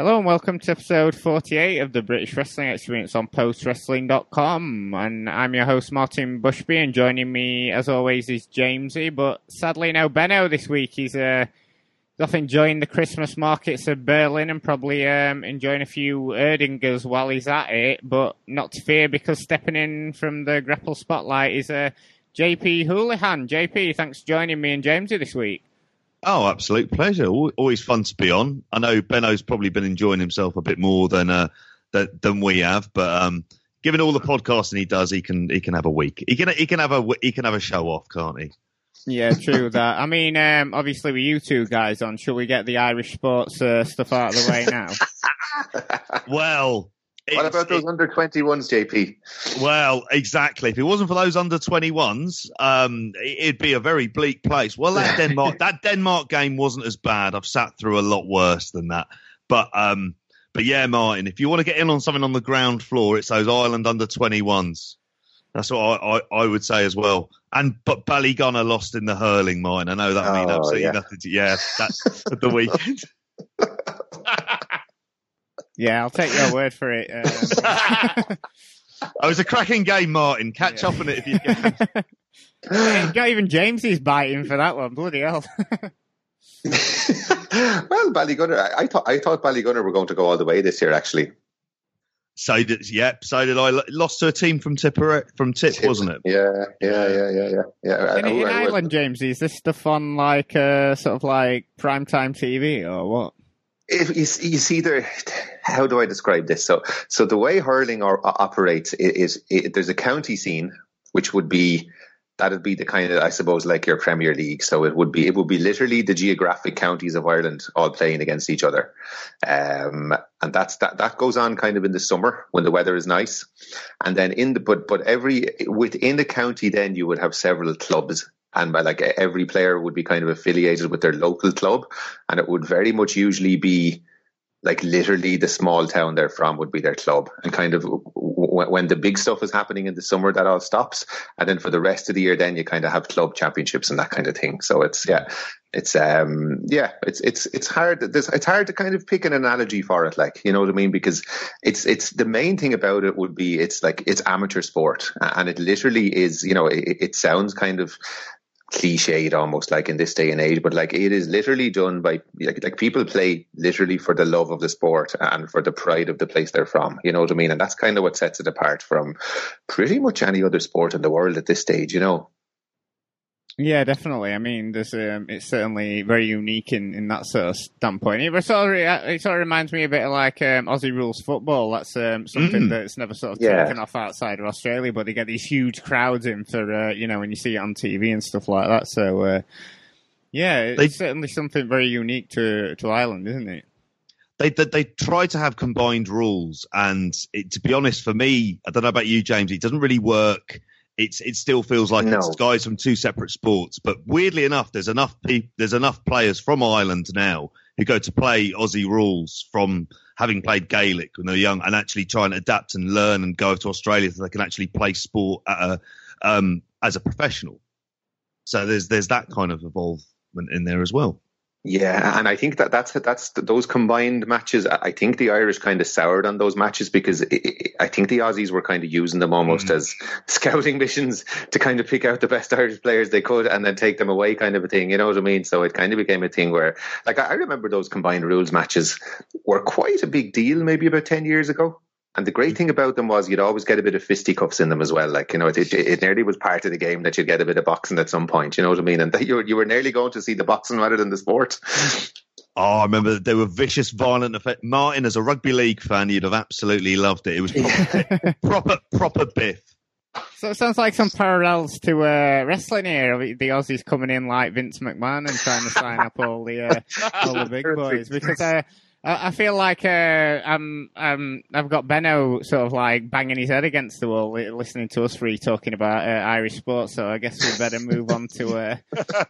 Hello and welcome to episode 48 of the British Wrestling Experience on postwrestling.com. And I'm your host, Martin Bushby, and joining me, as always, is Jamesy. But sadly, no Benno this week. He's, uh, off enjoying the Christmas markets of Berlin and probably um, enjoying a few Erdingers while he's at it. But not to fear, because stepping in from the grapple spotlight is uh, JP Houlihan. JP, thanks for joining me and Jamesy this week. Oh, absolute pleasure. Always fun to be on. I know Benno's probably been enjoying himself a bit more than uh, than we have, but um, given all the podcasting he does, he can he can have a week. He can he can have a he can have a show off, can't he? Yeah, true that. I mean, um, obviously with you two guys on, should we get the Irish sports uh, stuff out of the way now? well, what about those it, under 21s, JP? Well, exactly. If it wasn't for those under 21s, um, it'd be a very bleak place. Well, that Denmark that Denmark game wasn't as bad. I've sat through a lot worse than that. But um, but yeah, Martin, if you want to get in on something on the ground floor, it's those Ireland under 21s. That's what I, I, I would say as well. And but Ballygunner lost in the hurling, mine. I know that oh, means absolutely yeah. nothing to yeah. That's the weekend. Yeah, I'll take your word for it. Um, oh, it was a cracking game, Martin. Catch yeah. up on it if you can. Not even James is biting for that one. Bloody hell. well, Ballygunner, I thought I thought Ballygunner were going to go all the way this year. Actually, so did yep. So did I. Lost to a team from Tipper from Tip, Tip, wasn't it? Yeah, yeah, yeah, yeah, yeah. yeah. In, in Ireland, James, is this stuff on like uh, sort of like primetime TV or what? If you, you see there, how do I describe this? So, so the way hurling or, operates is, is, there's a county scene, which would be that'd be the kind of I suppose like your Premier League. So it would be it would be literally the geographic counties of Ireland all playing against each other, um, and that's that that goes on kind of in the summer when the weather is nice, and then in the but but every within the county then you would have several clubs and by like every player would be kind of affiliated with their local club. And it would very much usually be like literally the small town they're from would be their club. And kind of when the big stuff is happening in the summer that all stops. And then for the rest of the year then you kind of have club championships and that kind of thing. So it's yeah it's um yeah it's it's it's hard it's hard to kind of pick an analogy for it like you know what i mean? Because it's it's the main thing about it would be it's like it's amateur sport. And it literally is you know it, it sounds kind of cliched almost like in this day and age, but like it is literally done by like like people play literally for the love of the sport and for the pride of the place they're from. You know what I mean? And that's kind of what sets it apart from pretty much any other sport in the world at this stage. You know. Yeah, definitely. I mean, there's um, it's certainly very unique in, in that sort of standpoint. It sort of, it sort of reminds me a bit of like um, Aussie rules football. That's um, something mm. that's never sort of yeah. taken off outside of Australia, but they get these huge crowds in for uh, you know when you see it on TV and stuff like that. So uh, yeah, it's they, certainly something very unique to to Ireland, isn't it? They, they, they try to have combined rules, and it, to be honest, for me, I don't know about you, James, it doesn't really work it's it still feels like no. it's guys from two separate sports. But weirdly enough, there's enough pe- there's enough players from Ireland now who go to play Aussie rules from having played Gaelic when they're young and actually try and adapt and learn and go to Australia so they can actually play sport a, um, as a professional. So there's there's that kind of involvement in there as well. Yeah, and I think that that's that's those combined matches. I think the Irish kind of soured on those matches because it, it, I think the Aussies were kind of using them almost mm. as scouting missions to kind of pick out the best Irish players they could and then take them away, kind of a thing. You know what I mean? So it kind of became a thing where, like, I remember those combined rules matches were quite a big deal, maybe about ten years ago. And the great thing about them was you'd always get a bit of fisticuffs in them as well. Like, you know, it, it, it, nearly was part of the game that you'd get a bit of boxing at some point. You know what I mean? And you were, you were nearly going to see the boxing rather than the sport. Oh, I remember they were vicious, violent effect. Martin, as a rugby league fan, you'd have absolutely loved it. It was proper, proper, proper biff. So it sounds like some parallels to uh, wrestling here. The Aussies coming in like Vince McMahon and trying to sign up all the uh, all the big boys because uh, I feel like uh, I'm, I'm, I've got Benno sort of like banging his head against the wall, listening to us three talking about uh, Irish sports. So I guess we better move on to uh,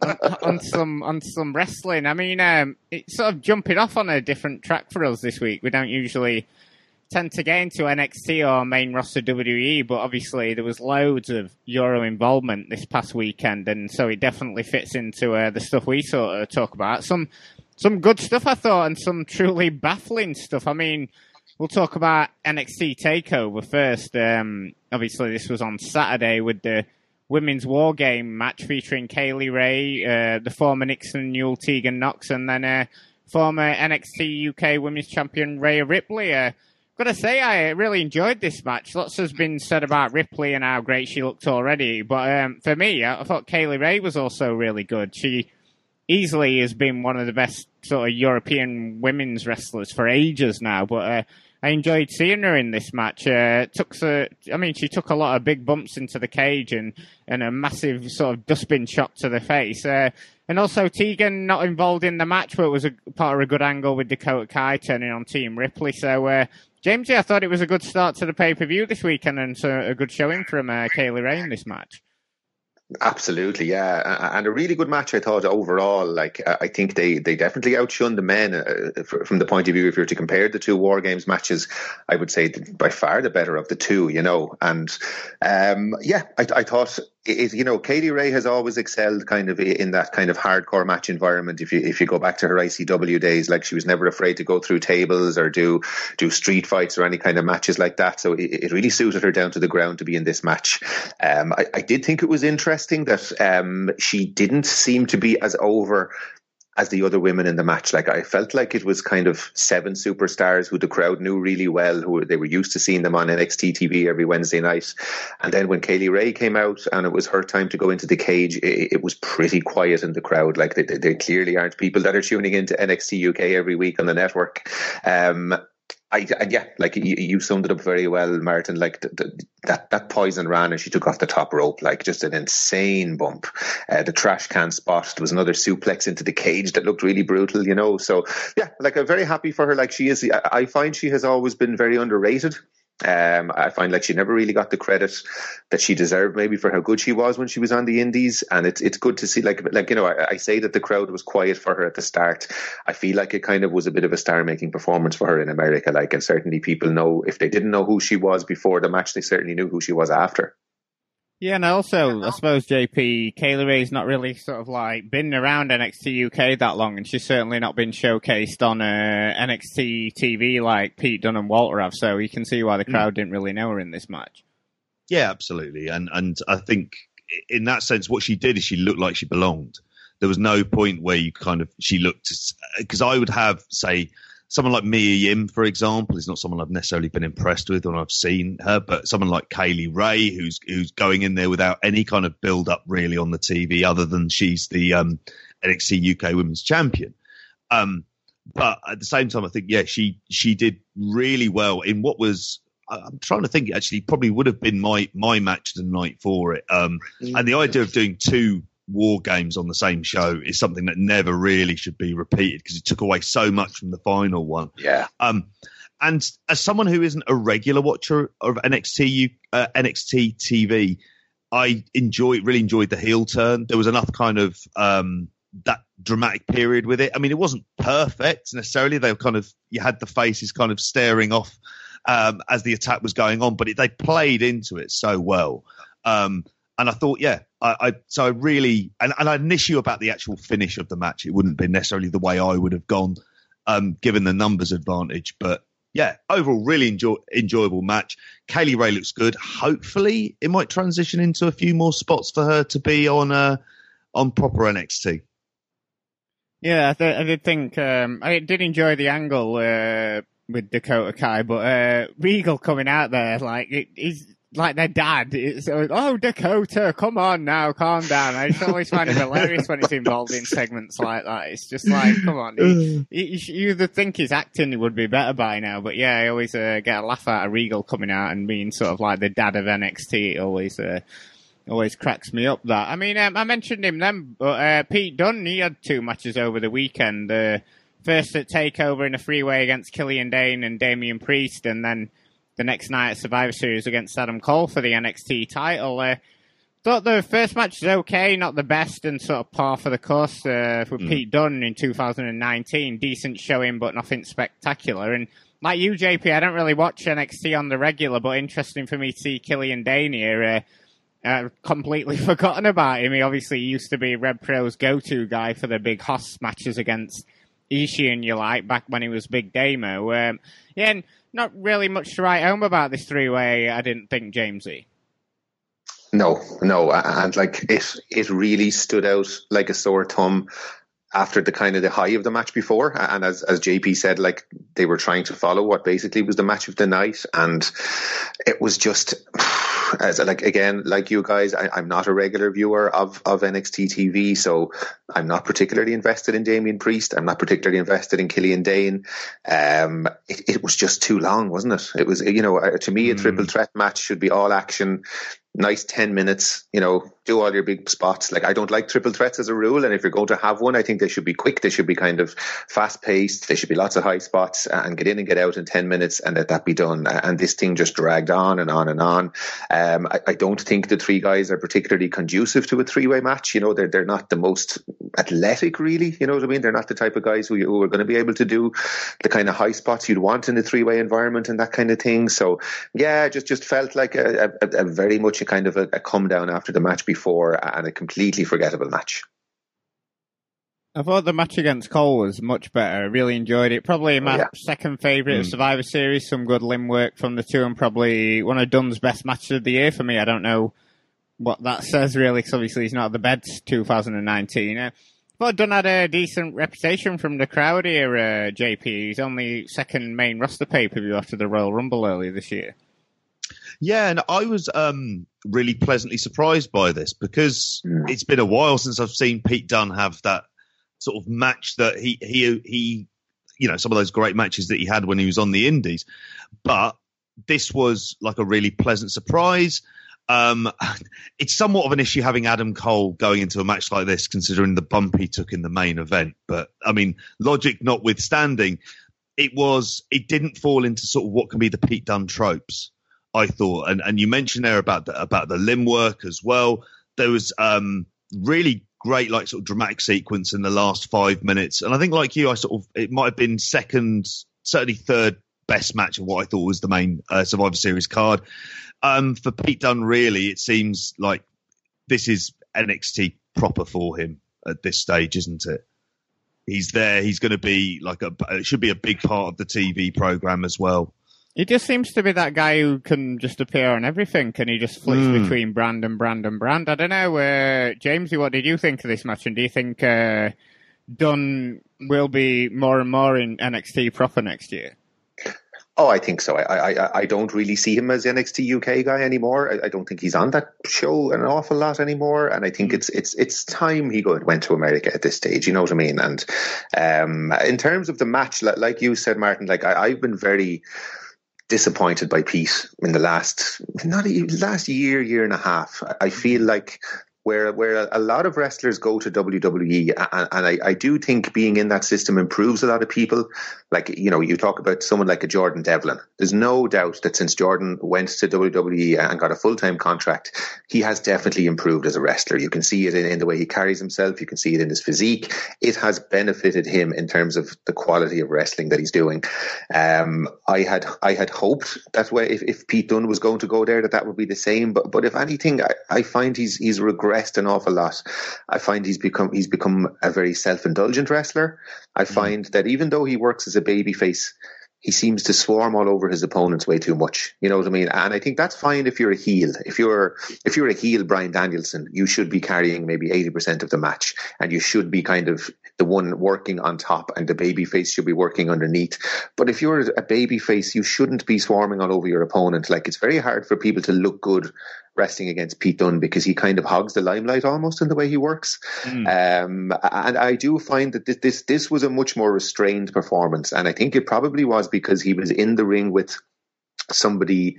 on, on, some on some wrestling. I mean, um, it's sort of jumping off on a different track for us this week. We don't usually tend to get into NXT or main roster WWE, but obviously there was loads of Euro involvement this past weekend, and so it definitely fits into uh, the stuff we sort of talk about. Some some good stuff, I thought, and some truly baffling stuff. I mean, we'll talk about NXT Takeover first. Um, obviously, this was on Saturday with the women's war game match featuring Kay Lee Ray, uh, the former Nixon Newell Tegan Knox, and then uh, former NXT UK Women's Champion Rhea Ripley. Uh, gotta say, I really enjoyed this match. Lots has been said about Ripley and how great she looked already, but um, for me, I thought Kay Lee Ray was also really good. She easily has been one of the best sort of European women's wrestlers for ages now, but uh, I enjoyed seeing her in this match. Uh, took the, I mean, she took a lot of big bumps into the cage and, and a massive sort of dustbin shot to the face. Uh, and also Tegan not involved in the match, but was a part of a good angle with Dakota Kai turning on Team Ripley. So, uh, Jamesy, I thought it was a good start to the pay per view this weekend and so a good showing from uh, Kay Ray in this match. Absolutely, yeah, and a really good match. I thought overall, like I think they they definitely outshone the men uh, from the point of view. If you're to compare the two War Games matches, I would say by far the better of the two. You know, and um, yeah, I, I thought you know, Kay Lee Ray has always excelled kind of in that kind of hardcore match environment. If you if you go back to her ICW days, like she was never afraid to go through tables or do do street fights or any kind of matches like that. So it, it really suited her down to the ground to be in this match. Um, I, I, did think it was interesting that um, she didn't seem to be as over as the other women in the match. Like I felt like it was kind of seven superstars who the crowd knew really well, who they were used to seeing them on NXT TV every Wednesday night. And then when Kay Lee Ray came out and it was her time to go into the cage, it, it was pretty quiet in the crowd. Like they, they, clearly aren't people that are tuning into NXT UK every week on the network. Um, I, I, yeah, like you, you, summed it up very well, Martin. Like the, the, that that poison ran and she took off the top rope, like just an insane bump. Uh, the trash can spot. There was another suplex into the cage that looked really brutal, you know. So yeah, like I'm very happy for her. Like she is, I, I find she has always been very underrated. Um, I find like she never really got the credit that she deserved, maybe for how good she was when she was on the Indies. And it's it's good to see, like like you know, I, I say that the crowd was quiet for her at the start. I feel like it kind of was a bit of a star-making performance for her in America. Like, and certainly people know if they didn't know who she was before the match, they certainly knew who she was after. Yeah, and also, I suppose JP Kay Lee Ray's not really sort of like been around NXT UK that long, and she's certainly not been showcased on uh, NXT TV like Pete Dunne and Walter have. So you can see why the hmm. crowd didn't really know her in this match. Yeah, absolutely, and and I think in that sense, what she did is she looked like she belonged. There was no point where you kind of she looked because I would have say someone like Mia Yim, for example, is not someone I've necessarily been impressed with when I've seen her, but someone like Kay Lee Ray, who's who's going in there without any kind of build up really on the TV, other than she's the um, NXT UK Women's Champion. Um, but at the same time, I think yeah, she she did really well in what was. I'm trying to think. Actually, probably would have been my my match of the night for it. Um, and the idea of doing two war games on the same show is something that never really should be repeated because it took away so much from the final one. Yeah. Um, and as someone who isn't a regular watcher of NXT uh, NXT TV, I enjoy really enjoyed the heel turn. There was enough kind of um, that dramatic period with it. I mean, it wasn't perfect necessarily. They were kind of you had the faces kind of staring off um, as the attack was going on, but it, they played into it so well. Um, and I thought, yeah, I, I, so I really and, and I had an issue about the actual finish of the match. It wouldn't be necessarily the way I would have gone, um, given the numbers advantage. But yeah, overall, really enjoy, enjoyable match. Kay Lee Ray looks good. Hopefully, it might transition into a few more spots for her to be on uh, on proper NXT. Yeah, I, th- I did think um, I did enjoy the angle uh, with Dakota Kai, but uh, Regal coming out there like he's like their dad. It's always, oh Dakota, come on now, calm down. I just always find it hilarious when he's involved in segments like that. It's just like, come on, you, you, think his acting would be better by now, but yeah, I always uh, get a laugh out of Regal coming out and being sort of like the dad of NXT. It always. Uh, always cracks me up that. I mean, um, I mentioned him then, but uh, Pete Dunne, he had two matches over the weekend. Uh, first at Takeover in a three way against Killian Dain and Damian Priest, and then the next night at Survivor Series against Adam Cole for the NXT title. Uh, thought the first match was okay, not the best, and sort of par for the course uh, for mm. Pete Dunne in 2019. Decent showing, but nothing spectacular. And like you, JP, I don't really watch NXT on the regular, but interesting for me to see Killian Dain here. Uh, uh, completely forgotten about him. He obviously used to be Rev Pro's go-to guy for the big Hoss matches against Ishii and you like back when he was Big Damo. Um, yeah, and not really much to write home about this three way. I didn't think Jamesy. No, no, and like it, it really stood out like a sore thumb after the kind of the high of the match before. And as, as JP said, like they were trying to follow what basically was the match of the night. And it was just, as like, again, like you guys, I, am not a regular viewer of, of NXT TV. So I'm not particularly invested in Damian Priest. I'm not particularly invested in Killian Dain. Um, it, it was just too long, wasn't it? It was, you know, uh, to me, a triple mm. threat match should be all action nice 10 minutes, you know, do all your big spots. Like I don't like triple threats as a rule. And if you're going to have one, I think they should be quick. They should be kind of fast paced. There should be lots of high spots and get in and get out in 10 minutes and let that be done. And this thing just dragged on and on and on. Um, I, I, don't think the three guys are particularly conducive to a three way match. You know, they're, they're not the most athletic really. You know what I mean? They're not the type of guys who, who are going to be able to do the kind of high spots you'd want in a three way environment and that kind of thing. So yeah, just, just felt like a, a, a very much a kind of a, a come down after the match before and a completely forgettable match. I thought the match against Cole was much better. I really enjoyed it. Probably my yeah. second favourite mm. of Survivor Series. Some good limb work from the two, and probably one of Dunne's best matches of the year for me. I don't know what that says really, because obviously he's not at the beds 2019. Uh, but Dunn had a decent reputation from the crowd here, uh, JP. He's only second main roster pay per view after the Royal Rumble earlier this year. Yeah, and I was um, really pleasantly surprised by this because mm. it's been a while since I've seen Pete Dunne have that sort of match that he he he you know some of those great matches that he had when he was on the Indies, but this was like a really pleasant surprise. Um, it's somewhat of an issue having Adam Cole going into a match like this, considering the bump he took in the main event. But I mean, logic notwithstanding, it was it didn't fall into sort of what can be the Pete Dunne tropes I thought, and and you mentioned there about the about the limb work as well. There was um, really great like sort of dramatic sequence in the last five minutes, and I think like you, I sort of it might have been second, certainly third best match of what I thought was the main uh, Survivor Series card. Um, for Pete Dunne, really, it seems like this is NXT proper for him at this stage, isn't it? He's there. He's going to be like a. It should be a big part of the TV program as well. He just seems to be that guy who can just appear on everything, and he just flips mm. between brand and brand and brand. I don't know, uh, Jamesy, what did you think of this match, and do you think uh, Dunne will be more and more in NXT proper next year? Oh, I think so. I, I I don't really see him as NXT UK guy anymore. I, I, don't think he's on that show an awful lot anymore. And I think mm. it's it's it's time he go, went to America at this stage. You know what I mean? And um, in terms of the match, like you said, Martin, like I, I've been very disappointed by Pete in the last not a, last year, year and a half. I feel like where where a lot of wrestlers go to WWE, and, and I, I, do think being in that system improves a lot of people. Like you know, you talk about someone like a Jordan Devlin. There's no doubt that since Jordan went to WWE and got a full time contract, he has definitely improved as a wrestler. You can see it in, in, the way he carries himself. You can see it in his physique. It has benefited him in terms of the quality of wrestling that he's doing. Um, I had I had hoped that way if, if Pete Dunne was going to go there, that that would be the same. But but if anything, I, I find he's he's regretted regressed an awful lot. I find he's become he's become a very self indulgent wrestler. I mm. find mm. that even though he works as a baby face, he seems to swarm all over his opponents way too much. You know what I mean? And I think that's fine if you're a heel. If you're if you're a heel, Bryan Danielson, you should be carrying maybe eighty percent of the match, and you should be kind of the one working on top, and the baby face should be working underneath. But if you're a baby face, you shouldn't be swarming all over your opponent. Like it's very hard for people to look good wrestling against Pete Dunne because he kind of hogs the limelight almost in the way he works. Mm. Um, and I do find that this, this, this was a much more restrained performance, and I think it probably was because he was in the ring with somebody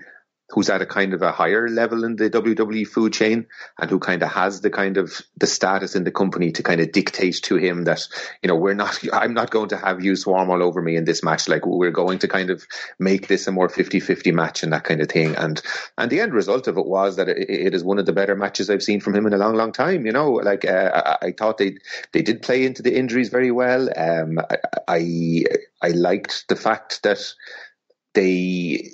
who's at a kind of a higher level in the WWE food chain and who kind of has the kind of the status in the company to kind of dictate to him that, you know, we're not, I'm not going to have you swarm all over me in this match. Like we're going to kind of make this a more 50-50 match and that kind of thing. And, and the end result of it was that it, it is one of the better matches I've seen from him in a long, long time. You know, like, uh, I, I, thought they, they did play into the injuries very well. Um, I, I, I liked the fact that they,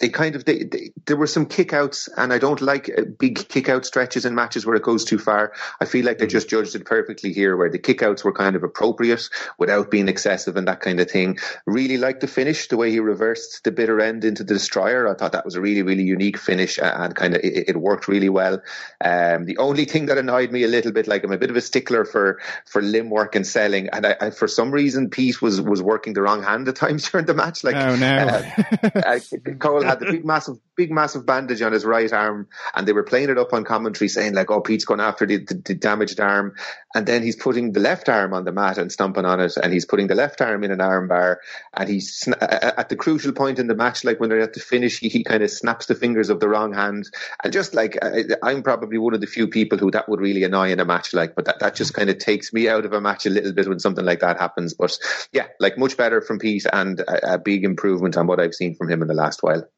they kind of they, they, there were some kickouts, and I don't like uh, big kickout stretches in matches where it goes too far. I feel like they just judged it perfectly here, where the kickouts were kind of appropriate without being excessive and that kind of thing. Really liked the finish, the way he reversed the bitter end into the destroyer. I thought that was a really really unique finish, and kind of it, it worked really well. Um, the only thing that annoyed me a little bit, like I'm a bit of a stickler for for limb work and selling, and I, I, for some reason Pete was was working the wrong hand at times during the match. Like, oh no. uh, uh, Cole had the big massive, big massive bandage on his right arm, and they were playing it up on commentary, saying like, "Oh, Pete's going after the, the, the, damaged arm," and then he's putting the left arm on the mat and stomping on it, and he's putting the left arm in an arm bar, and he's at the crucial point in the match, like when they're at the finish, he, he kind of snaps the fingers of the wrong hand, and just like I, I'm probably one of the few people who that would really annoy in a match, like, but that that just kind of takes me out of a match a little bit when something like that happens. But yeah, like much better from Pete and a, a big improvement on what I've seen from him in the last while.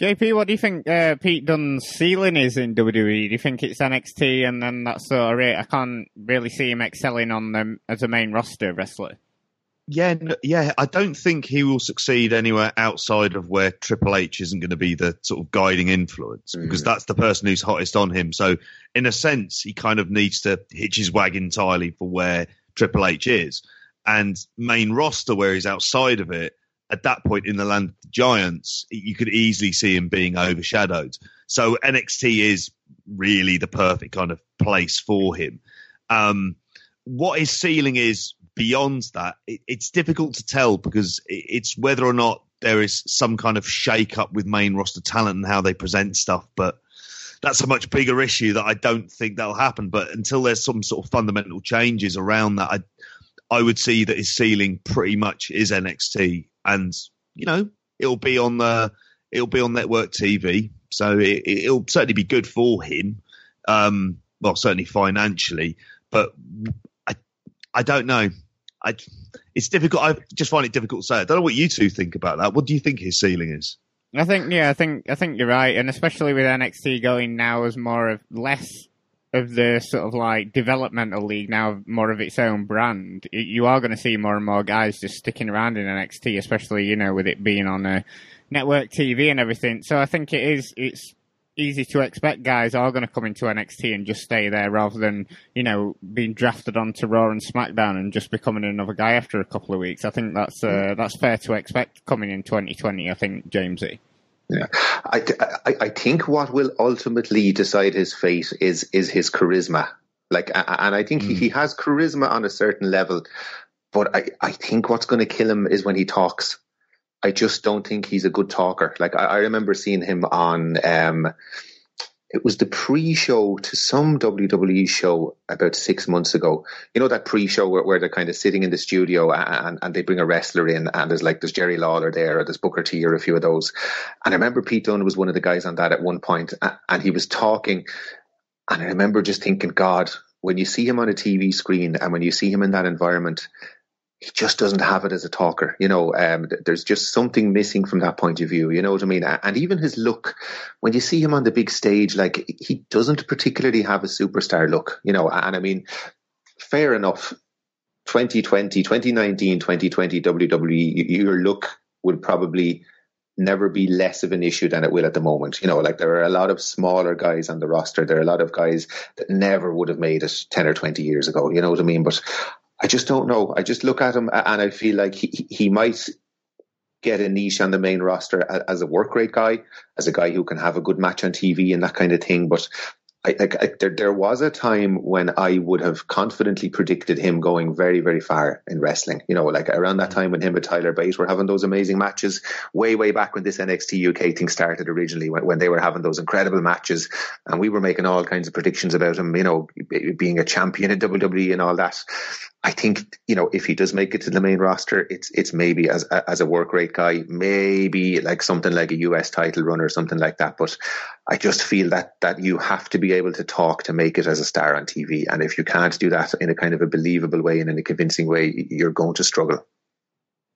JP, what do you think uh, Pete Dunne's ceiling is in WWE? Do you think it's NXT and then that's sort of it? I can't really see him excelling on them as a main roster wrestler. Yeah, yeah, I don't think he will succeed anywhere outside of where Triple H isn't going to be the sort of guiding influence mm. because that's the person who's hottest on him. So, in a sense, he kind of needs to hitch his wagon entirely for where Triple H is. And main roster, where he's outside of it, at that point in the land of the giants, you could easily see him being overshadowed. So NXT is really the perfect kind of place for him. Um, what his ceiling is beyond that, it, it's difficult to tell because it, it's whether or not there is some kind of shake up with main roster talent and how they present stuff. But that's a much bigger issue that I don't think that'll happen. But until there's some sort of fundamental changes around that, I I would see that his ceiling pretty much is NXT, and you know it'll be on the it'll be on network TV, so it, will certainly be good for him. Um, well, certainly financially, but I I don't know. I it's difficult. I just find it difficult to say. I don't know what you two think about that. What do you think his ceiling is? I think yeah, I think I think you're right, and especially with NXT going now as more of less of the sort of like developmental league now more of its own brand, you are going to see more and more guys just sticking around in NXT, especially you know with it being on a network TV and everything. So I think it is it's easy to expect guys are going to come into NXT and just stay there rather than you know being drafted onto Raw and SmackDown and just becoming another guy after a couple of weeks. I think that's uh, that's fair to expect coming in 2020. I think Jamesy. Yeah, I, I, I think what will ultimately decide his fate is is his charisma. Like, and I think mm. he has charisma on a certain level, but I, I think what's going to kill him is when he talks. I just don't think he's a good talker. Like I, I remember seeing him on um, it was the pre-show to some WWE show about six months ago. You know that pre-show where, where they're kind of sitting in the studio and, and they bring a wrestler in, and there's like there's Jerry Lawler there, or there's Booker T, or a few of those. And I remember Pete Dunne was one of the guys on that at one point, and he was talking, and I remember just thinking, God, when you see him on a TV screen and when you see him in that environment, he just doesn't have it as a talker. You know, um, there's just something missing from that point of view. You know what I mean? And even his look, when you see him on the big stage, like he doesn't particularly have a superstar look. You know, and I mean, fair enough. 2020, 2019, 2020 WWE, your look would probably never be less of an issue than it will at the moment. You know, like there are a lot of smaller guys on the roster. There are a lot of guys that never would have made it 10 or 20 years ago. You know what I mean? But I just don't know. I just look at him and I feel like he, he might get a niche on the main roster as a work rate guy, as a guy who can have a good match on TV and that kind of thing. But I, I, I, there, there was a time when I would have confidently predicted him going very, very far in wrestling. You know, like around that time when him and Tyler Bate were having those amazing matches, way, way back when this NXT UK thing started originally, when, when they were having those incredible matches, and we were making all kinds of predictions about him. You know, being a champion in WWE and all that. I think you know if he does make it to the main roster, it's it's maybe as as a work rate guy, maybe like something like a US title run or something like that. But I just feel that that you have to be able to talk to make it as a star on TV, and if you can't do that in a kind of a believable way and in a convincing way, you're going to struggle.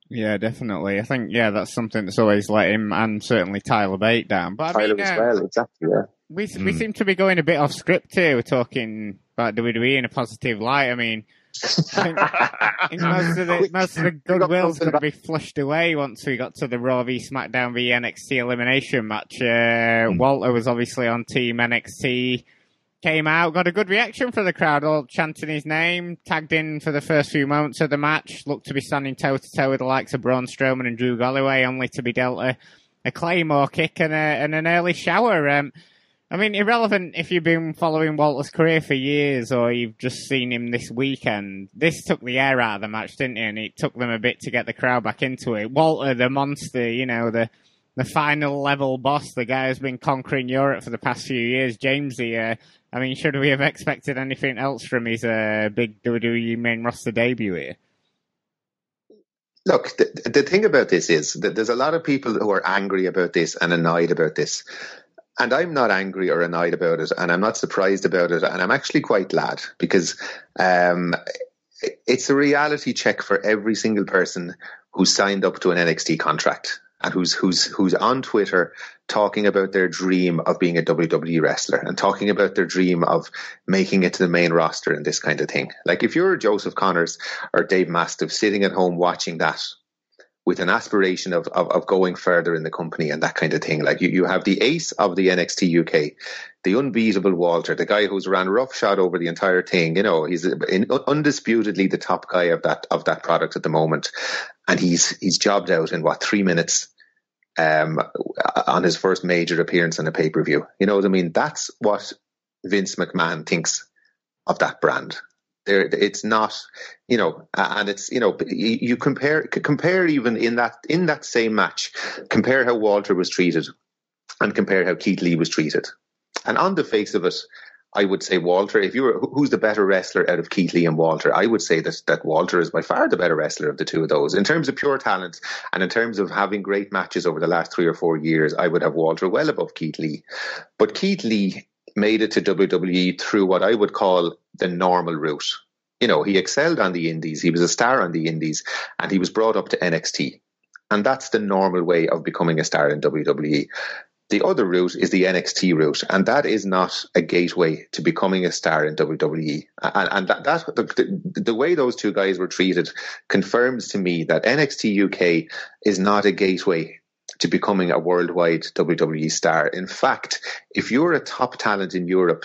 Yeah, definitely. I think yeah, that's something that's always let him and certainly Tyler Bate down. But I Tyler mean, as uh, well, exactly. Yeah. We mm. we seem to be going a bit off script here. We're talking about WWE in a positive light. I mean I think, I think most of the most of the goodwill's going to be flushed away once we got to the Raw v SmackDown v NXT elimination match. Uh, mm. Walter was obviously on Team NXT came out, got a good reaction from the crowd, all chanting his name, tagged in for the first few moments of the match, looked to be standing toe to toe with the likes of Braun Strowman and Drew Galloway, only to be dealt a, a Claymore kick and, a, and an early shower. Um, I mean, irrelevant if you've been following Walter's career for years or you've just seen him this weekend. This took the air out of the match, didn't it? And it took them a bit to get the crowd back into it. Walter, the monster, you know, the the final level boss, the guy who's been conquering Europe for the past few years, Jamesy, uh, I mean, should we have expected anything else from his uh, big WWE main roster debut here? Look, the, the thing about this is that there's a lot of people who are angry about this and annoyed about this. And I'm not angry or annoyed about it, and I'm not surprised about it, and I'm actually quite glad because um, it's a reality check for every single person who signed up to an NXT contract and who's who's who's on Twitter talking about their dream of being a WWE wrestler and talking about their dream of making it to the main roster and this kind of thing. Like if you're Joseph Conners or Dave Mastiff sitting at home watching that with an aspiration of, of, of going further in the company and that kind of thing. Like you, you have the ace of the NXT UK, the unbeatable Walter, the guy who's ran roughshod over the entire thing. You know, he's in, undisputedly the top guy of that of that product at the moment, and he's he's jobbed out in what three minutes um, on his first major appearance on a pay per view. You know what I mean? That's what Vince McMahon thinks of that brand. There, it's not, you know, and it's you know, you compare compare even in that in that same match, compare how Walter was treated, and compare how Keith Lee was treated, and on the face of it, I would say Walter. If you were who's the better wrestler out of Keith Lee and Walter, I would say that that Walter is by far the better wrestler of the two of those. In terms of pure talent and in terms of having great matches over the last three or four years, I would have Walter well above Keith Lee. But Keith Lee made it to WWE through what I would call the normal route. You know, he excelled on the Indies. He was a star on the Indies, and he was brought up to NXT. And that's the normal way of becoming a star in WWE. The other route is the NXT route, and that is not a gateway to becoming a star in WWE. And, and that, that the, the, way those two guys were treated confirms to me that NXT UK is not a gateway to becoming a worldwide WWE star. In fact, if you're a top talent in Europe,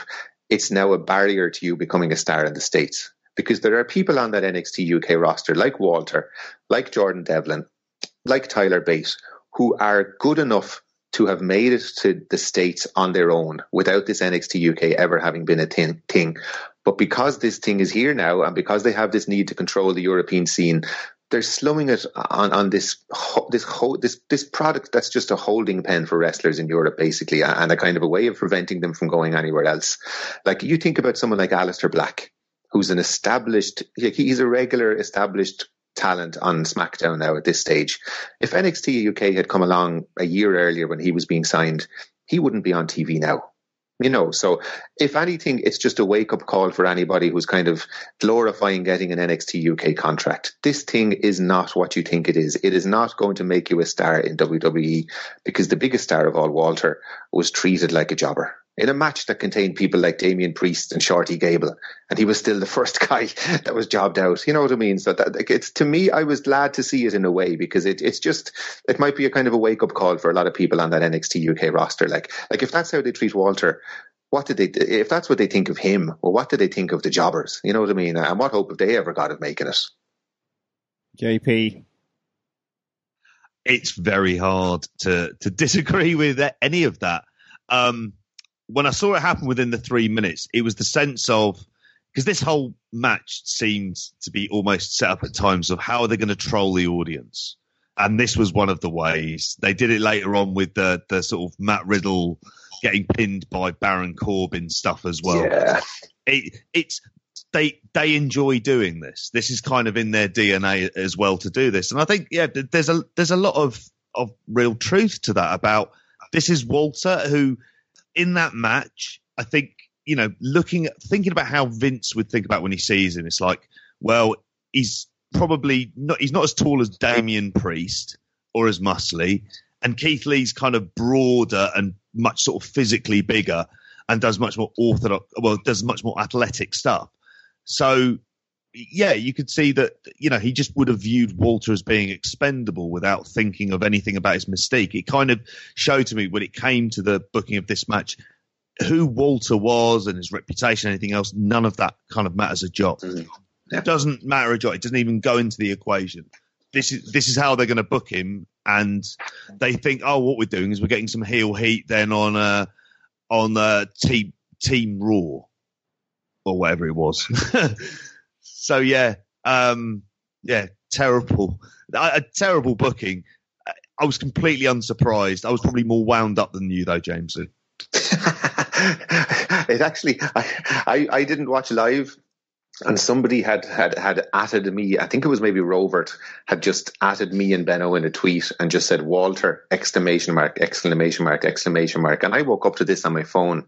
it's now a barrier to you becoming a star in the States. Because there are people on that NXT UK roster, like Walter, like Jordan Devlin, like Tyler Bates, who are good enough to have made it to the States on their own without this NXT UK ever having been a thing. But because this thing is here now and because they have this need to control the European scene, they're slumming it on, on this this this this product that's just a holding pen for wrestlers in Europe, basically, and a kind of a way of preventing them from going anywhere else. Like you think about someone like Aleister Black, who's an established, he's a regular established talent on SmackDown now at this stage. If NXT UK had come along a year earlier when he was being signed, he wouldn't be on TV now. You know, so if anything, it's just a wake up call for anybody who's kind of glorifying getting an NXT UK contract. This thing is not what you think it is. It is not going to make you a star in WWE because the biggest star of all, Walter, was treated like a jobber in a match that contained people like Damian Priest and Shorty Gable, and he was still the first guy that was jobbed out. You know what I mean? So that it's to me, I was glad to see it in a way because it, it's just it might be a kind of a wake up call for a lot of people on that NXT UK roster. Like like if that's how they treat Walter. What did they? If that's what they think of him, well, what do they think of the jobbers? You know what I mean? And what hope have they ever got of making it? JP, it's very hard to to disagree with any of that. Um, when I saw it happen within the three minutes, it was the sense of because this whole match seemed to be almost set up at times of how are they going to troll the audience, and this was one of the ways they did it later on with the the sort of Matt Riddle getting pinned by Baron Corbin stuff as well. Yeah. It, it's they they enjoy doing this. This is kind of in their DNA as well to do this, and I think yeah, there's a there's a lot of of real truth to that about this is Walter who in that match, I think you know, looking at thinking about how Vince would think about when he sees him, it's like, well, he's probably not. He's not as tall as Damian Priest or as muscly, and Keith Lee's kind of broader and much sort of physically bigger and does much more orthodox. Well, does much more athletic stuff. So yeah, you could see that you know he just would have viewed Walter as being expendable without thinking of anything about his mystique. It kind of showed to me when it came to the booking of this match who Walter was and his reputation, anything else. None of that kind of matters a jot. Mm-hmm. Yeah. It doesn't matter a jot. It doesn't even go into the equation. This is this is how they're going to book him, and they think, oh, what we're doing is we're getting some heel heat then on uh, on uh, team Team Raw or whatever it was. So yeah, um, yeah, terrible, a terrible booking. I was completely unsurprised. I was probably more wound up than you, though, James. it actually, I, I, I didn't watch live and somebody had had had added me. I think it was maybe Rovert had just added me and Benno in a tweet and just said Walter exclamation mark exclamation mark exclamation mark. And I woke up to this on my phone,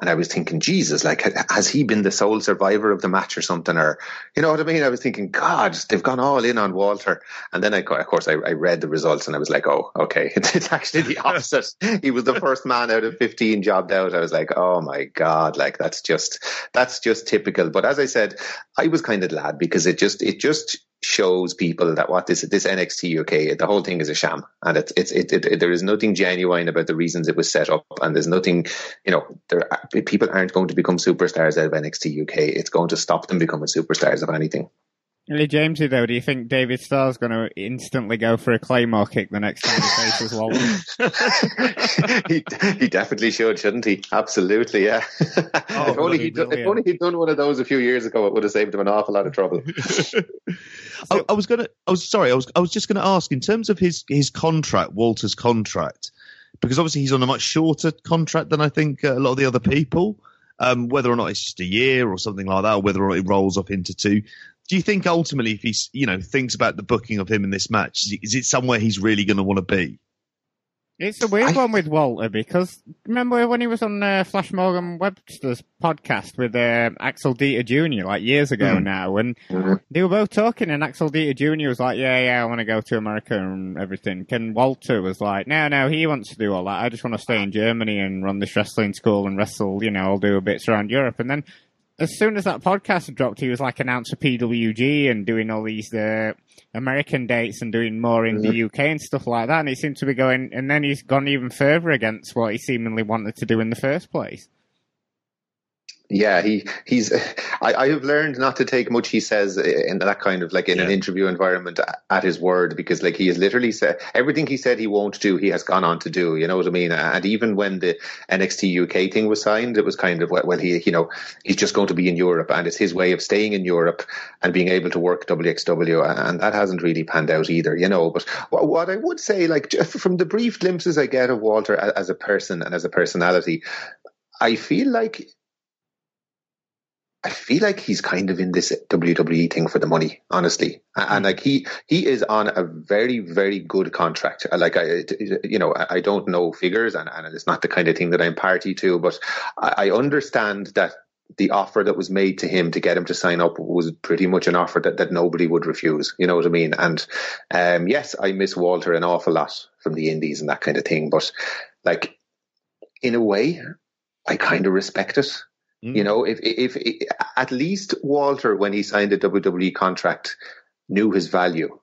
and I was thinking, Jesus, like, has he been the sole survivor of the match or something? Or, you know what I mean? I was thinking, God, they've gone all in on Walter. And then I, of course, I, I read the results and I was like, oh, okay. It's, it's actually the opposite. he was the first man out of 15 jobbed out. I was like, oh my God, like, that's just, that's just typical. But as I said, I was kind of glad because it just, it just shows people that what this this NXT UK the whole thing is a sham. And it's it's it, it, it, there is nothing genuine about the reasons it was set up. And there's nothing you know there people aren't going to become superstars out of NXT UK it's going to stop them becoming superstars of anything Really, Jamesy, though, do you think David Starr's going to instantly go for a claymore kick the next time he faces Walter? he, he definitely should, shouldn't he? Absolutely, yeah. Oh, if, only he'd, if only he'd done one of those a few years ago, it would have saved him an awful lot of trouble. I, I, was gonna. I was sorry. I was. I was just going to ask in terms of his his contract, Walter's contract, because obviously he's on a much shorter contract than I think a lot of the other people. Um, whether or not it's just a year or something like that, or whether or not it rolls up into two. Do you think ultimately, if he's you know thinks about the booking of him in this match, is it somewhere he's really going to want to be? It's a weird I... one with Walter because remember when he was on uh, Flash Morgan Webster's podcast with uh, Axel Dieter Jr. like years ago mm. now, and mm-hmm. they were both talking, and Axel Dieter Jr. was like, "Yeah, yeah, I want to go to America and everything." Ken Walter was like, "No, no, he wants to do all that. I just want to stay in Germany and run this wrestling school and wrestle. You know, I'll do a bits around Europe." And then as soon as that podcast dropped, he was like announcing PWG and doing all these uh, American dates and doing more in mm-hmm. the UK and stuff like that. And he seemed to be going, and then he's gone even further against what he seemingly wanted to do in the first place yeah, he he's. I, I have learned not to take much he says in that kind of like in yeah. an interview environment at his word because like he has literally said everything he said he won't do, he has gone on to do. You know what I mean? And even when the NXT UK thing was signed, it was kind of well, he you know he's just going to be in Europe, and it's his way of staying in Europe and being able to work WXW, and that hasn't really panned out either. You know, but what I would say, like from the brief glimpses I get of Walter as a person and as a personality, I feel like I feel like he's kind of in this WWE thing for the money, honestly. And like he he is on a very very good contract. Like I, you know, I don't know figures, and, and it's not the kind of thing that I'm party to. But I, understand that the offer that was made to him to get him to sign up was pretty much an offer that, that nobody would refuse. You know what I mean? And um, yes, I miss Walter an awful lot from the Indies and that kind of thing. But like in a way, I kind of respect it Mm. You know, if, if, if at least Walter, when he signed a WWE contract, knew his value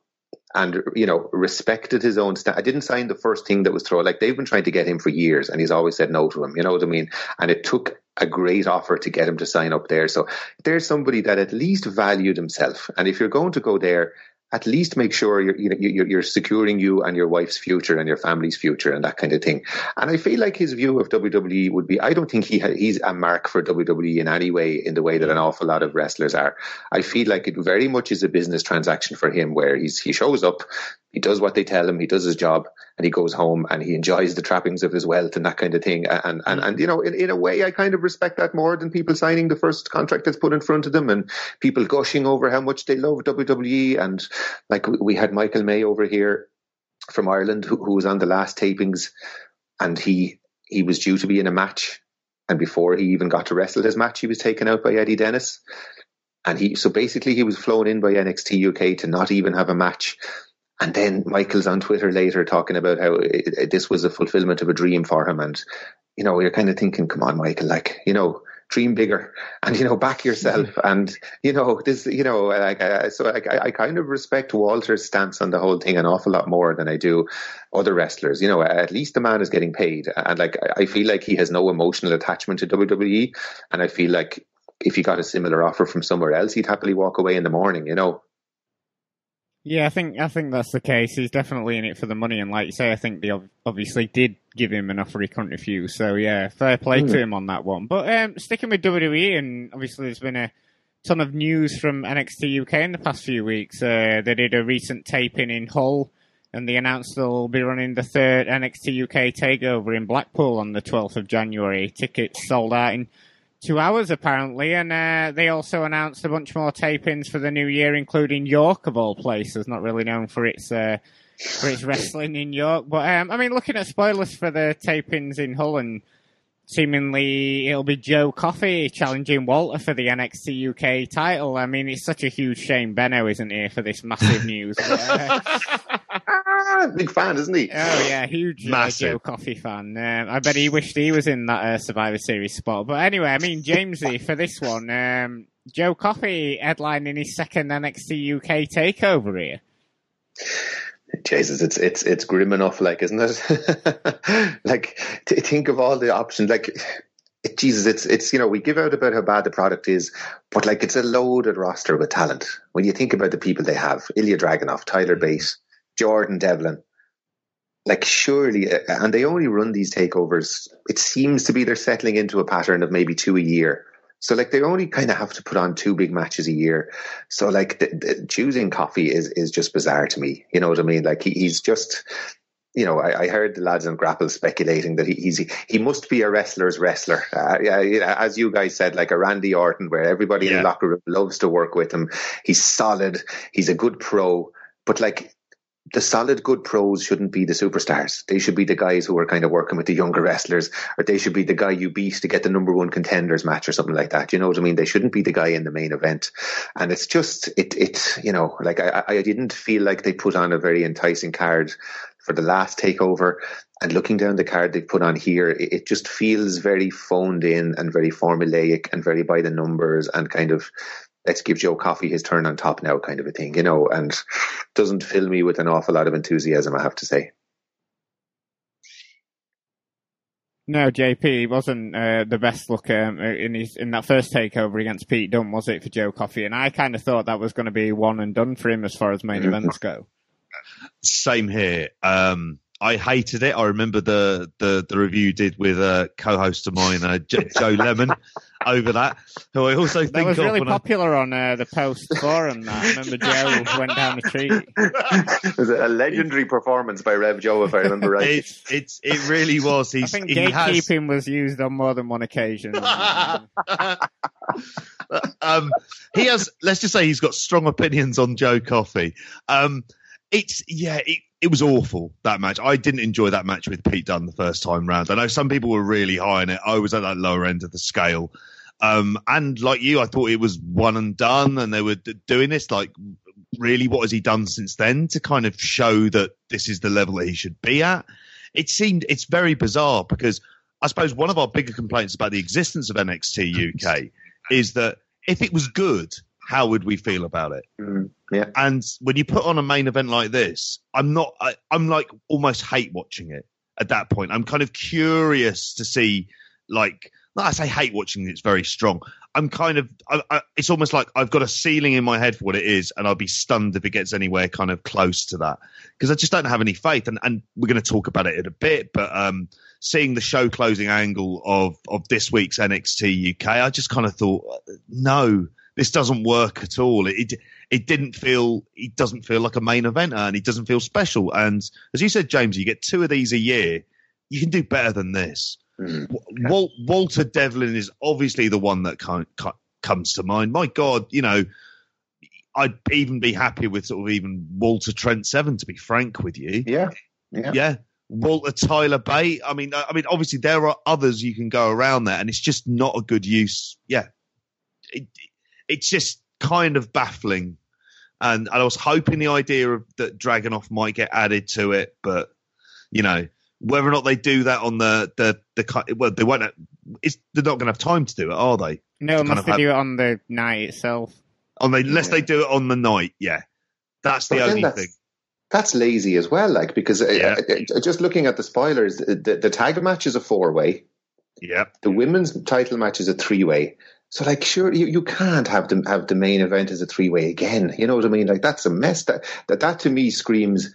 and you know respected his own I didn't sign the first thing that was thrown. Like they've been trying to get him for years, and he's always said no to him. You know what I mean? And it took a great offer to get him to sign up there. So there's somebody that at least valued himself. And if you're going to go there, at least make sure you're, you're, you're securing you and your wife's future and your family's future and that kind of thing. And I feel like his view of WWE would be, I don't think he ha- he's a mark for WWE in any way, in the way that an awful lot of wrestlers are. I feel like it very much is a business transaction for him, where he's he shows up, he does what they tell him, he does his job, and he goes home and he enjoys the trappings of his wealth and that kind of thing. And and and you know, in, in a way, I kind of respect that more than people signing the first contract that's put in front of them and people gushing over how much they love WWE. And like we had Michael May over here from Ireland who, who was on the last tapings, and he he was due to be in a match, and before he even got to wrestle his match, he was taken out by Eddie Dennis. And he, so basically, he was flown in by NXT UK to not even have a match and then Michael's on Twitter later talking about how it, it, this was a fulfillment of a dream for him. And, you know, you're kind of thinking, come on, Michael, like, you know, dream bigger and you know back yourself. And you know this you know like I, so I, I kind of respect Walter's stance on the whole thing an awful lot more than I do other wrestlers. You know at least the man is getting paid. And like I feel like he has no emotional attachment to WWE and I feel like if he got a similar offer from somewhere else he'd happily walk away in the morning you know yeah, I think I think that's the case. He's definitely in it for the money, and like you say, I think they obviously did give him an offer he couldn't refuse. So yeah, fair play mm. to him on that one. But um, sticking with WWE, and obviously there's been a ton of news from NXT UK in the past few weeks. Uh, they did a recent taping in Hull, and they announced they'll be running the third NXT UK takeover in Blackpool on the 12th of January. Tickets sold out in two hours apparently, and uh, they also announced a bunch more tapings for the new year, including York of all places, not really known for its uh, for its wrestling in York. But um, I mean, looking at spoilers for the tapings in Hull, and seemingly it'll be Joe Coffey challenging Walter for the NXT UK title. I mean, it's such a huge shame Benno isn't here for this massive news. Uh, Big fan, isn't he? Oh yeah, huge uh, Joe Coffey fan. Um, I bet he wished he was in that uh, Survivor Series spot. But anyway, I mean, Jamesy for this one, um, Joe Coffey headlining his second NXT UK takeover here. Jesus, it's it's it's grim enough, like, isn't it? like, to think of all the options, like. It, Jesus, it's it's you know we give out about how bad the product is, but like it's a loaded roster with talent. When you think about the people they have, Ilya Dragunov, Tyler Bates, Jordan Devlin, like surely, uh, and they only run these takeovers. It seems to be they're settling into a pattern of maybe two a year. So like they only kind of have to put on two big matches a year. So like the, the, choosing Coffey is is just bizarre to me. You know what I mean? Like he, he's just. You know, I, I heard the lads on Grapple speculating that he, he's he must be a wrestler's wrestler. Uh, yeah, as you guys said, like a Randy Orton, where everybody yeah. in the locker room loves to work with him. He's solid. He's a good pro. But like the solid good pros shouldn't be the superstars. They should be the guys who are kind of working with the younger wrestlers, or they should be the guy you beat to get the number one contenders match or something like that. You know what I mean? They shouldn't be the guy in the main event. And it's just, it, it, you know, like I, I didn't feel like they put on a very enticing card for the last takeover. And looking down the card they put on here, it, it just feels very phoned in and very formulaic and very by the numbers and kind of let's give Joe Coffey his turn on top now kind of a thing, you know, and doesn't fill me with an awful lot of enthusiasm, I have to say. No, JP wasn't uh, the best look um, in his in that first takeover against Pete Dunne, was it for Joe Coffey? And I kind of thought that was going to be one and done for him as far as main mm-hmm. events go. Same here. Um, I hated it. I remember the the, the review did with a co-host of mine, uh, Joe Lemon, over that. Who I also think that was really popular I... on uh, the post forum. That I remember Joe went down the tree. it was a legendary performance by Rev Joe, if I remember right. It's it's it really was. He's, I think gatekeeping has... was used on more than one occasion. um, he has. Let's just say he's got strong opinions on Joe Coffey. Um, it's yeah. It, it was awful that match. I didn't enjoy that match with Pete Dunne the first time round. I know some people were really high on it. I was at that lower end of the scale. Um, and like you, I thought it was one and done, and they were d- doing this like really what has he done since then to kind of show that this is the level that he should be at. It seemed it's very bizarre because I suppose one of our bigger complaints about the existence of NXT UK is that if it was good, how would we feel about it? Mm, yeah. And when you put on a main event like this, I'm not, I, I'm like almost hate watching it at that point. I'm kind of curious to see, like, I say hate watching it's very strong. I'm kind of, I, I, it's almost like I've got a ceiling in my head for what it is, and I'll be stunned if it gets anywhere kind of close to that because I just don't have any faith. And, and we're going to talk about it in a bit, but um, seeing the show closing angle of of this week's NXT UK, I just kind of thought, no, this doesn't work at all. It it didn't feel it doesn't feel like a main eventer and it doesn't feel special. And as you said, James, you get two of these a year. You can do better than this. Mm-hmm. Wal- Walter Devlin is obviously the one that comes to mind. My God, you know, I'd even be happy with sort of even Walter Trent Seven, to be frank with you. Yeah, yeah, yeah. Walter Tyler Bate. I mean, I mean, obviously there are others you can go around there, and it's just not a good use. Yeah, it, it's just kind of baffling. And, and I was hoping the idea of that Dragunov might get added to it, but you know whether or not they do that on the the the well they won't It's, they're not going to have time to do it, are they? No, unless they have, do it on the night itself. On the, unless yeah. they do it on the night, yeah. That's the only that's, thing. That's lazy as well, like because uh, yeah. uh, just looking at the spoilers, the, the tag match is a four way. Yeah. The women's title match is a three way. So like, sure, you, you can't have the have the main event as a three way again. You know what I mean? Like that's a mess. That that that to me screams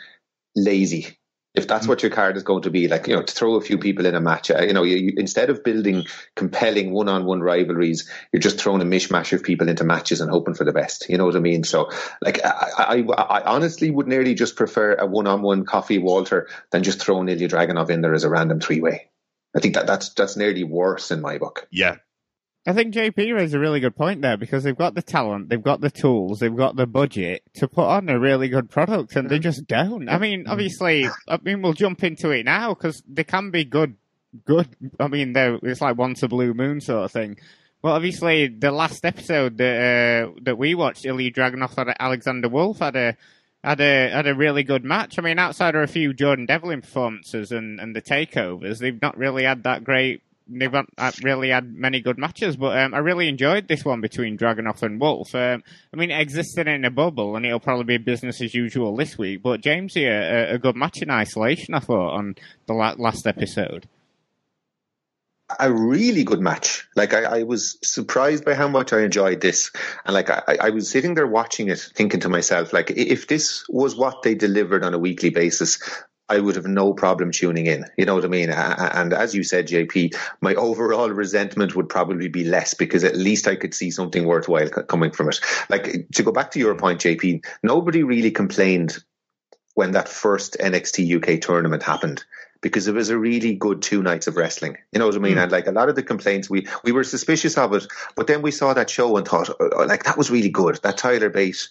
lazy. If that's what your card is going to be, like you know, to throw a few people in a match, uh, you know, you, you, instead of building compelling one-on-one rivalries, you're just throwing a mishmash of people into matches and hoping for the best. You know what I mean? So, like, I, I, I honestly would nearly just prefer a one-on-one Coffey Walter than just throwing Ilya Dragunov in there as a random three-way. I think that that's that's nearly worse in my book. Yeah, I think JP raised a really good point there because they've got the talent, they've got the tools, they've got the budget to put on a really good product, and they mm-hmm. just don't. I mean, mm-hmm. obviously, I mean, we'll jump into it now because they can be good. Good. I mean, it's like once a blue moon sort of thing. Well, obviously, the last episode that uh, that we watched, Ilya Dragunov and Alexander Wolf had a had a had a really good match. I mean, outside of a few Jordan Devlin performances and, and the takeovers, they've not really had that great they've not really had many good matches, but um, I really enjoyed this one between Dragunov and Wolf. Um, I mean, it existed in a bubble, and it'll probably be business as usual this week. But James here, a, a good match in isolation, I thought, on the last episode. A really good match. Like I, I, was surprised by how much I enjoyed this, and like I, I was sitting there watching it, thinking to myself, like if this was what they delivered on a weekly basis, I would have no problem tuning in. You know what I mean? And as you said, JP, my overall resentment would probably be less because at least I could see something worthwhile coming from it. Like to go back to your point, JP, nobody really complained when that first NXT UK tournament happened because it was a really good two nights of wrestling. You know what I mean? Mm. And like a lot of the complaints, we we were suspicious of it, but then we saw that show and thought, oh, like that was really good. That Tyler Bate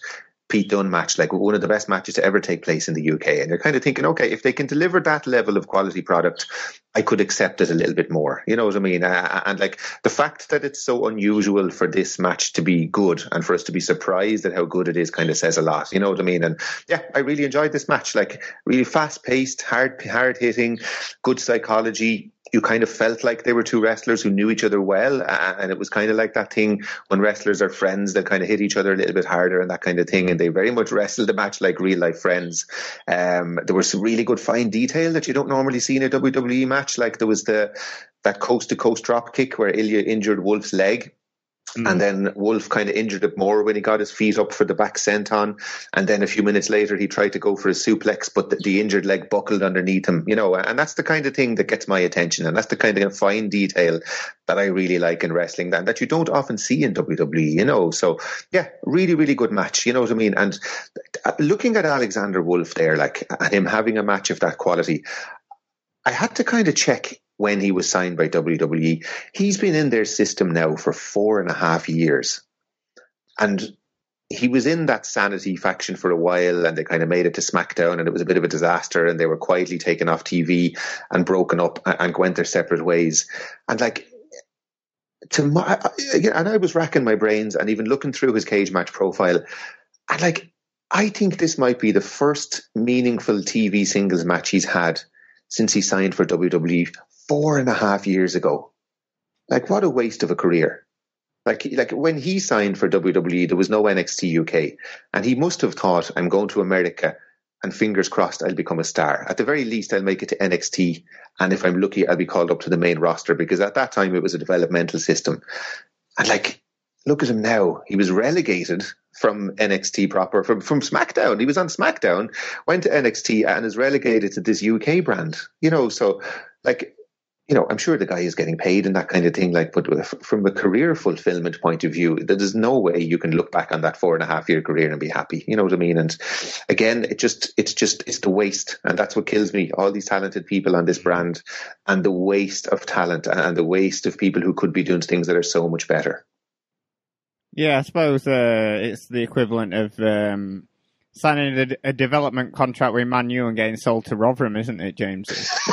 Pete Dunne match, like one of the best matches to ever take place in the UK. And you're kind of thinking, okay, if they can deliver that level of quality product, I could accept it a little bit more. You know what I mean? And like the fact that it's so unusual for this match to be good and for us to be surprised at how good it is kind of says a lot. You know what I mean? And yeah, I really enjoyed this match. Like really fast paced, hard, hard hitting, good psychology you kind of felt like they were two wrestlers who knew each other well. And it was kind of like that thing when wrestlers are friends, they kind of hit each other a little bit harder and that kind of thing. And they very much wrestled the match like real life friends. Um, there was some really good fine detail that you don't normally see in a WWE match. Like there was the, that coast to coast drop kick where Ilya injured Wolf's leg Mm. And then Wolf kind of injured it more when he got his feet up for the back senton. And then a few minutes later, he tried to go for a suplex, but the, the, injured leg buckled underneath him, you know. And that's the kind of thing that gets my attention. And that's the kind of fine detail that I really like in wrestling that, that you don't often see in WWE, you know. So, yeah, really, really good match, you know what I mean? And uh, looking at Alexander Wolf there, like, and him having a match of that quality, I had to kind of check when he was signed by WWE. He's been in their system now for four and a half years. And he was in that sanity faction for a while and they kind of made it to SmackDown and it was a bit of a disaster and they were quietly taken off TV and broken up and went their separate ways. And like, to my, and I was racking my brains and even looking through his Cagematch profile and like, I think this might be the first meaningful TV singles match he's had since he signed for WWE four and a half years ago. Like, what a waste of a career. Like, like when he signed for WWE, there was no NXT UK, and he must have thought, "I'm going to America, and fingers crossed, I'll become a star. At the very least, I'll make it to NXT, and if I'm lucky, I'll be called up to the main roster because at that time it was a developmental system." And like, look at him now. He was relegated from NXT proper from from SmackDown. He was on SmackDown, went to NXT, and is relegated to this UK brand. You know, so like you know, I'm sure the guy is getting paid and that kind of thing. Like, but from a career fulfillment point of view, there's no way you can look back on that four and a half year career and be happy. You know what I mean? And again, it just, it's just, it's the waste, and that's what kills me. All these talented people on this brand, and the waste of talent, and the waste of people who could be doing things that are so much better. Yeah, I suppose uh, it's the equivalent of um, signing a, a, development contract with Manu and getting sold to Rotherham, isn't it, James?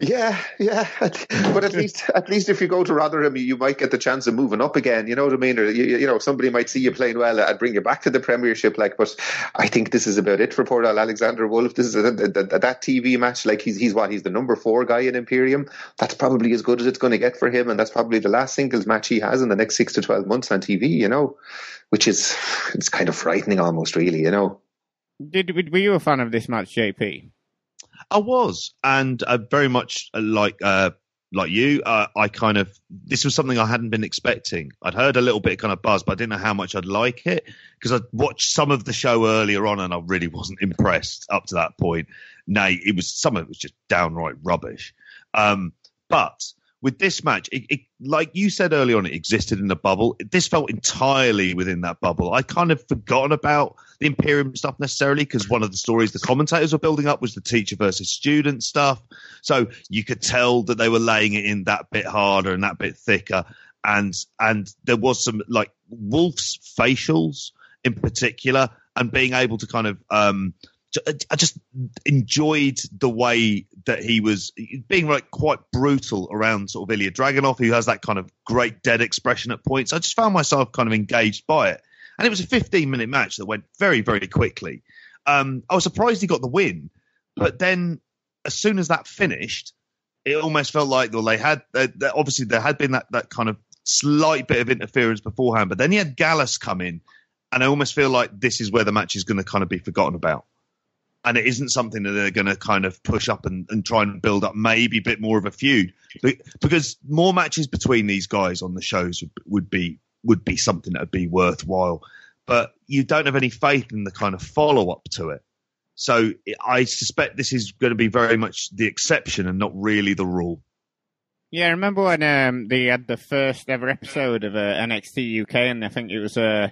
yeah, yeah. But at least, at least if you go to Rotherham, you might get the chance of moving up again. You know what I mean? Or you, you know, somebody might see you playing well and bring you back to the Premiership. Like, but I think this is about it for poor Alexander Wolf. This is a, a, a, that TV match. Like, he's he's what he's the number four guy in Imperium. That's probably as good as it's going to get for him, and that's probably the last singles match he has in the next six to twelve months on TV. You know, which is it's kind of frightening almost, really. You know. Did were you a fan of this match, JP? I was, and uh, very much uh, like uh, like you, uh, I kind of this was something I hadn't been expecting. I'd heard a little bit kind of buzz, but I didn't know how much I'd like it because I'd watched some of the show earlier on, and I really wasn't impressed up to that point. Nay, it was some of it was just downright rubbish. Um, but with this match, it, it, like you said earlier on, it existed in a bubble. This felt entirely within that bubble. I kind of forgotten about the Imperium stuff necessarily because one of the stories the commentators were building up was the teacher versus student stuff. So you could tell that they were laying it in that bit harder and that bit thicker. And and there was some like Wolf's facials in particular, and being able to kind of um, I just enjoyed the way that he was being like quite brutal around sort of Ilya Dragunov, who has that kind of great dead expression at points. I just found myself kind of engaged by it, and it was a 15 minute match that went very very quickly. Um, I was surprised he got the win, but then as soon as that finished, it almost felt like well they had they, they, obviously there had been that that kind of slight bit of interference beforehand, but then he had Gallus come in, and I almost feel like this is where the match is going to kind of be forgotten about and it isn't something that they're going to kind of push up and, and try and build up maybe a bit more of a feud. Because more matches between these guys on the shows would, would be would be something that would be worthwhile. But you don't have any faith in the kind of follow up to it. So i suspect this is going to be very much the exception and not really the rule. Yeah, I remember when um, they had the first ever episode of uh, NXT UK, and I think it was uh,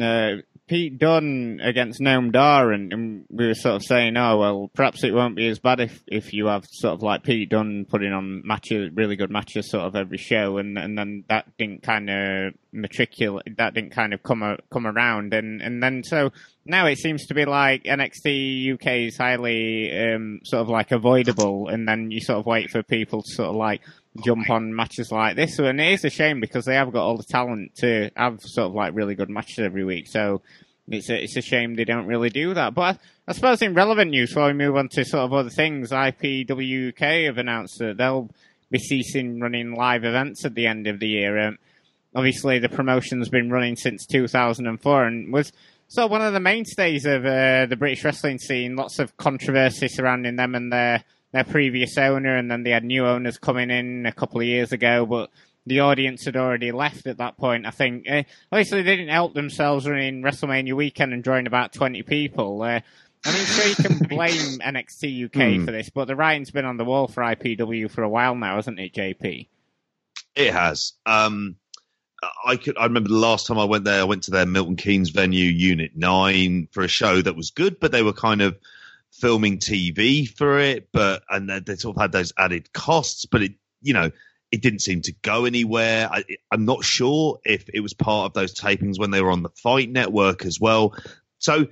uh, Pete Dunne against Noam Dar, and, and, we were sort of saying, oh well, perhaps it won't be as bad if if you have sort of like Pete Dunne putting on matches, really good matches, sort of every show, and and then that didn't kind of matriculate, that didn't kind of come a, come around, and and then so now it seems to be like NXT UK is highly um, sort of like avoidable, and then you sort of wait for people to sort of like jump on matches like this. And it is a shame because they have got all the talent to have sort of like really good matches every week. So it's a, it's a shame they don't really do that. But I, I suppose in relevant news, before we move on to sort of other things, IPW UK have announced that they'll be ceasing running live events at the end of the year. Um, obviously, the promotion's been running since 2004 and was sort of one of the mainstays of uh, the British wrestling scene. Lots of controversy surrounding them and their their previous owner, and then they had new owners coming in a couple of years ago, but the audience had already left at that point. I think uh, obviously they didn't help themselves running WrestleMania weekend and drawing about twenty people. Uh, I mean, sure you can blame NXT UK mm. for this, but the writing's been on the wall for IPW for a while now, hasn't it, JP? It has. Um, I could. I remember the last time I went there. I went to their Milton Keynes venue, Unit Nine, for a show that was good, but they were kind of filming TV for it, but and they, they sort of had those added costs. But it, you know, it didn't seem to go anywhere. I, am not sure if it was part of those tapings when they were on the Fight Network as well. So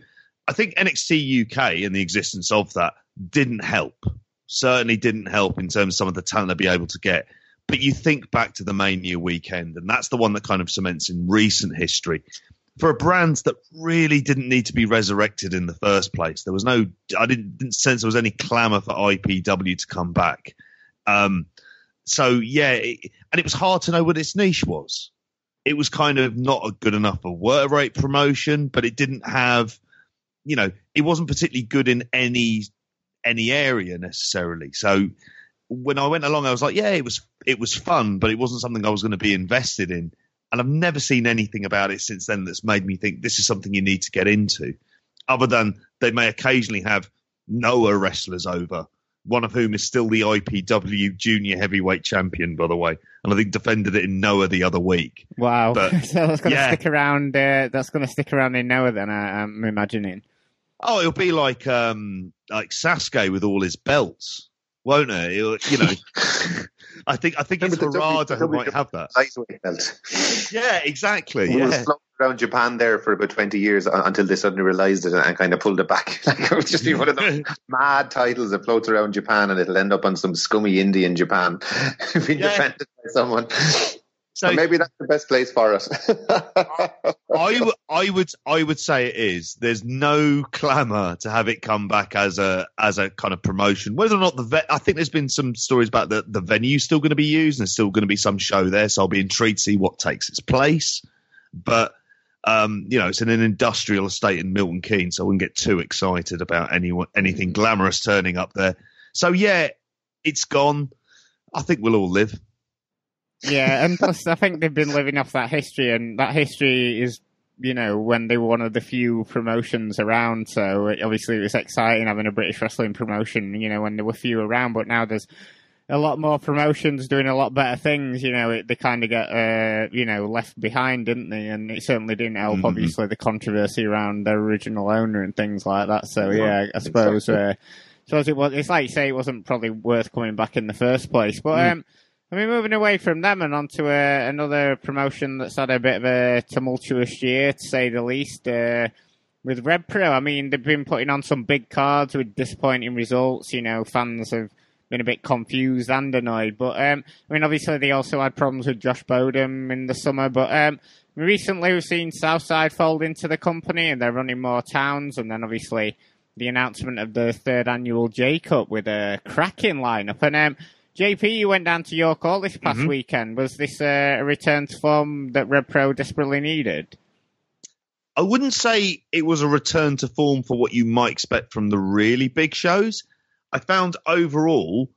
I think NXT UK and the existence of that didn't help. Certainly didn't help in terms of some of the talent they'd be able to get. But you think back to the Mania weekend, and that's the one that kind of cements in recent history for a brand that really didn't need to be resurrected in the first place. There was no, I didn't, didn't sense there was any clamour for IPW to come back. Um, so yeah, it, and it was hard to know what its niche was. It was kind of not a good enough a work rate promotion, but it didn't have, you know, it wasn't particularly good in any any area necessarily. So when I went along, I was like, yeah, it was it was fun, but it wasn't something I was going to be invested in. And I've never seen anything about it since then that's made me think this is something you need to get into. Other than they may occasionally have Noah wrestlers over one of whom is still the IPW junior heavyweight champion, by the way, and I think defended it in Noah the other week. Wow, but, so that's going to yeah. stick around. Uh, that's going to stick around in Noah, then I, am imagining. Oh, it'll be like um, like Sasuke with all his belts, won't it? It'll, you know, I think I think it's Harada who might have that. Yeah, exactly. yeah. Was floating around Japan there for about 20 years uh, until they suddenly realized it and kind of pulled it back. like it would just be one of those mad titles that floats around Japan and it'll end up on some scummy indie in Japan being yeah. defended by someone. So maybe that's the best place for us. I, I would I would say it is. There's no clamour to have it come back as a as a kind of promotion. Whether or not the vet, I think there's been some stories about the the venue still going to be used and there's still going to be some show there. So I'll be intrigued to see what takes its place. But um, you know, it's in an industrial estate in Milton Keynes, so I wouldn't get too excited about anyone anything glamorous turning up there. So yeah, it's gone. I think we'll all live. Yeah, and plus I think they've been living off that history, and that history is, you know, when they were one of the few promotions around. So obviously it was exciting having a British wrestling promotion, you know, when there were few around. But now there's a lot more promotions doing a lot better things. You know, it, they kind of get, uh, you know, left behind, didn't they? And it certainly didn't help, mm-hmm. obviously, the controversy around their original owner and things like that. So yeah, I suppose. Uh, suppose it was. It's like you say, it wasn't probably worth coming back in the first place. But mm. I mean, moving away from them and onto uh, another promotion that's had a bit of a tumultuous year, to say the least, uh, with Rev Pro. I mean, they've been putting on some big cards with disappointing results. You know, fans have been a bit confused and annoyed. But, um, I mean, obviously they also had problems with Josh Bodom in the summer. But um, recently we've seen Southside fold into the company and they're running more towns. And then obviously the announcement of the third annual J Cup with a cracking lineup. And um, JP, you went down to York Hall this past mm-hmm. weekend. Was this uh, a return to form that Rev Pro desperately needed? I wouldn't say it was a return to form for what you might expect from the really big shows. I found overall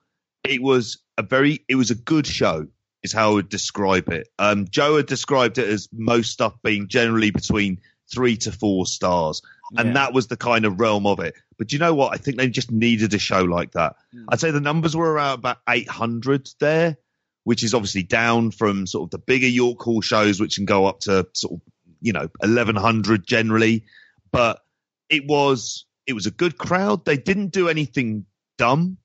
it was a very it was a good show is how I would describe it. Um, Joe had described it as most stuff being generally between three to four stars, and yeah. that was the kind of realm of it. But you know what? I think they just needed a show like that. Mm. I'd say the numbers were around about 800 there, which is obviously down from sort of the bigger York Hall shows, which can go up to sort of, you know, 1100 generally. But it was, it was a good crowd. They didn't do anything dumb.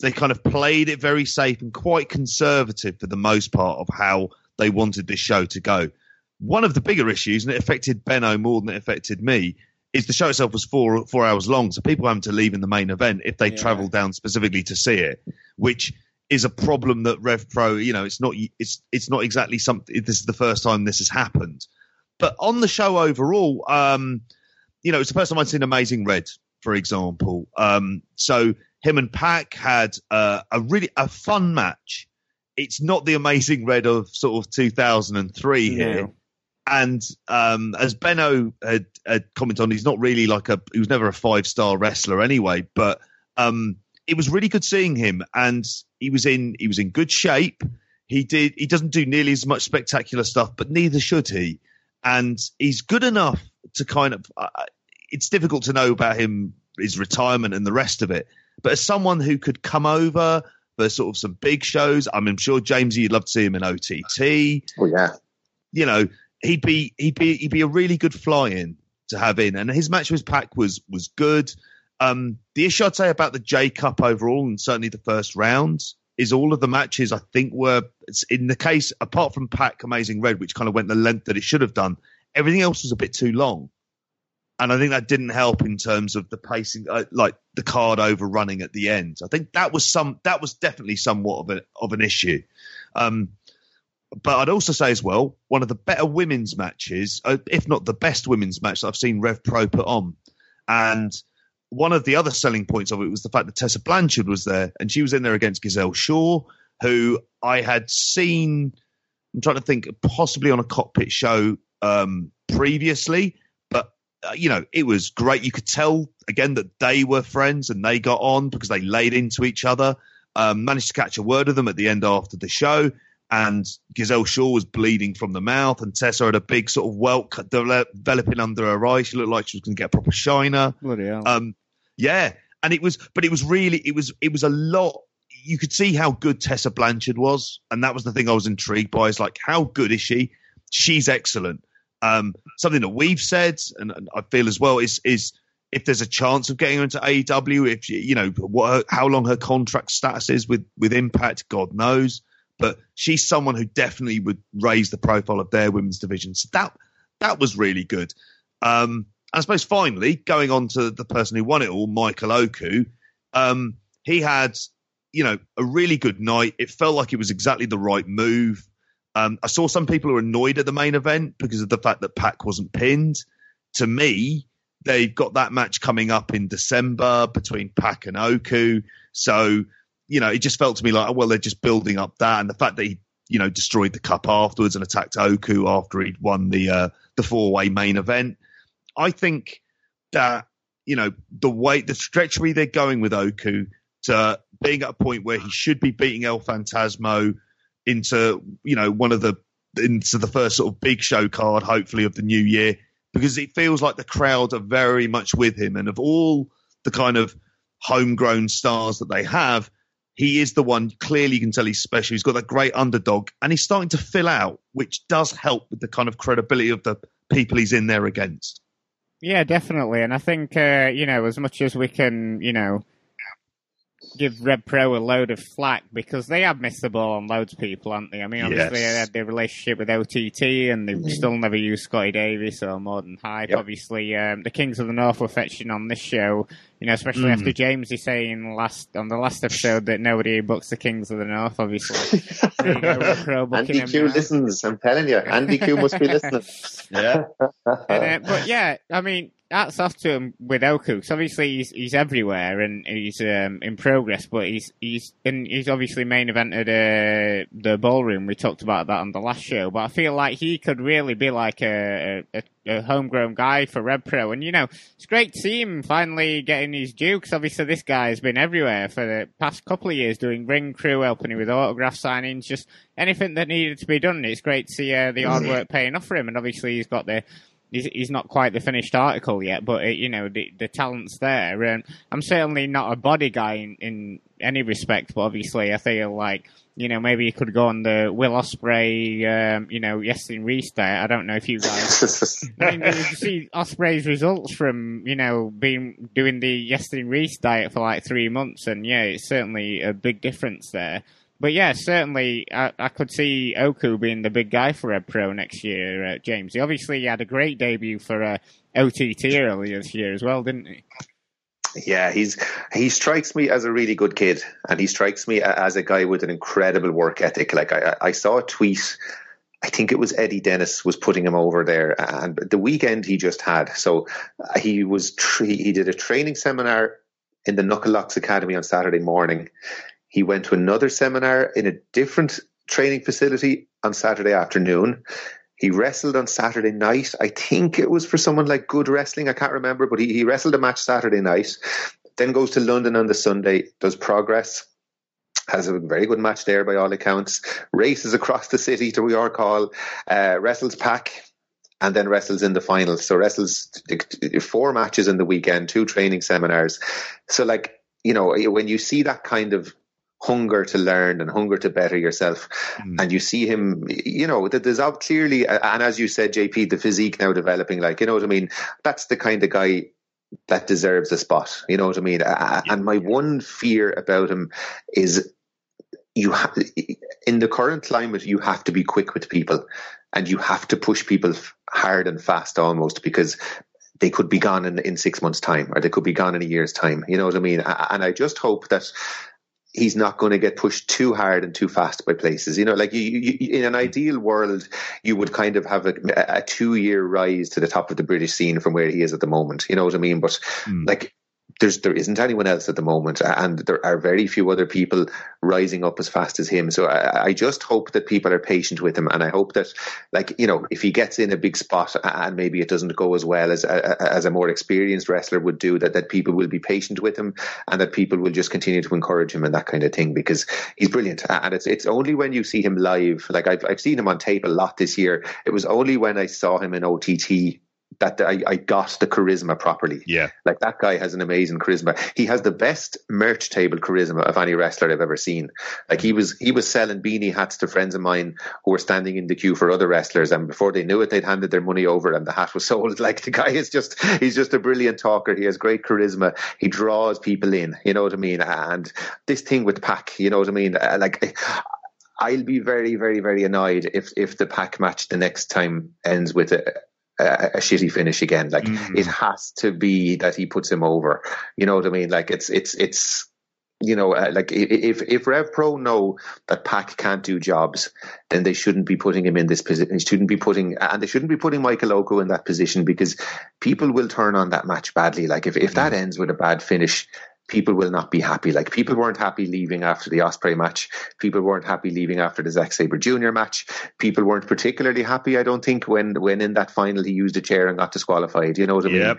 They kind of played it very safe and quite conservative for the most part of how they wanted this show to go. One of the bigger issues, and it affected Benno more than it affected me, is the show itself was four four hours long, so people having to leave in the main event if they yeah. travel down specifically to see it, which is a problem that Rev Pro, you know, it's not it's it's not exactly something. This is the first time this has happened, but on the show overall, um, you know, it's the first time I've seen Amazing Red, for example. Um, so him and PAC had uh, a really a fun match. It's not the Amazing Red of sort of 2003 here. And um, as Benno had, had, commented on, he's not really like a he was never a five star wrestler anyway. But um, it was really good seeing him, and he was in he was in good shape. He did he doesn't do nearly as much spectacular stuff, but neither should he. And he's good enough to kind of. Uh, it's difficult to know about him, his retirement, and the rest of it. But as someone who could come over for sort of some big shows, I'm sure Jamesy, you'd love to see him in OTT. Oh yeah. You know, he'd be he'd be he'd be a really good fly-in to have in, and his match with PAC was was good. Um, the issue I'd say about the J Cup overall, and certainly the first round, is all of the matches I think were in the case apart from PAC Amazing Red, which kind of went the length that it should have done. Everything else was a bit too long, and I think that didn't help in terms of the pacing, uh, like the card overrunning at the end. I think that was some that was definitely somewhat of a of an issue. Um, but I'd also say as well, one of the better women's matches, uh, if not the best women's match that I've seen Rev Pro put on. And one of the other selling points of it was the fact that Tessa Blanchard was there, and she was in there against Giselle Shaw, who I had seen. I'm trying to think, possibly on a cockpit show um, previously, but uh, you know, it was great. You could tell again that they were friends and they got on because they laid into each other. Um, managed to catch a word of them at the end after the show and Giselle Shaw was bleeding from the mouth, and Tessa had a big sort of welt developing under her eye. She looked like she was going to get a proper shiner. Bloody hell. Um, yeah, and it was, but it was really, it was, it was a lot. You could see how good Tessa Blanchard was, and that was the thing I was intrigued by. Is like, how good is she? She's excellent. Um, something that we've said, and, and I feel as well, is is if there's a chance of getting her into AEW, if you, you know what, her, how long her contract status is with with Impact, God knows but she's someone who definitely would raise the profile of their women's division. So that that was really good. Um, I suppose finally, going on to the person who won it all, Michael Oku, um, he had, you know, a really good night. It felt like it was exactly the right move. Um, I saw some people were annoyed at the main event because of the fact that Pac wasn't pinned. To me, they've got that match coming up in December between Pac and Oku. So, you know, it just felt to me like, oh, well, they're just building up that. And the fact that he, you know, destroyed the cup afterwards and attacked Oku after he'd won the uh, the four way main event. I think that, you know, the way, the trajectory they're going with Oku to being at a point where he should be beating El Phantasmo into, you know, one of the, into the first sort of big show card, hopefully, of the new year because it feels like the crowd are very much with him. And of all the kind of homegrown stars that they have, he is the one clearly you can tell he's special. He's got that great underdog and he's starting to fill out, which does help with the kind of credibility of the people he's in there against. Yeah, definitely. And I think, uh, you know, as much as we can, you know, give Rev Pro a load of flack because they have missed the ball on loads of people, haven't they? I mean, obviously yes. they had their relationship with OTT and they've mm. still never used Scotty Davis or Modern Hype. Yep. Obviously, um, the Kings of the North were fetching on this show, you know, especially mm. after James is saying last on the last episode that nobody books the Kings of the North. Obviously, you know, Andy Q now. listens. I'm telling you, Andy Q must be listening. yeah, and, uh, but yeah, I mean hats off to him with Oku. Because obviously he's he's everywhere and he's um, in progress, but he's he's and he's obviously main evented uh, the ballroom. We talked about that on the last show, but I feel like he could really be like a, a, a homegrown guy for Rev Pro. And you know, it's great to see him finally getting his due. Because obviously this guy has been everywhere for the past couple of years, doing ring crew, helping him with autograph signings, just anything that needed to be done. It's great to see uh, the hard work paying off for him, and obviously he's got the he's, he's not quite the finished article yet, but it, you know the the talent's there, and I'm certainly not a body guy in, in any respect, but obviously I feel like you know maybe he could go on the Will Ospreay, um, you know, Iestyn Rees there. I don't know if you guys. I mean, you see Ospreay's results from you know being doing the Iestyn Rees diet for like three months, and yeah, it's certainly a big difference there but yeah, certainly I, I, could see Oku being the big guy for Rev Pro next year, uh, James. He obviously had a great debut for uh, OTT earlier this year as well, didn't he? Yeah, he's he strikes me as a really good kid, and he strikes me as a guy with an incredible work ethic. Like I, I saw a tweet, I think it was Eddie Dennis was putting him over there, and the weekend he just had. So he was he did a training seminar in the Knucklelocks Academy on Saturday morning. He went to another seminar in a different training facility on Saturday afternoon. He wrestled on Saturday night. I think it was for someone like Good Wrestling. I can't remember, but he, he wrestled a match Saturday night. Then goes to London on the Sunday, does progress, has a very good match there by all accounts. Races across the city to York Hall, uh, wrestles PAC, and then wrestles in the final. So wrestles four matches in the weekend, two training seminars. So like you know when you see that kind of hunger to learn and hunger to better yourself. Mm. And you see him, you know, that there's out clearly, and as you said, JP, the physique now developing, like, you know what I mean? That's the kind of guy that deserves a spot. You know what I mean? Yeah. And my one fear about him is you have, in the current climate, you have to be quick with people and you have to push people hard and fast almost because they could be gone in, in six months' time or they could be gone in a year's time. You know what I mean? And I just hope that he's not going to get pushed too hard and too fast by places. You know, like you, you, in an ideal world, you would kind of have a, a two year rise to the top of the British scene from where he is at the moment. You know what I mean? But mm. like there's there isn't anyone else at the moment, and there are very few other people rising up as fast as him. So I, I, just hope that people are patient with him, and I hope that, like you know, if he gets in a big spot and maybe it doesn't go as well as as a more experienced wrestler would do, that that people will be patient with him, and that people will just continue to encourage him and that kind of thing because he's brilliant. And it's it's only when you see him live, like I've I've seen him on tape a lot this year. It was only when I saw him in OTT that I, I got the charisma properly. Yeah. Like that guy has an amazing charisma. He has the best merch table charisma of any wrestler I've ever seen. Like he was he was selling beanie hats to friends of mine who were standing in the queue for other wrestlers and before they knew it they'd handed their money over and the hat was sold. Like the guy is just he's just a brilliant talker. He has great charisma. He draws people in, you know what I mean? And this thing with Pac, you know what I mean? Uh, like I'll be very, very, very annoyed if if the Pac match the next time ends with a a, a shitty finish again. Like mm. it has to be that he puts him over. You know what I mean? Like it's it's it's you know, uh, like if if Rev Pro know that PAC can't do jobs, then they shouldn't be putting him in this position. They shouldn't be putting, and they shouldn't be putting Michael Oku in that position because people will turn on that match badly. Like if if that mm. ends with a bad finish, people will not be happy. Like people weren't happy leaving after the Ospreay match. People weren't happy leaving after the Zack Sabre Jr. match. People weren't particularly happy, I don't think, when when in that final he used a chair and got disqualified. You know what I mean?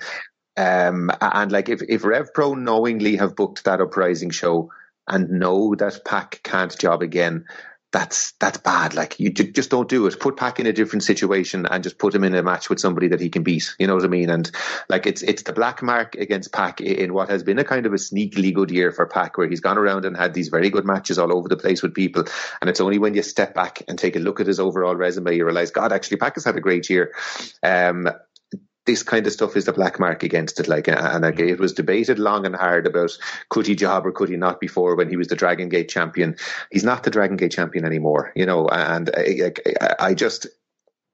Um, and like if, if Rev Pro knowingly have booked that uprising show and know that PAC can't job again, that's that's bad. Like you just don't do it. Put PAC in a different situation and just put him in a match with somebody that he can beat. You know what I mean? And like it's it's the black mark against PAC in what has been a kind of a sneakily good year for PAC, where he's gone around and had these very good matches all over the place with people. And it's only when you step back and take a look at his overall resume, you realize, God, actually, PAC has had a great year. Um, this kind of stuff is the black mark against it. Like, and like, mm. it was debated long and hard about could he job or could he not before when he was the Dragon Gate champion. He's not the Dragon Gate champion anymore, you know. And uh, I, I just,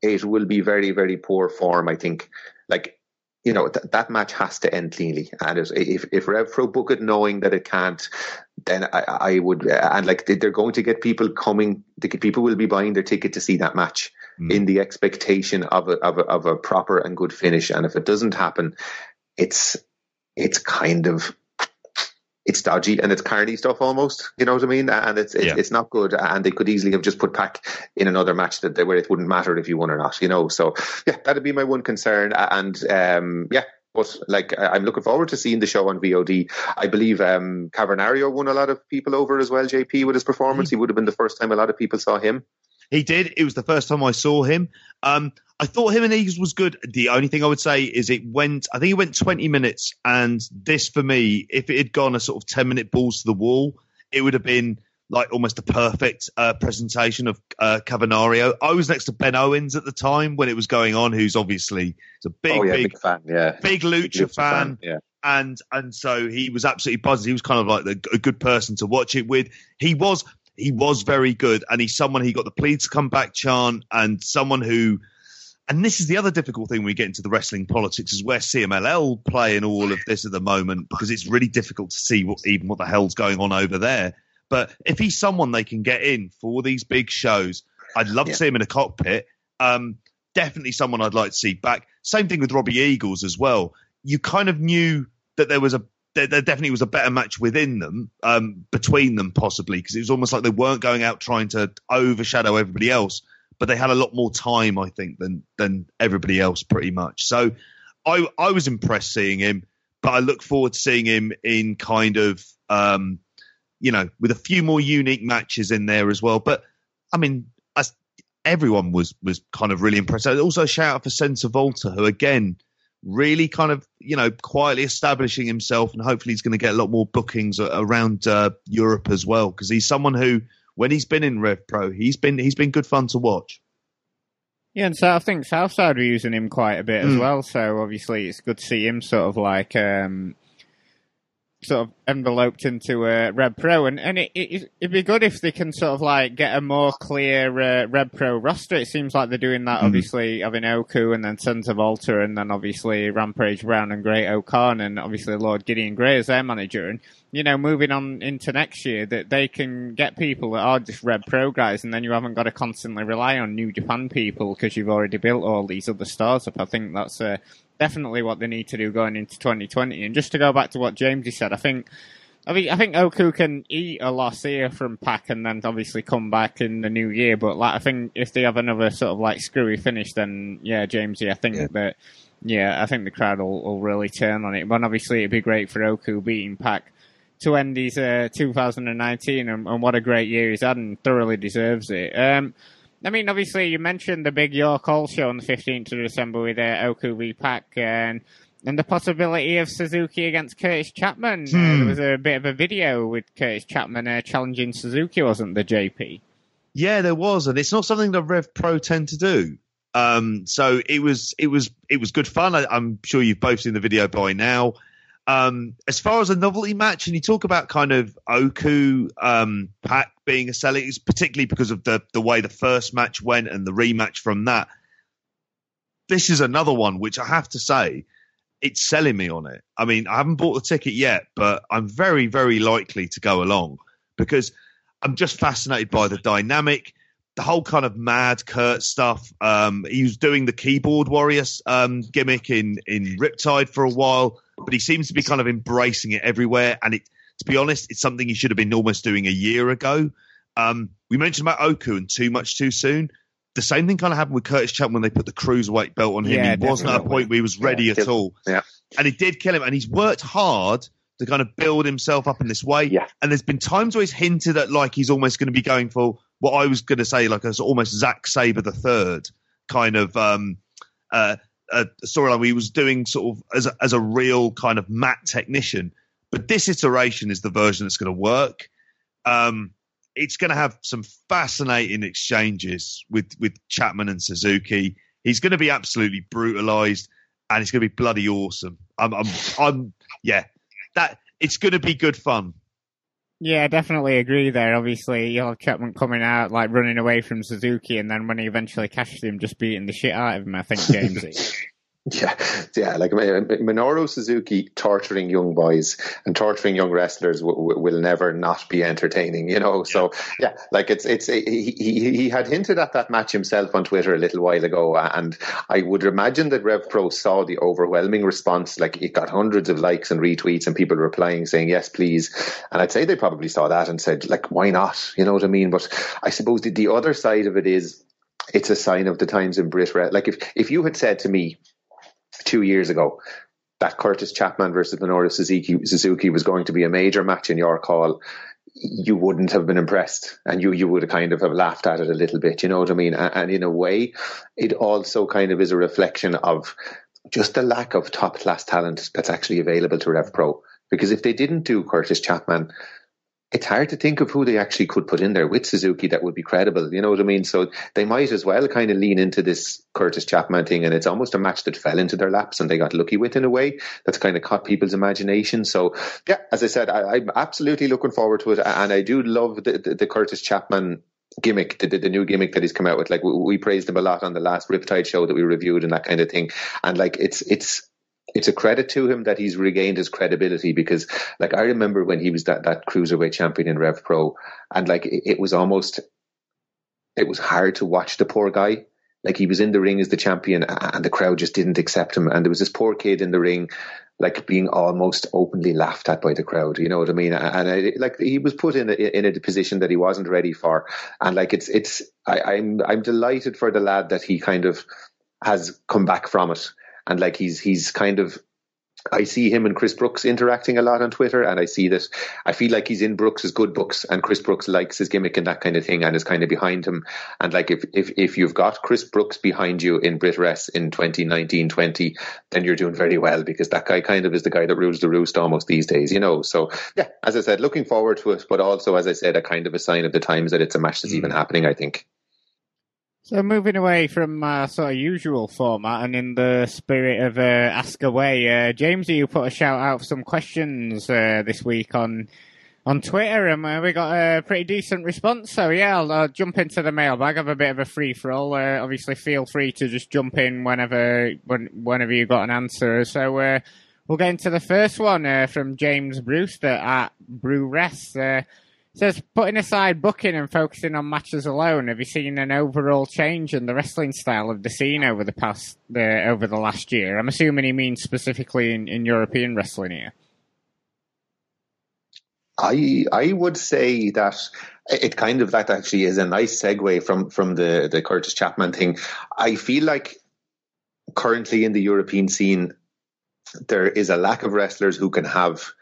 it will be very, very poor form. I think, like, you know, th- that match has to end cleanly. And if if Rev Pro book it knowing that it can't, then I, I would, and like they're going to get people coming. The people will be buying their ticket to see that match mm. in the expectation of a, of a, of a proper and good finish. And if it doesn't happen, it's it's kind of it's dodgy and it's carny stuff almost. You know what I mean? And it's it's, yeah. it's not good. And they could easily have just put PAC in another match that they, where it wouldn't matter if you won or not. You know, so yeah, that'd be my one concern. And um, yeah. But like, I'm looking forward to seeing the show on VOD. I believe um, Cavernario won a lot of people over as well. JP with his performance, mm-hmm. he would have been the first time a lot of people saw him. He did. It was the first time I saw him. Um, I thought him and Eagles was good. The only thing I would say is it went, I think it went 20 minutes. And this for me, if it had gone a sort of 10 minute balls to the wall, it would have been like almost a perfect uh, presentation of uh, Cavernario. I was next to Ben Owens at the time when it was going on, who's obviously a big, oh, yeah, big, big, fan, yeah, big lucha, big lucha fan, fan, yeah. And and so he was absolutely buzzed. He was kind of like the, a good person to watch it with. He was he was very good, and he's someone he got the please to come back chant, and someone who. And this is the other difficult thing when we get into the wrestling politics is where CMLL play in all of this at the moment because it's really difficult to see what even what the hell's going on over there. But if he's someone they can get in for these big shows, I'd love yeah. to see him in a cockpit. Um, definitely someone I'd like to see back. Same thing with Robbie Eagles as well. You kind of knew that there was a there, there definitely was a better match within them, um, between them possibly, because it was almost like they weren't going out trying to overshadow everybody else, but they had a lot more time, I think, than than everybody else, pretty much. So, I I was impressed seeing him, but I look forward to seeing him in kind of, um, you know, with a few more unique matches in there as well. But I mean, as everyone was was kind of really impressed. Also, a shout out for Senza Volto, who again really kind of you know quietly establishing himself, and hopefully he's going to get a lot more bookings around uh, Europe as well because he's someone who, when he's been in Rev Pro, he's been he's been good fun to watch. Yeah, and so I think Southside were using him quite a bit mm. as well. So obviously it's good to see him sort of like um, sort of enveloped into uh, Rev Pro, and and it, it would be good if they can sort of like get a more clear uh, Rev Pro roster. It seems like they're doing that. Mm-hmm. Obviously, having Oku and then Senza Volto, and then obviously Rampage Brown and Great-O-Khan, and obviously Lord Gideon Grey as their manager. And you know, moving on into next year, that they can get people that are just Rev Pro guys, and then you haven't got to constantly rely on New Japan people because you've already built all these other stars up. I think that's uh, definitely what they need to do going into 2020. And just to go back to what Jamesy said, I think. I mean, I think Oku can eat a loss here from PAC and then obviously come back in the new year. But like, I think if they have another sort of like screwy finish, then yeah, Jamesy, I think yeah. that yeah, I think the crowd will, will really turn on it. But obviously, it'd be great for Oku beating PAC to end his uh, 2019, and, and, what a great year he's had, and thoroughly deserves it. Um, I mean, obviously, you mentioned the big York Hall show on the 15th of December with uh, Oku v PAC and, and the possibility of Suzuki against Kurtis Chapman. Hmm. Uh, there was a bit of a video with Kurtis Chapman uh, challenging Suzuki, wasn't the JP? Yeah, there was, and it's not something that Rev Pro tend to do. Um, so it was, it was, it was good fun. I, I'm sure you've both seen the video by now. Um, as far as a novelty match, and you talk about kind of Oku um, PAC being a selling, particularly because of the the way the first match went and the rematch from that. this is another one which I have to say, it's selling me on it. I mean, I haven't bought the ticket yet, but I'm very, very likely to go along because I'm just fascinated by the dynamic, the whole kind of mad Kurt stuff. Um, he was doing the keyboard warriors um, gimmick in in Riptide for a while, but he seems to be kind of embracing it everywhere. And it, to be honest, it's something he should have been almost doing a year ago. Um, we mentioned about Oku and too much too soon. The same thing kind of happened with Kurtis Chapman when they put the cruiserweight belt on him. Yeah, he wasn't at a point where he was ready Yeah, at all. Yeah. And it did kill him. And he's worked hard to kind of build himself up in this way. Yeah. And there's been times where he's hinted at like he's almost going to be going for what I was going to say, like a sort almost Zack Sabre the third kind of um, uh, uh, storyline. Where he was doing sort of as a, as a real kind of mat technician. But this iteration is the version that's going to work. Um, it's going to have some fascinating exchanges with with Chapman and Suzuki. He's going to be absolutely brutalized, and it's going to be bloody awesome. I'm, I'm, I'm yeah, that it's going to be good fun. Yeah, I definitely agree there. Obviously, you'll have Chapman coming out, like running away from Suzuki, and then when he eventually catches him, just beating the shit out of him, I think, Jamesy. Yeah, yeah, like Minoru Suzuki torturing young boys and torturing young wrestlers w- w- will never not be entertaining, you know. So yeah, like it's it's he, he he had hinted at that match himself on Twitter a little while ago, and I would imagine that Rev Pro saw the overwhelming response. Like it got hundreds of likes and retweets and people replying saying yes, please. And I'd say they probably saw that and said like, why not? You know what I mean? But I suppose the, the other side of it is it's a sign of the times in Brit. Like if if you had said to me two years ago that Kurtis Chapman versus Minoru Suzuki, Suzuki was going to be a major match in York Hall, you wouldn't have been impressed and you, you would have kind of have laughed at it a little bit. You know what I mean? And, and in a way, it also kind of is a reflection of just the lack of top class talent that's actually available to Rev Pro. Because if they didn't do Kurtis Chapman, it's hard to think of who they actually could put in there with Suzuki that would be credible. You know what I mean? So they might as well kind of lean into this Kurtis Chapman thing, and it's almost a match that fell into their laps and they got lucky with in a way that's kind of caught people's imagination. So yeah, as I said, I, am absolutely looking forward to it, and I do love the, the, the Kurtis Chapman gimmick, the, the, new gimmick that he's come out with. Like we, we praised him a lot on the last Riptide show that we reviewed and that kind of thing. And like it's it's it's a credit to him that he's regained his credibility because like I remember when he was that, that cruiserweight champion in Rev Pro and like it, it was almost it was hard to watch the poor guy. Like he was in the ring as the champion and the crowd just didn't accept him. And there was this poor kid in the ring, like being almost openly laughed at by the crowd. You know what I mean? And I, like he was put in a, in a position that he wasn't ready for. And like it's it's I, I'm I'm delighted for the lad that he kind of has come back from it and like he's he's kind of I see him and Chris Brooks interacting a lot on Twitter, and I see that I feel like he's in Brooks's good books, and Chris Brooks likes his gimmick and that kind of thing, and is kind of behind him. And like if if if you've got Chris Brooks behind you in Brit Rest in 2019-20, then you're doing very well because that guy kind of is the guy that rules the roost almost these days, you know. So yeah, as I said, looking forward to it, but also as I said, a kind of a sign of the times that it's a match that's mm. even happening. I think. So moving away from uh, sort of usual format and in the spirit of uh, ask away, uh, James, you put a shout out for some questions uh, this week on on Twitter, and uh, we got a pretty decent response. So yeah, I'll uh, jump into the mailbag. Have a bit of a free for all. Uh, obviously, feel free to just jump in whenever when, whenever you got an answer. So we'll get into the first one from James Brewster at Brew Rest. Uh, says, putting aside booking and focusing on matches alone, have you seen an overall change in the wrestling style of the scene over the past, uh, over the last year? I'm assuming he means specifically in, in European wrestling here. I I would say that it kind of that actually is a nice segue from from the the Kurtis Chapman thing. I feel like currently in the European scene there is a lack of wrestlers who can have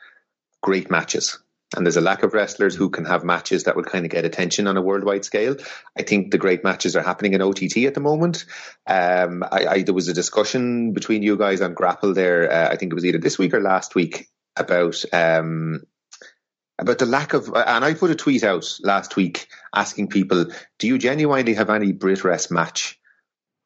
great matches and there's a lack of wrestlers who can have matches that would kind of get attention on a worldwide scale. I think the great matches are happening in OTT at the moment. Um, I, I, there was a discussion between you guys on Grapple there. Uh, I think it was either this week or last week about um, about the lack of. And I put a tweet out last week asking people, "Do you genuinely have any Brit Rest match?"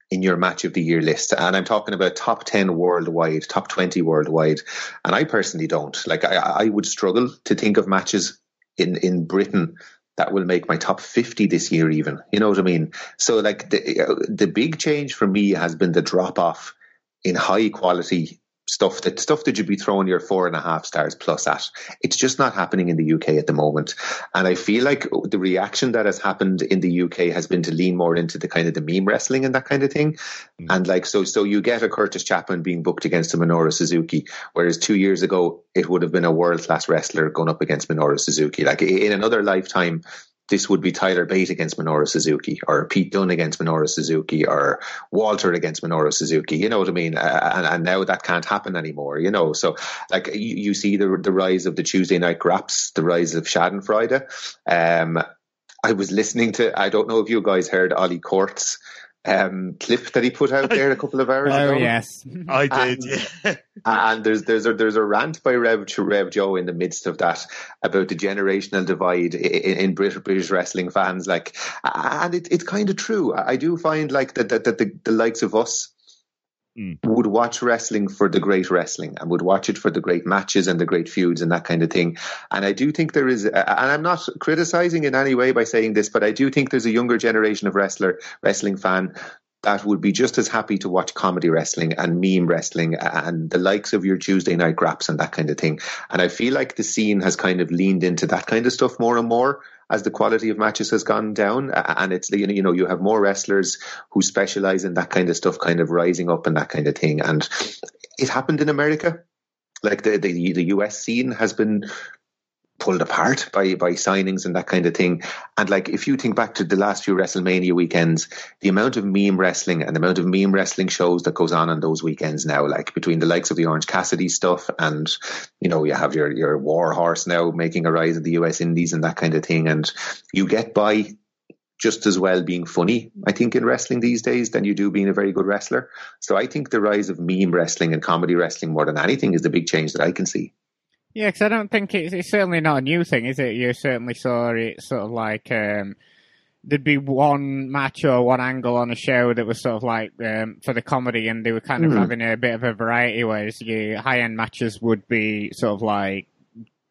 In your match of the year list. And I'm talking about top 10 worldwide, top 20 worldwide. And I personally don't. Like, I, I would struggle to think of matches in, in Britain that will make my top 50 this year even you know what i mean so like the the big change for me has been the drop off in high quality stuff that stuff that you'd be throwing your four and a half stars plus at. It's just not happening in the UK at the moment. And I feel like the reaction that has happened in the UK has been to lean more into the kind of the meme wrestling and that kind of thing. Mm. And like so so you get a Kurtis Chapman being booked against a Minoru Suzuki, whereas two years ago it would have been a world class wrestler going up against Minoru Suzuki. Like in another lifetime, this would be Tyler Bate against Minoru Suzuki or Pete Dunne against Minoru Suzuki or Walter against Minoru Suzuki. You know what I mean? And, and, now that can't happen anymore, you know? So like you, you, see the, the rise of the Tuesday night graps, the rise of Schadenfreude. Um, I was listening to, I don't know if you guys heard Ollie Court's um, clip that he put out there a couple of hours ago. oh, ago. yes, I did. And, yeah. and there's there's a, there's a rant by Rev Rev Joe in the midst of that about the generational divide in, in British, British wrestling fans. Like, and it, it's kind of true. I do find like that that, that the, the likes of us mm. would watch wrestling for the great wrestling and would watch it for the great matches and the great feuds and that kind of thing. And I do think there is, and I'm not criticizing in any way by saying this, but I do think there's a younger generation of wrestler, wrestling fan that would be just as happy to watch comedy wrestling and meme wrestling and the likes of your Tuesday night graps and that kind of thing. And I feel like the scene has kind of leaned into that kind of stuff more and more as the quality of matches has gone down. And it's, you know, you have more wrestlers who specialize in that kind of stuff kind of rising up and that kind of thing. And it happened in America. Like the, the, the US scene has been pulled apart by by signings and that kind of thing. And like if you think back to the last few WrestleMania weekends, the amount of meme wrestling and the amount of meme wrestling shows that goes on on those weekends now, like between the likes of the Orange Cassidy stuff and you know you have your your War Horse now making a rise in the US Indies and that kind of thing, and you get by just as well being funny, I think, in wrestling these days than you do being a very good wrestler. So I think the rise of meme wrestling and comedy wrestling more than anything is the big change that I can see. Yeah, because I don't think it's, it's certainly not a new thing, is it? You certainly saw it sort of like um, there'd be one match or one angle on a show that was sort of like um, for the comedy, and they were kind of mm. having a bit of a variety. Whereas your high end matches would be sort of like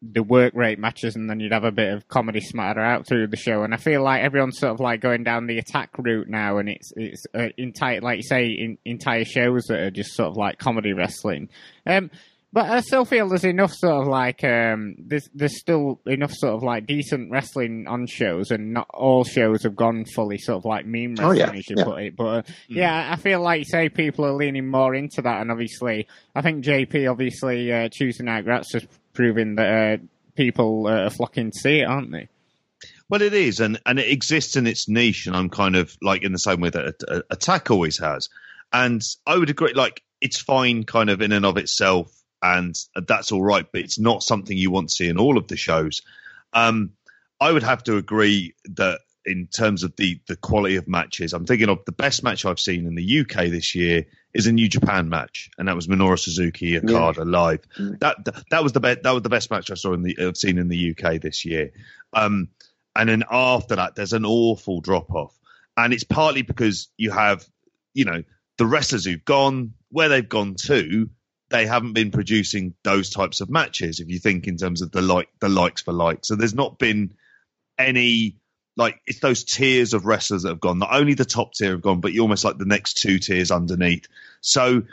the work rate matches, and then you'd have a bit of comedy smatter out through the show. And I feel like everyone's sort of like going down the attack route now, and it's it's uh, entire like you say in, entire shows that are just sort of like comedy wrestling. Um, but I still feel there's enough sort of like um, there's there's still enough sort of like decent wrestling on shows, and not all shows have gone fully sort of like meme wrestling, oh, yeah. as you yeah. put it. But uh, mm. yeah, I feel like say people are leaning more into that, and obviously, I think JP obviously uh, Tuesday Night Graps has proven that uh, people uh, are flocking to see it, aren't they? Well, it is, and and it exists in its niche, and I'm kind of like in the same way that Attack always has, and I would agree. Like it's fine, kind of in and of itself and that's all right. But it's not something you want to see in all of the shows. Um, I would have to agree that in terms of the the quality of matches, I'm thinking of the best match I've seen in the UK this year is a New Japan match, and that was Minoru Suzuki Okada yeah. live. Mm. That, that, that was the best that was the best match I saw in the I've seen in the UK this year. Um, and then after that, there's an awful drop off, and it's partly because you have you know the wrestlers who've gone where they've gone to they haven't been producing those types of matches. If you think in terms of the like the likes for likes, so there's not been any like it's those tiers of wrestlers that have gone. Not only the top tier have gone, but you almost like the next two tiers underneath. So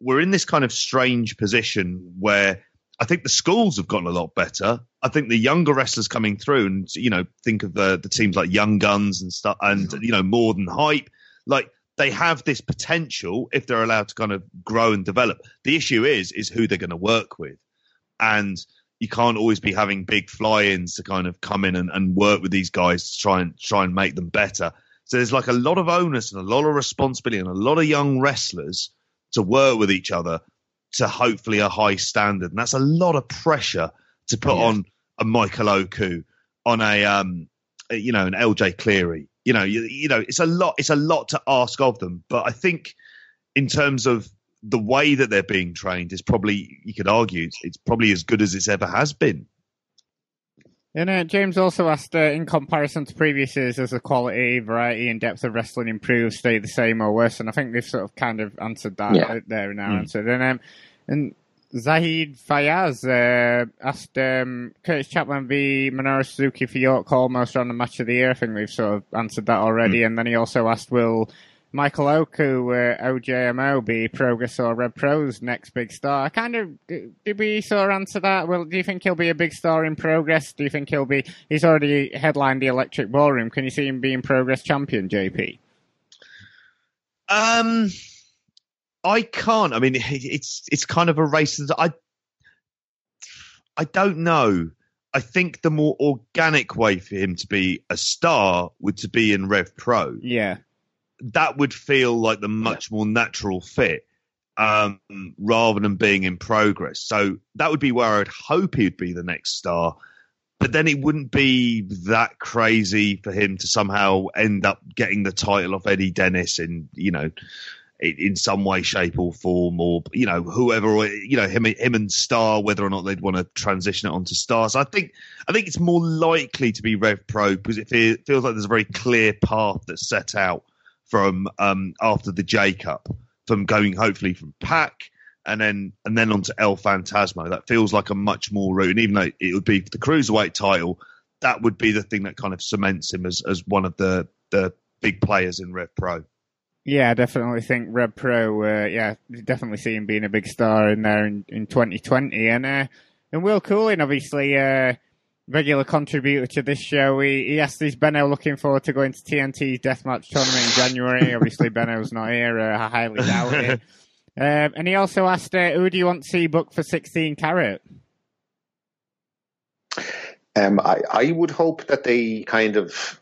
we're in this kind of strange position where I think the schools have gotten a lot better. I think the younger wrestlers coming through, and you know, think of the the teams like Young Guns and stuff, and you know, more than hype. Like they have this potential if they're allowed to kind of grow and develop. The issue is is who they're going to work with, and you can't always be having big fly-ins to kind of come in and, and work with these guys to try and try and make them better. So there's like a lot of onus and a lot of responsibility and a lot of young wrestlers to work with each other to hopefully a high standard, and that's a lot of pressure to put yeah. on a Michael Oku, on a um, you know, an LJ Cleary, you know, you, you know, it's a lot. It's a lot to ask of them. But I think in terms of the way that they're being trained is probably you could argue it's probably as good as it's ever has been. And uh, James also asked, uh, in comparison to previous years, as the quality, variety, and depth of wrestling improved, stayed the same or worse? And I think they've sort of kind of answered that yeah. there now. Mm. Answered. And um, and Zahid Fayaz uh, asked um, Kurtis Chapman v Minoru Suzuki for York almost on the match of the year. I think we've sort of answered that already. Mm. And then he also asked, will Michael Oku, uh, OJMO, be Progress or Rev Pro's next big star? I kind of, did we sort of answer that? Well, do you think he'll be a big star in Progress? Do you think he'll be, he's already headlined the Electric Ballroom. Can you see him being Progress champion, JP? Um, I can't. I mean, it's it's kind of a race. That I I don't know. I think the more organic way for him to be a star would to be in Rev Pro. Yeah, that would feel like the much more natural fit um, rather than being in progress. So that would be where I'd hope he'd be the next star. But then it wouldn't be that crazy for him to somehow end up getting the title of Eddie Dennis in, you know, in some way, shape, or form, or you know, whoever, you know, him, him and Starr, whether or not they'd want to transition it onto Starr. So I think, I think it's more likely to be Rev Pro because it feels like there's a very clear path that's set out from um, after the J Cup, from going hopefully from PAC and then and then onto El Fantasma. That feels like a much more route. And even though it would be the cruiserweight title, that would be the thing that kind of cements him as as one of the the big players in Rev Pro. Yeah, I definitely think Rev Pro. Uh, yeah, definitely see him being a big star in there in, in 2020. And uh, and Will Cooling, obviously, uh, regular contributor to this show. He, he asked, "Is Benno looking forward to going to TNT's deathmatch tournament in January?" obviously, Benno's not here. Uh, I highly doubt it. Um, and he also asked, uh, "Who do you want to see book for 16 carat?" Um, I, I would hope that they kind of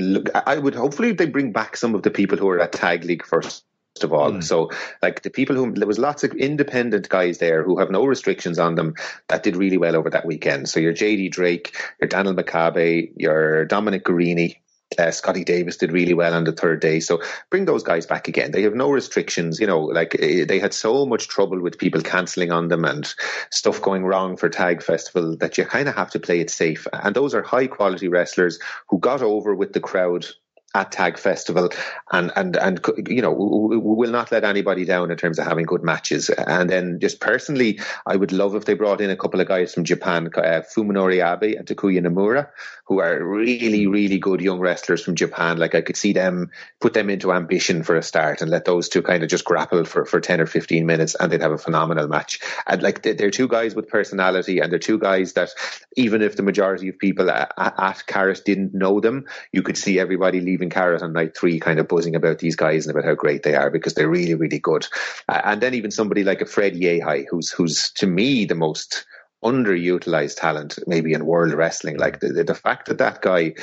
look, I would hopefully they bring back some of the people who are at Tag League first of all. Mm. So, like the people who there was lots of independent guys there who have no restrictions on them that did really well over that weekend. So your JD Drake, your Daniel Makabe, your Dominic Garrini, uh, Scotty Davis did really well on the third day. So bring those guys back again. They have no restrictions. You know, like eh, they had so much trouble with people cancelling on them and stuff going wrong for Tag Festival that you kind of have to play it safe. And those are high quality wrestlers who got over with the crowd at Tag Festival, and and and you know we will not let anybody down in terms of having good matches. And then just personally, I would love if they brought in a couple of guys from Japan, uh, Fuminori Abe and Takuya Nomura, who are really really good young wrestlers from Japan. Like I could see them put them into ambition for a start and let those two kind of just grapple for for ten or fifteen minutes, and they'd have a phenomenal match. And like they're two guys with personality, and they're two guys that even if the majority of people at, at didn't know them, you could see everybody leave leaving Carat on night three kind of buzzing about these guys and about how great they are because they're really, really good. Uh, and then even somebody like a Fred Yehi, who's, who's to me the most underutilized talent maybe in world wrestling. Like the, the fact that that guy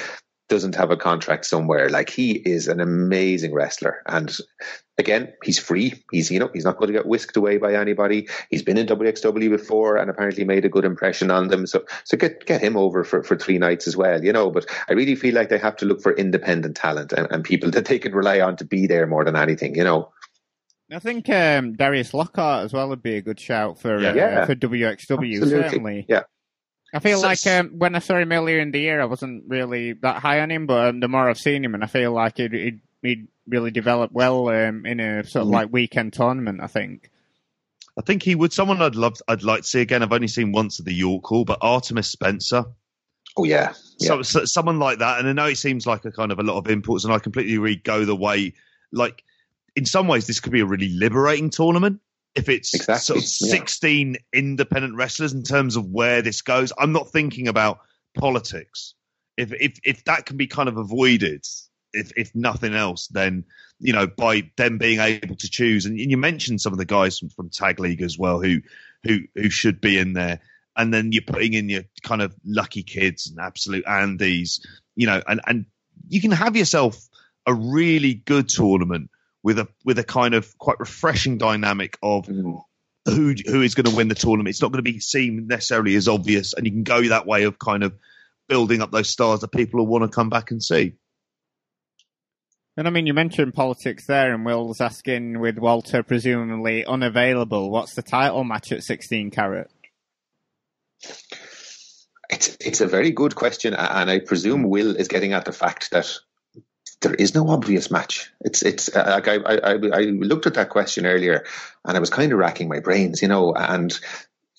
doesn't have a contract somewhere. Like he is an amazing wrestler. And again, he's free. He's, you know, he's not going to get whisked away by anybody. He's been in WXW before and apparently made a good impression on them. So, so get, get him over for, for three nights as well, you know, but I really feel like they have to look for independent talent and, and people that they can rely on to be there more than anything, you know. I think um, Darius Lockhart as well would be a good shout for uh, yeah. for WXW Absolutely. certainly. Yeah, I feel so, like um, when I saw him earlier in the year, I wasn't really that high on him, but um, the more I've seen him, and I feel like he'd, he'd, he'd really developed well um, in a sort of mm. like weekend tournament. I think. I think he would. Someone I'd love, I'd like to see again. I've only seen once at the York Hall, but Artemis Spencer. Oh yeah, yeah. So, so, someone like that, and I know it seems like a kind of a lot of imports, and I completely agree. Go the way, like in some ways, this could be a really liberating tournament if it's exactly. sort of 16 yeah. independent wrestlers in terms of where this goes. I'm not thinking about politics. If if if that can be kind of avoided, if if nothing else, then you know by them being able to choose. And you mentioned some of the guys from, from Tag League as well who who who should be in there. And then you're putting in your kind of lucky kids and absolute Andes, you know, and and you can have yourself a really good tournament with a with a kind of quite refreshing dynamic of mm. who who is going to win the tournament. It's not going to be seen necessarily as obvious, and you can go that way of kind of building up those stars that people will want to come back and see. And I mean, you mentioned politics there, and Will's asking with Walter presumably unavailable, what's the title match at 16 carat? It's it's a very good question, and I presume Will is getting at the fact that there is no obvious match. It's it's uh, like I, I I looked at that question earlier, and I was kind of racking my brains, you know, and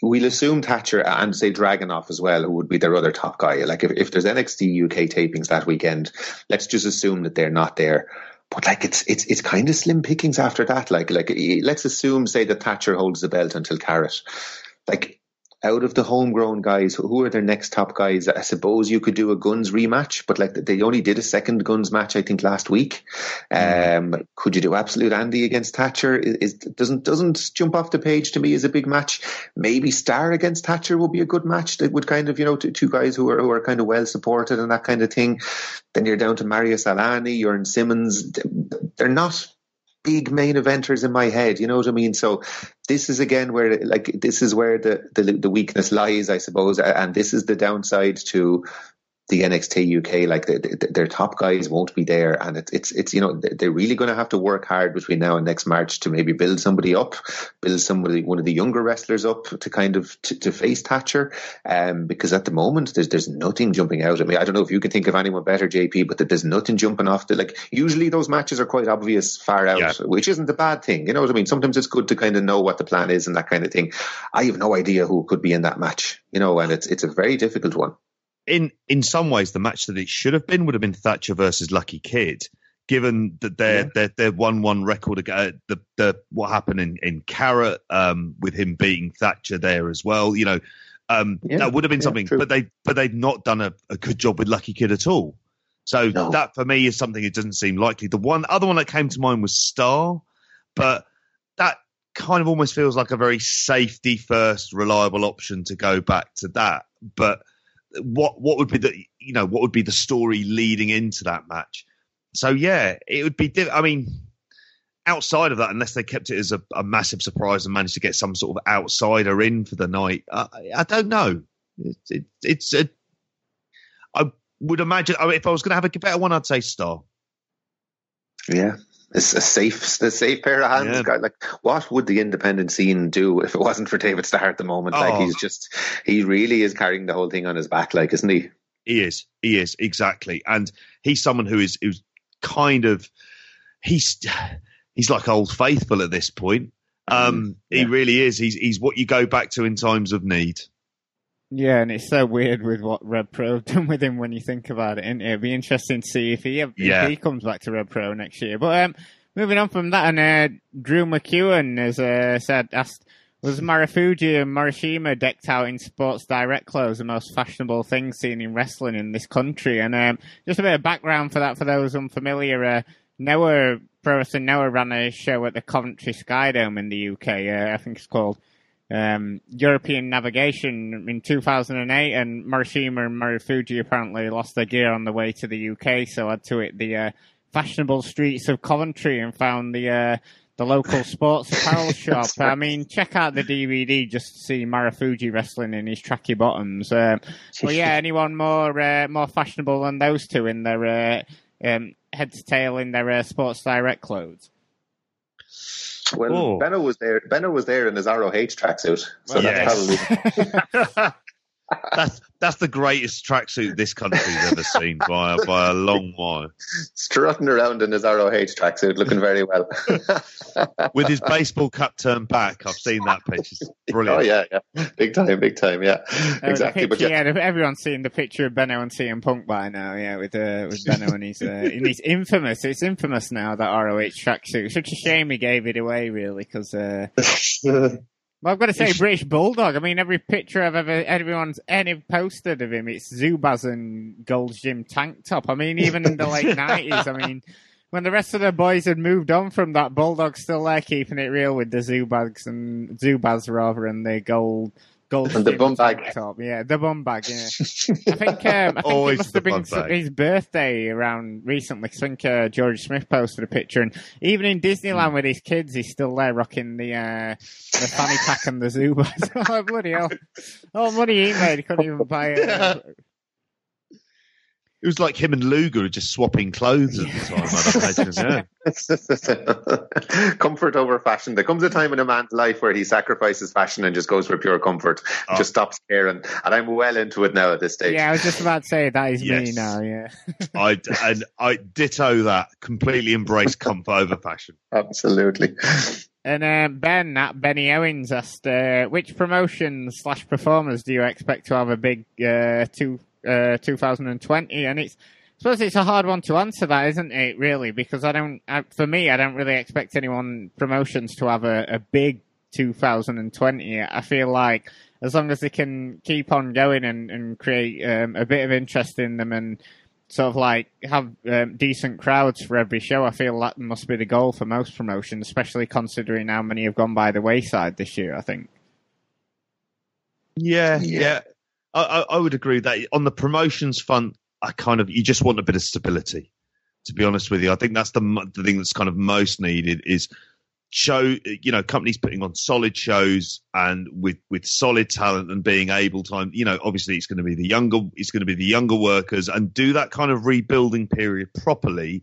we'll assume Thatcher and say Dragunov as well, who would be their other top guy. Like if, if there's NXT UK tapings that weekend, let's just assume that they're not there. But like it's it's it's kind of slim pickings after that. Like like let's assume say that Thatcher holds the belt until Carat. Like out of the homegrown guys, who are their next top guys? I suppose you could do a Guns rematch, but like they only did a second Guns match, I think, last week. Mm. Um, could you do Absolute Andy against Thatcher? Is, doesn't doesn't jump off the page to me as a big match. Maybe Starr against Thatcher would be a good match. That would kind of you know two guys who are who are kind of well supported and that kind of thing. Then you're down to Marius Al-Ani, Jurn Simmons. They're not big main eventers in my head. You know what I mean? So this is again where like this is where the the, the weakness lies, I suppose, and this is the downside to the NXT UK, like the, the, their top guys won't be there, and it's it's it's you know they're really going to have to work hard between now and next March to maybe build somebody up, build somebody one of the younger wrestlers up to kind of to, to face Thatcher, um, because at the moment there's there's nothing jumping out at me. I don't know if you can think of anyone better, JP, but that there's nothing jumping off the like. Usually those matches are quite obvious far out, yeah. which isn't a bad thing. You know what I mean? Sometimes it's good to kind of know what the plan is and that kind of thing. I have no idea who could be in that match, you know, and it's it's a very difficult one in in some ways, the match that it should have been would have been Thatcher versus Lucky Kid, given that their yeah. their their one one record ago, the the what happened in in Carat um, with him beating Thatcher there as well. You know, um, yeah, that would have been yeah, something, true. but they but they've not done a, a, good job with Lucky Kid at all. So no. that for me is something it doesn't seem likely. The one other one that came to mind was Starr, but that kind of almost feels like a very safety first, reliable option to go back to that. But what what would be the you know what would be the story leading into that match? So yeah, it would be. I mean, outside of that, unless they kept it as a, a, massive surprise and managed to get some sort of outsider in for the night, uh, I don't know. It, it, it's a. I would imagine. I mean, if I was going to have a better one, I'd say Starr. Yeah, a safe, a safe pair of hands. Yeah. Like, what would the independent scene do if it wasn't for David Starr at the moment? Oh. Like, he's just, he really is carrying the whole thing on his back, like, isn't he? He is. He is exactly, and he's someone who is who's kind of he's he's like old faithful at this point. Um, mm, yeah. He really is. He's he's what you go back to in times of need. Yeah, and it's so weird with what Rev Pro have done with him when you think about it. And it'll be interesting to see if he if yeah. he comes back to Rev Pro next year. But um, moving on from that, and uh, Drew McEwen has uh, said asked. Was Marufuji and Morishima decked out in Sports Direct clothes the most fashionable thing seen in wrestling in this country? And um, just a bit of background for that for those unfamiliar. Uh, Noah Pro Wrestling Noah ran a show at the Coventry Skydome in the UK. Uh, I think it's called um, European navigation in 2008, and Morishima and Marufuji apparently lost their gear on the way to the UK, so had to hit the uh, fashionable streets of Coventry and found the uh, the local sports apparel shop. I mean, check out the DVD just to see Marufuji wrestling in his tracky bottoms. But yeah, anyone more uh, more fashionable than those two in their uh, um, head to tail in their uh, Sports Direct clothes? Well, oh. Benno was there. Benno was there in his ROH tracksuit, so well, that's yes. probably that's that's the greatest tracksuit this country's ever seen by by a long while. Strutting around in his ROH tracksuit, looking very well. With his baseball cap turned back, I've seen that picture. It's brilliant. Oh yeah, yeah, big time, big time, yeah, exactly. Picture, but yeah, yeah, everyone's seen the picture of Benno and CM Punk by now. Yeah, with uh, with Benno and he's uh, and he's infamous. It's infamous now that ROH tracksuit. Such a shame he gave it away, really, because. Uh, well, I've got to say, British Bulldog. I mean, every picture I've ever, everyone's any posted of him, it's Zubaz and Gold's Gym tank top. I mean, even in the late nineties. I mean, when the rest of the boys had moved on from that, Bulldog's still there, keeping it real with the Zubaz and Zubaz rather, and the gold gold and the bum bag top. Yeah, the bum bag. Yeah, I think um, I think Always it must have been his birthday around recently. I think uh, George Smith posted a picture, and even in Disneyland mm. with his kids, he's still there rocking the uh, the fanny pack and the zoo. oh bloody hell! Oh, money he made, he couldn't even buy it. It was like him and Luger were just swapping clothes at the time. yeah. comfort over fashion. There comes a time in a man's life where he sacrifices fashion and just goes for pure comfort, oh. just stops caring. And I'm well into it now at this stage. Yeah, I was just about to say that is yes. me now. Yeah, I and I ditto that. Completely embrace comfort over fashion. Absolutely. And um, Ben at Benny Owens asked, uh, which promotions slash performers do you expect to have a big uh, two, uh, 2020? And it's, I suppose it's a hard one to answer that, isn't it? Really, because I don't, I, for me, I don't really expect anyone promotions to have a, a big 2020. I feel like as long as they can keep on going and, and create um, a bit of interest in them and sort of like have um, decent crowds for every show. I feel that must be the goal for most promotions, especially considering how many have gone by the wayside this year. I think. Yeah, yeah, yeah. I, I, would agree that on the promotions front, I kind of you just want a bit of stability. To be honest with you, I think that's the the thing that's kind of most needed is show you know companies putting on solid shows and with with solid talent and being able to you know obviously it's going to be the younger it's going to be the younger workers and do that kind of rebuilding period properly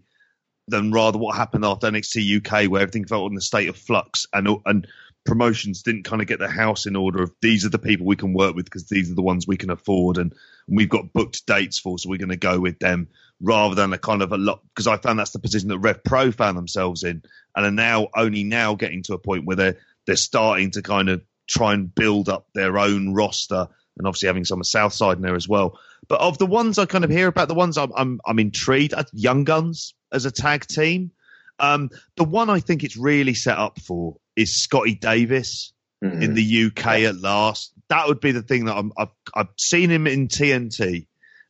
than rather what happened after NXT UK where everything felt in a state of flux and and promotions didn't kind of get the house in order of these are the people we can work with because these are the ones we can afford and, we've got booked dates for so we're going to go with them rather than a kind of a lot because I found that's the position that Rev Pro found themselves in and are now only now getting to a point where they're they're starting to kind of try and build up their own roster and obviously having some of Southside in there as well. But of the ones I kind of hear about, the ones I'm I'm, I'm intrigued at Young Guns as a tag team. Um, the one I think it's really set up for is Scotty Davis mm-hmm. in the UK yeah. at last. That would be the thing that i have I've seen him in TNT,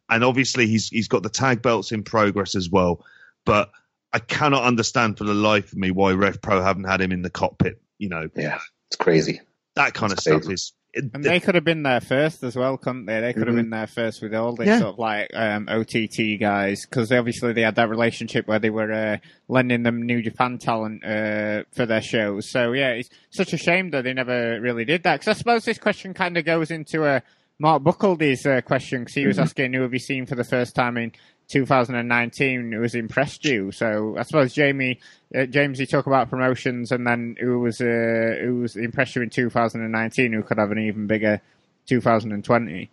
and obviously he's he's got the tag belts in progress as well. But I cannot understand for the life of me why Rev Pro haven't had him in the cockpit. You know, yeah, it's crazy. That kind it's of crazy. stuff is and they could have been there first as well, couldn't they? They could mm-hmm. have been there first with all this yeah. sort of like um, OTT guys, because obviously they had that relationship where they were uh, lending them New Japan talent uh, for their shows. So yeah, it's such a shame that they never really did that. Because I suppose this question kind of goes into a Mark Buckeldy's uh, question, because he was mm-hmm. asking who have you seen for the first time in 2019 who has impressed you. So I suppose Jamie, uh, James, you talk about promotions, and then who was uh, who was impressed you in 2019, who could have an even bigger 2020.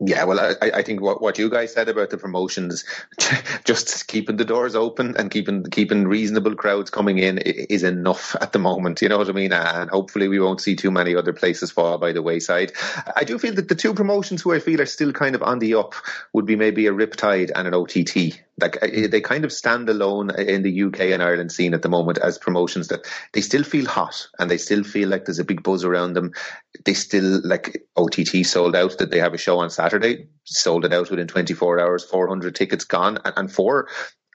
Yeah, well, I, I think what, what you guys said about the promotions, just keeping the doors open and keeping keeping reasonable crowds coming in is enough at the moment. You know what I mean? And hopefully we won't see too many other places fall by the wayside. I do feel that the two promotions who I feel are still kind of on the up would be maybe a Riptide and an OTT like uh, they kind of stand alone in the UK and Ireland scene at the moment as promotions that they still feel hot and they still feel like there's a big buzz around them. They still like OTT sold out that they have a show on Saturday, sold it out within 24 hours, 400 tickets gone, and, and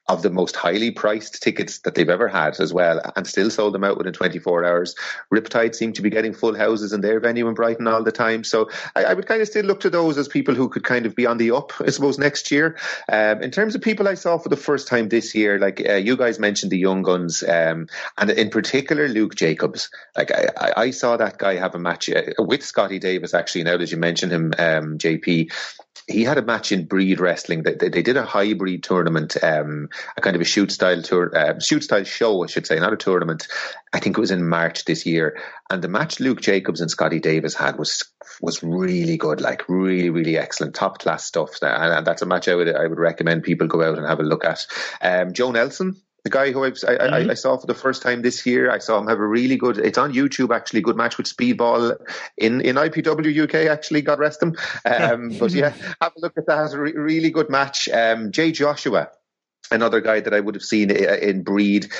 of the most highly priced tickets that they've ever had as well, and still sold them out within 24 hours. Riptide seem to be getting full houses in their venue in Brighton all the time. So I, I would kind of still look to those as people who could kind of be on the up, I suppose, next year. Um, in terms of people I saw for the first time this year, like uh, you guys mentioned the Young Guns, um, and in particular Luke Jacobs. Like I, I, saw that guy have a match uh, with Scotty Davis, actually, now that you mentioned him, um, JP he had a match in Breed Wrestling. They, they, they did a hybrid tournament, um, a kind of a shoot style tour, uh, shoot style show, I should say, not a tournament. I think it was in March this year, and the match Luke Jacobs and Scotty Davis had was was really good, like really, really excellent, top class stuff. And, and that's a match I would I would recommend people go out and have a look at. Um, Joe Nelson the guy who I, I, mm-hmm. I, saw for the first time this year. I saw him have a really good. It's on YouTube actually. Good match with Speedball in in IPW UK. Actually, God rest him. Um, but yeah, have a look at that. Re- really good match. Um, Jay Joshua another guy that I would have seen in Breed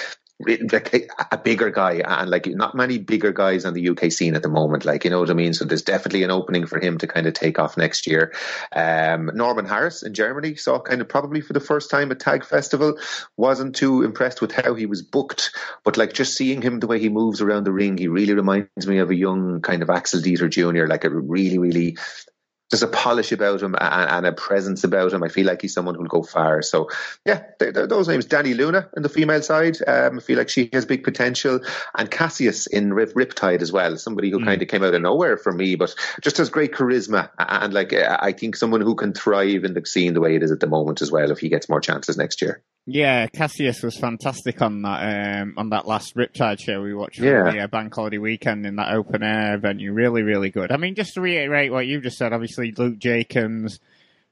like a bigger guy and like not many bigger guys on the UK scene at the moment like you know what I mean so there's definitely an opening for him to kind of take off next year um, Norman Harras in Germany saw kind of probably for the first time at Tag Festival wasn't too impressed with how he was booked but like just seeing him the way he moves around the ring he really reminds me of a young kind of Axel Dieter Jr. like a really really there's a polish about him and, and, a presence about him. I feel like he's someone who'll go far. So yeah, they're, they're those names. Dani Luna in the female side. Um, I feel like she has big potential, and Cassius in Rip, Riptide as well. Somebody who mm. kind of came out of nowhere for me, but just has great charisma and like I think someone who can thrive in the scene the way it is at the moment as well. If he gets more chances next year. Yeah, Cassius was fantastic on that um, on that last Riptide show we watched yeah. the uh, bank holiday weekend in that open air venue. Really, really good. I mean, just to reiterate what you've just said, obviously Luke Jacobs,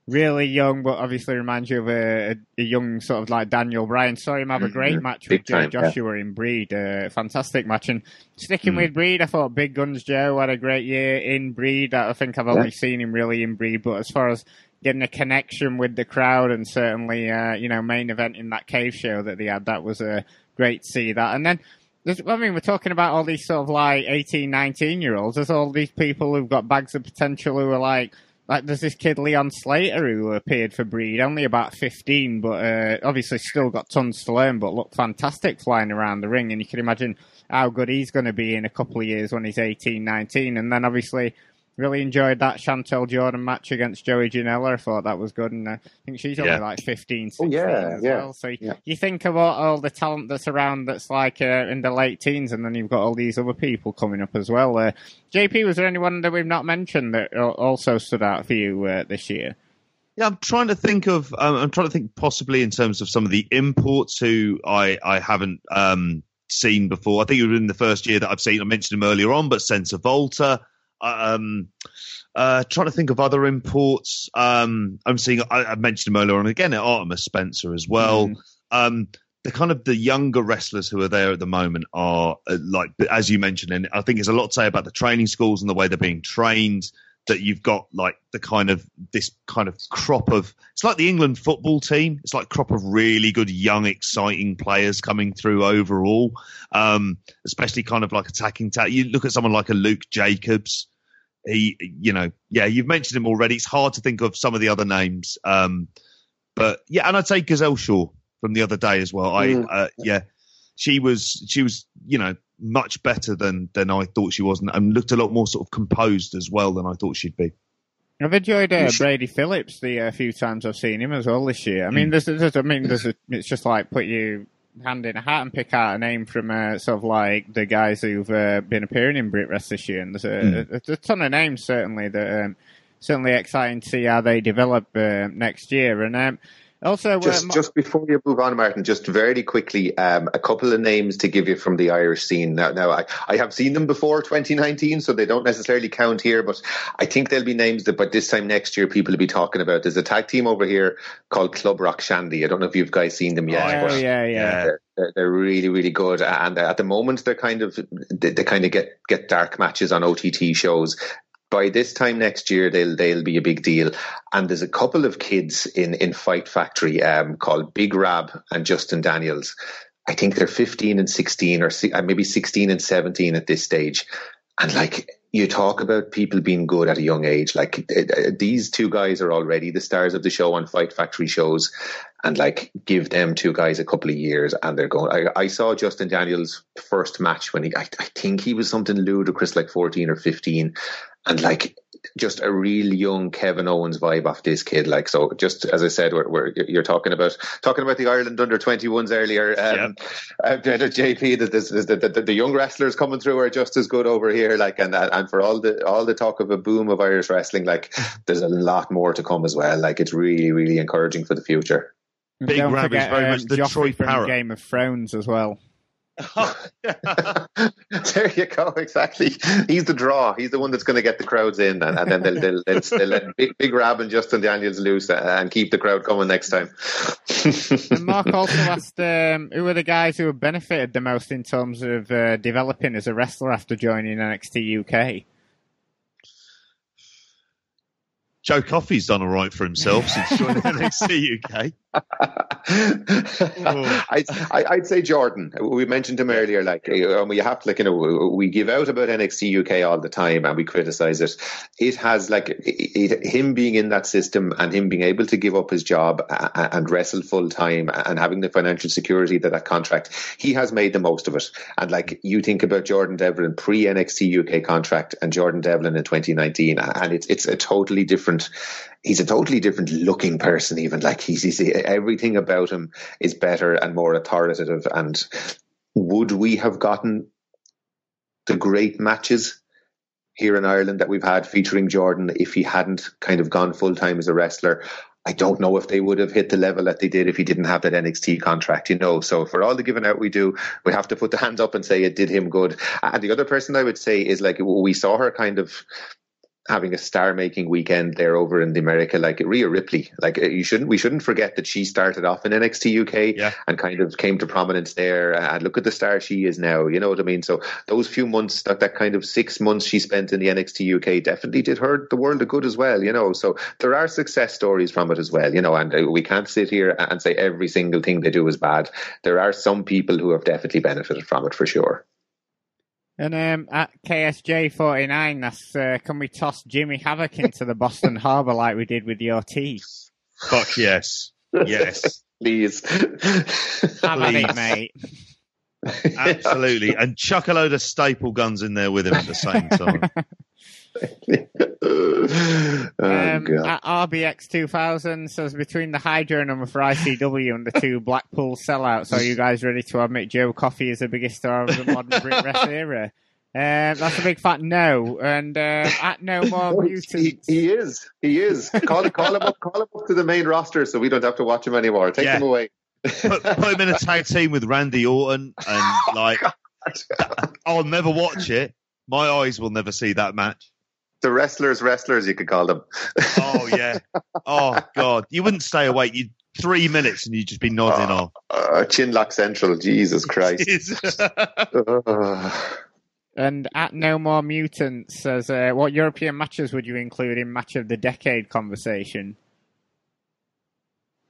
really young, but obviously reminds you of a, a young sort of like Daniel Bryan. Saw him have a great mm-hmm. match Big with time, Joshua yeah. in Breed. Uh, fantastic match. And sticking mm. with Breed, I thought Big Guns Joe had a great year in Breed. I think I've only yeah. seen him really in Breed, but as far as getting a connection with the crowd and certainly, uh, you know, main event in that cave show that they had. That was uh, great to see that. And then, I mean, we're talking about all these sort of like 18, 19 year olds. There's all these people who've got bags of potential who are like, like there's this kid Leon Slater who appeared for Breed, only about 15, but uh, obviously still got tons to learn, but looked fantastic flying around the ring. And you can imagine how good he's going to be in a couple of years when he's 18, 19. And then obviously Really enjoyed that Chantel Jordan match against Joey Janela. I thought that was good, and I think she's only yeah. like 15, 16 oh, yeah, as yeah, well. So yeah. you think about all the talent that's around that's like uh, in the late teens, and then you've got all these other people coming up as well. Uh, JP, was there anyone that we've not mentioned that also stood out for you uh, this year? Yeah, I'm trying to think of. Um, I'm trying to think possibly in terms of some of the imports who I I haven't um, seen before. I think it was in the first year that I've seen. I mentioned him earlier on, but Senza Volto. Um, uh, trying to think of other imports. Um, I'm seeing. I, I, mentioned him earlier on again. at Artemis Spencer as well. Mm. Um, the kind of the younger wrestlers who are there at the moment are uh, like, as you mentioned, and I think there's a lot to say about the training schools and the way they're being trained. That you've got like the kind of this kind of crop of it's like the England football team. It's like crop of really good young, exciting players coming through overall. Um, especially kind of like attacking. Ta- you look at someone like a Luke Jacobs he, you know, yeah, you've mentioned him already. It's hard to think of some of the other names. Um, but yeah, and I'd say Gisele Shaw from the other day as well. I, mm. uh, yeah, she was, she was, you know, much better than than I thought she was, and, and looked a lot more sort of composed as well than I thought she'd be. I've enjoyed uh, Brady Phillips the uh, few times I've seen him as well this year. I mean, mm. there's, there's, I mean, there's a, it's just like put you hand in a hat and pick out a name from uh, sort of like the guys who've uh, been appearing in Brit Rest this year. And there's a, mm. a, a ton of names certainly that um, certainly exciting to see how they develop uh, next year. And um, also, just, uh, just before you move on, Martin, just very quickly, um, a couple of names to give you from the Irish scene. Now, now I, I have seen them before 2019, so they don't necessarily count here, but I think there'll be names that by this time next year people will be talking about. There's a tag team over here called Club Rock Shandy. I don't know if you've guys seen them yet. Oh, yeah, yeah. They're, they're, really, really good, and at the moment they're kind of they, they kind of get get dark matches on OTT shows, by this time next year they'll they'll be a big deal. And there's a couple of kids in in Fight Factory um, called Big Rab and Justin Daniels. I think they're 15 and 16 or uh, maybe 16 and 17 at this stage. And like you talk about people being good at a young age, like uh, these two guys are already the stars of the show on Fight Factory shows. And like give them two guys a couple of years and they're going. I, I saw Justin Daniels' first match when he, I, I think he was something ludicrous like 14 or 15 and like just a real young Kevin Owens vibe off this kid. Like so, just as I said, we're, we're you're talking about talking about the Ireland under 21s earlier. Um, yep. uh, JP, that this, the, the, the, young wrestlers coming through are just as good over here. Like and and for all the all the talk of a boom of Irish wrestling, like there's a lot more to come as well. Like it's really really encouraging for the future. Big Don't forget, is very um, much the Troy from Game of Thrones as well. there you go. Exactly. He's the draw. He's the one that's going to get the crowds in, and, and then they'll, they'll, they'll, they'll, let Big, Big Rab and Justin Daniels loose and keep the crowd coming next time. and Mark also asked um, who are the guys who have benefited the most in terms of uh, developing as a wrestler after joining NXT UK. Joe Coffey's done all right for himself since joining NXT UK. I'd, I'd, say Jordan. We mentioned him earlier. Like um, we have to, like you know, we give out about NXT UK all the time and we criticize it. It has like it, it, him being in that system and him being able to give up his job and wrestle full time and having the financial security that that contract. He has made the most of it. And like you think about Jordan Devlin pre NXT UK contract and Jordan Devlin in 2019, and it's it's a totally different he's a totally different looking person even like he's, he's everything about him is better and more authoritative and would we have gotten the great matches here in Ireland that we've had featuring Jordan if he hadn't kind of gone full time as a wrestler I don't know if they would have hit the level that they did if he didn't have that NXT contract, you know. So for all the giving out we do, we have to put the hands up and say it did him good. And the other person I would say is like we saw her kind of having a star making weekend there over in the America, like Rhea Ripley. Like you shouldn't, we shouldn't forget that she started off in NXT UK yeah. and kind of came to prominence there. And look at the star she is now. You know what I mean? So those few months, that, that kind of six months she spent in the NXT UK definitely did her the world a good as well. You know, so there are success stories from it as well. You know, and uh, we can't sit here and say every single thing they do is bad. There are some people who have definitely benefited from it for sure. And um, at KSJ49, that's uh, can we toss Jimmy Havoc into the Boston Harbor like we did with the Ortiz? Fuck yes. Yes. Please. Have it, mate. Absolutely. And chuck a load of staple guns in there with him at the same time. oh, um, at RBX 2000 says between the Hydro number for ICW and the two Blackpool sellouts, are you guys ready to admit Joe Coffey is the biggest star of the modern Brit Wrestling era? Um, that's a big fat no. And uh, at no more mutants, he, he, is. He is. Call, call him up. Call him up to the main roster, so we don't have to watch him anymore. Take yeah. him away. Put, put, him in a tag team with Randy Orton, and oh, like, I'll never watch it. My eyes will never see that match the wrestlers, wrestlers, you could call them. oh yeah. Oh god, you wouldn't stay awake. You three minutes and you'd just be nodding off. Uh, Chinlock Central, Jesus Christ. and at No More Mutants says, uh, "What European matches would you include in match of the decade conversation?"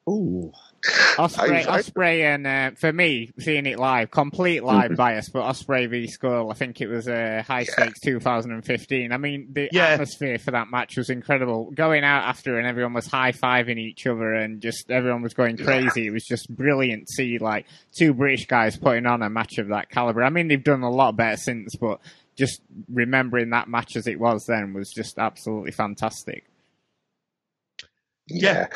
Ooh, Ospreay, I, I, Ospreay, and uh, for me, seeing it live, complete live mm-hmm. bias, but Ospreay v Scurll, I think it was a uh, high stakes yeah. 2015. I mean, the yeah. atmosphere for that match was incredible. Going out after and everyone was high fiving each other and just everyone was going crazy. Yeah. It was just brilliant to see like two British guys putting on a match of that caliber. I mean, they've done a lot better since, but just remembering that match as it was then was just absolutely fantastic. Yeah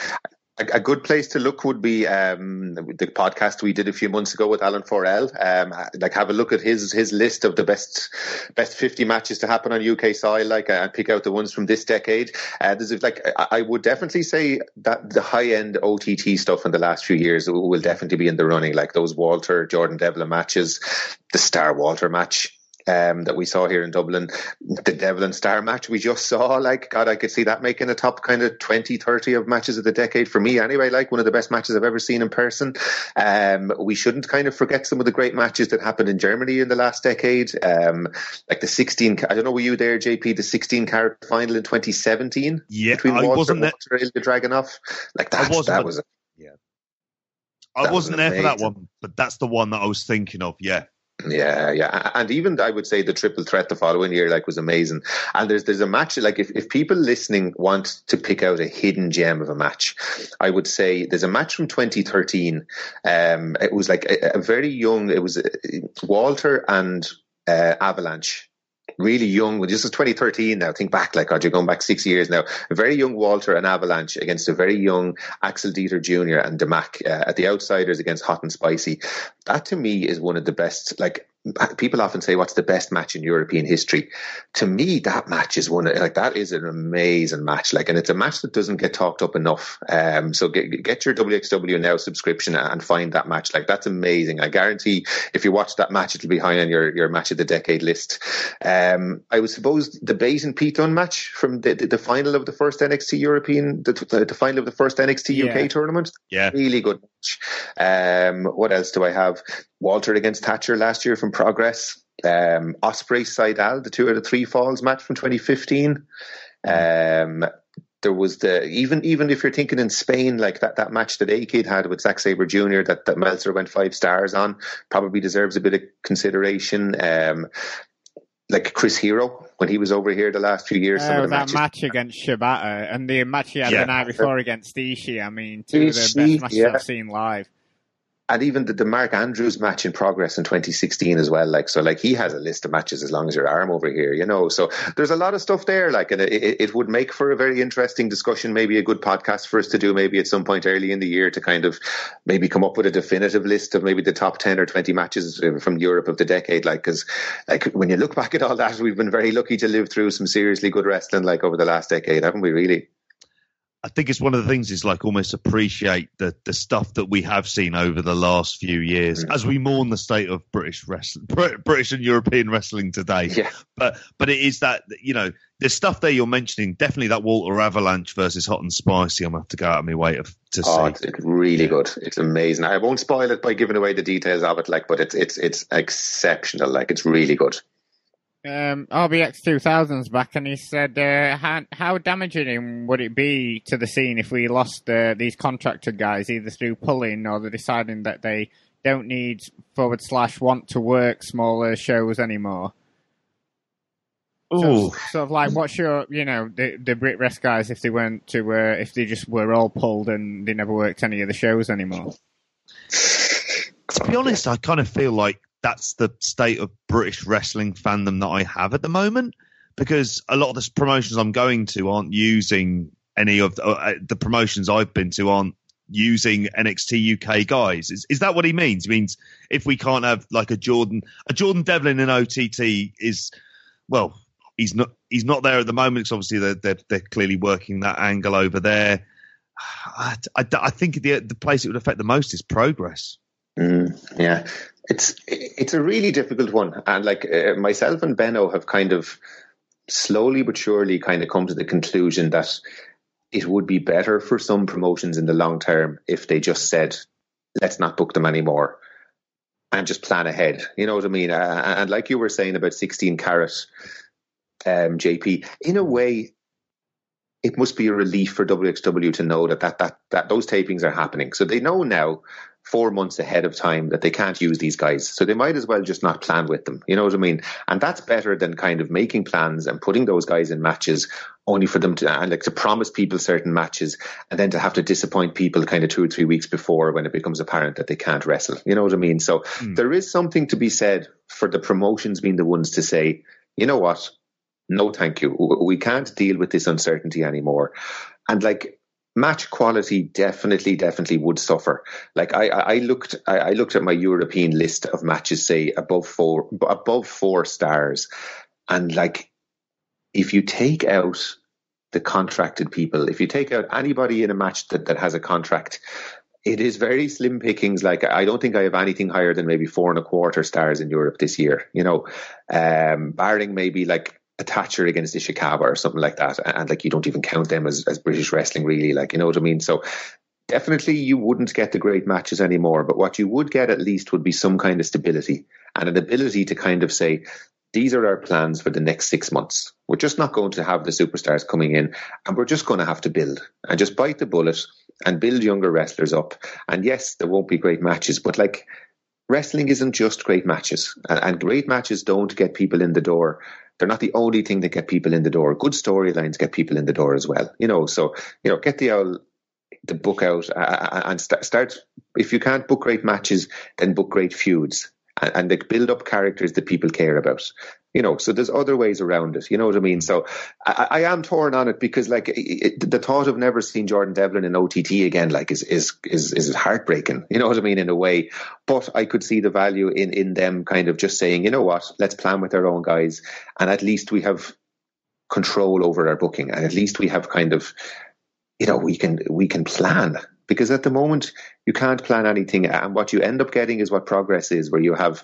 a, good place to look would be um, the podcast we did a few months ago with Alan Forel. Um, like have a look at his his list of the best best fifty matches to happen on UK soil, like uh, and pick out the ones from this decade. Uh, there's like I would definitely say that the high end OTT stuff in the last few years will definitely be in the running, like those Walter Jordan Devlin matches, the Starr Walter match um, that we saw here in Dublin, the Devlin Starr match we just saw, like, God, I could see that making a top kind of 20, 30 of matches of the decade for me anyway, like one of the best matches I've ever seen in person. Um, we shouldn't kind of forget some of the great matches that happened in Germany in the last decade. Um, like the 16, I don't know, were you there, JP, the 16 carat final in 2017? Yeah, between I Walter, wasn't Walter, there. Ilja Dragunov. Like that, that was, a, yeah. I wasn't was there for that one, but that's the one that I was thinking of. Yeah. Yeah, yeah, and even I would say the triple threat the following year like was amazing. And there's there's a match like if, if people listening want to pick out a hidden gem of a match, I would say there's a match from 2013. Um, it was like a, a very young. It was uh, Walter and uh, Avalanche really young. This is 2013 now. Think back, like, God, you're going back six years now. A very young Walter and Avalanche against a very young Axel Dieter Jr. and Da Mack uh, at the Outsiders against Hot and Spicy. That to me is one of the best. Like, people often say, "What's the best match in European history?" To me, that match is one like that is an amazing match. Like, and it's a match that doesn't get talked up enough. Um, so get, get your WXW now subscription and find that match. Like, that's amazing. I guarantee if you watch that match, it'll be high on your your match of the decade list. Um, I would suppose the Bate and Pete Dunne match from the, the, the, final of the first NXT European, the, the, the final of the first NXT yeah. UK tournament. Yeah, really good. Um, what else do I have? Walter against Thatcher last year from Progress. Um, Ospreay Sydal, the two out of three falls match from 2015. Um, there was the even even if you're thinking in Spain, like that, that match that A Kid had with Zack Sabre Jr. that, that Meltzer went five stars on, probably deserves a bit of consideration. Um, like Chris Hero when he was over here the last few years. Uh, that matches. match against Shibata and the match he had yeah. the night before against Ishii. I mean, two of the best matches yeah. I've seen live and even the, the Mark Andrews match in progress in 2016 as well. Like, so like he has a list of matches as long as your arm over here, you know. So there's a lot of stuff there. Like, and it, it would make for a very interesting discussion, maybe a good podcast for us to do maybe at some point early in the year to kind of maybe come up with a definitive list of maybe the top 10 or 20 matches from Europe of the decade. Like, cause like when you look back at all that, we've been very lucky to live through some seriously good wrestling like over the last decade, haven't we really? I think it's one of the things is like almost appreciate the the stuff that we have seen over the last few years mm-hmm. as we mourn the state of British wrestling, British and European wrestling today. Yeah. But but it is that you know the stuff there you're mentioning definitely that Walter Avalanche versus Hot and Spicy. I'm gonna have to go out of my way to, to oh, see. It's really good. It's amazing. I won't spoil it by giving away the details of it, like, but it's it's it's exceptional. Like, it's really good um, RBX 2000's back, and he said, uh, how, how, damaging would it be to the scene if we lost uh, these contracted guys, either through pulling or the deciding that they don't need forward slash want to work smaller shows anymore? So, sort of like, what's your, you know, the the Brit Wres guys if they weren't to, uh, if they just were all pulled and they never worked any of the shows anymore? To be honest, I kind of feel like that's the state of British wrestling fandom that I have at the moment because a lot of the promotions I'm going to aren't using any of the, uh, the promotions I've been to aren't using NXT UK guys. Is, is that what he means? He means if we can't have like a Jordan, a Jordan Devlin in OTT is, well, he's not he's not there at the moment because obviously they're, they're, they're clearly working that angle over there. I, I, I, think the the place it would affect the most is progress. Mm, yeah, it's it's a really difficult one, and like uh, myself and Benno have kind of slowly but surely kind of come to the conclusion that it would be better for some promotions in the long term if they just said, "Let's not book them anymore." And just plan ahead, you know what I mean? Uh, and like you were saying about sixteen carat, um, JP, in a way, it must be a relief for WXW to know that, that that that those tapings are happening. So they know now four months ahead of time that they can't use these guys. So they might as well just not plan with them. You know what I mean? And that's better than kind of making plans and putting those guys in matches only for them to and like to promise people certain matches and then to have to disappoint people kind of two or three weeks before when it becomes apparent that they can't wrestle. You know what I mean? So mm. there is something to be said for the promotions being the ones to say, you know what? No, thank you. We can't deal with this uncertainty anymore. And like match quality definitely definitely would suffer. Like i i looked i looked at my european list of matches say above four above four stars. And like if you take out the contracted people if you take out anybody in a match that, that has a contract it is very slim pickings. Like i don't think i have anything higher than maybe four and a quarter stars in europe this year you know? Um barring maybe like a Thatcher against Ishikawa or something like that, and, and, like you don't even count them as, as British wrestling, really. Like you know what I mean? So definitely you wouldn't get the great matches anymore, but what you would get at least would be some kind of stability and an ability to kind of say, these are our plans for the next six months. We're just not going to have the superstars coming in and we're just going to have to build and just bite the bullet and build younger wrestlers up. And yes, there won't be great matches, but like wrestling isn't just great matches and, and great matches don't get people in the door they're not the only thing that get people in the door. Good storylines get people in the door as well. You know, so you know, get the old the book out and start, start. If you can't book great matches, then book great feuds and, and build up characters that people care about you know so there's other ways around it you know what i mean? So i, I am torn on it because like it, the thought of never seeing jordan devlin in ott again like is is is is heartbreaking you know what i mean in a way. But i could see the value in in them kind of just saying you know what? Let's plan with our own guys and at least we have control over our booking and at least we have kind of you know we can we can plan. Because at the moment you can't plan anything and what you end up getting is what progress is where you have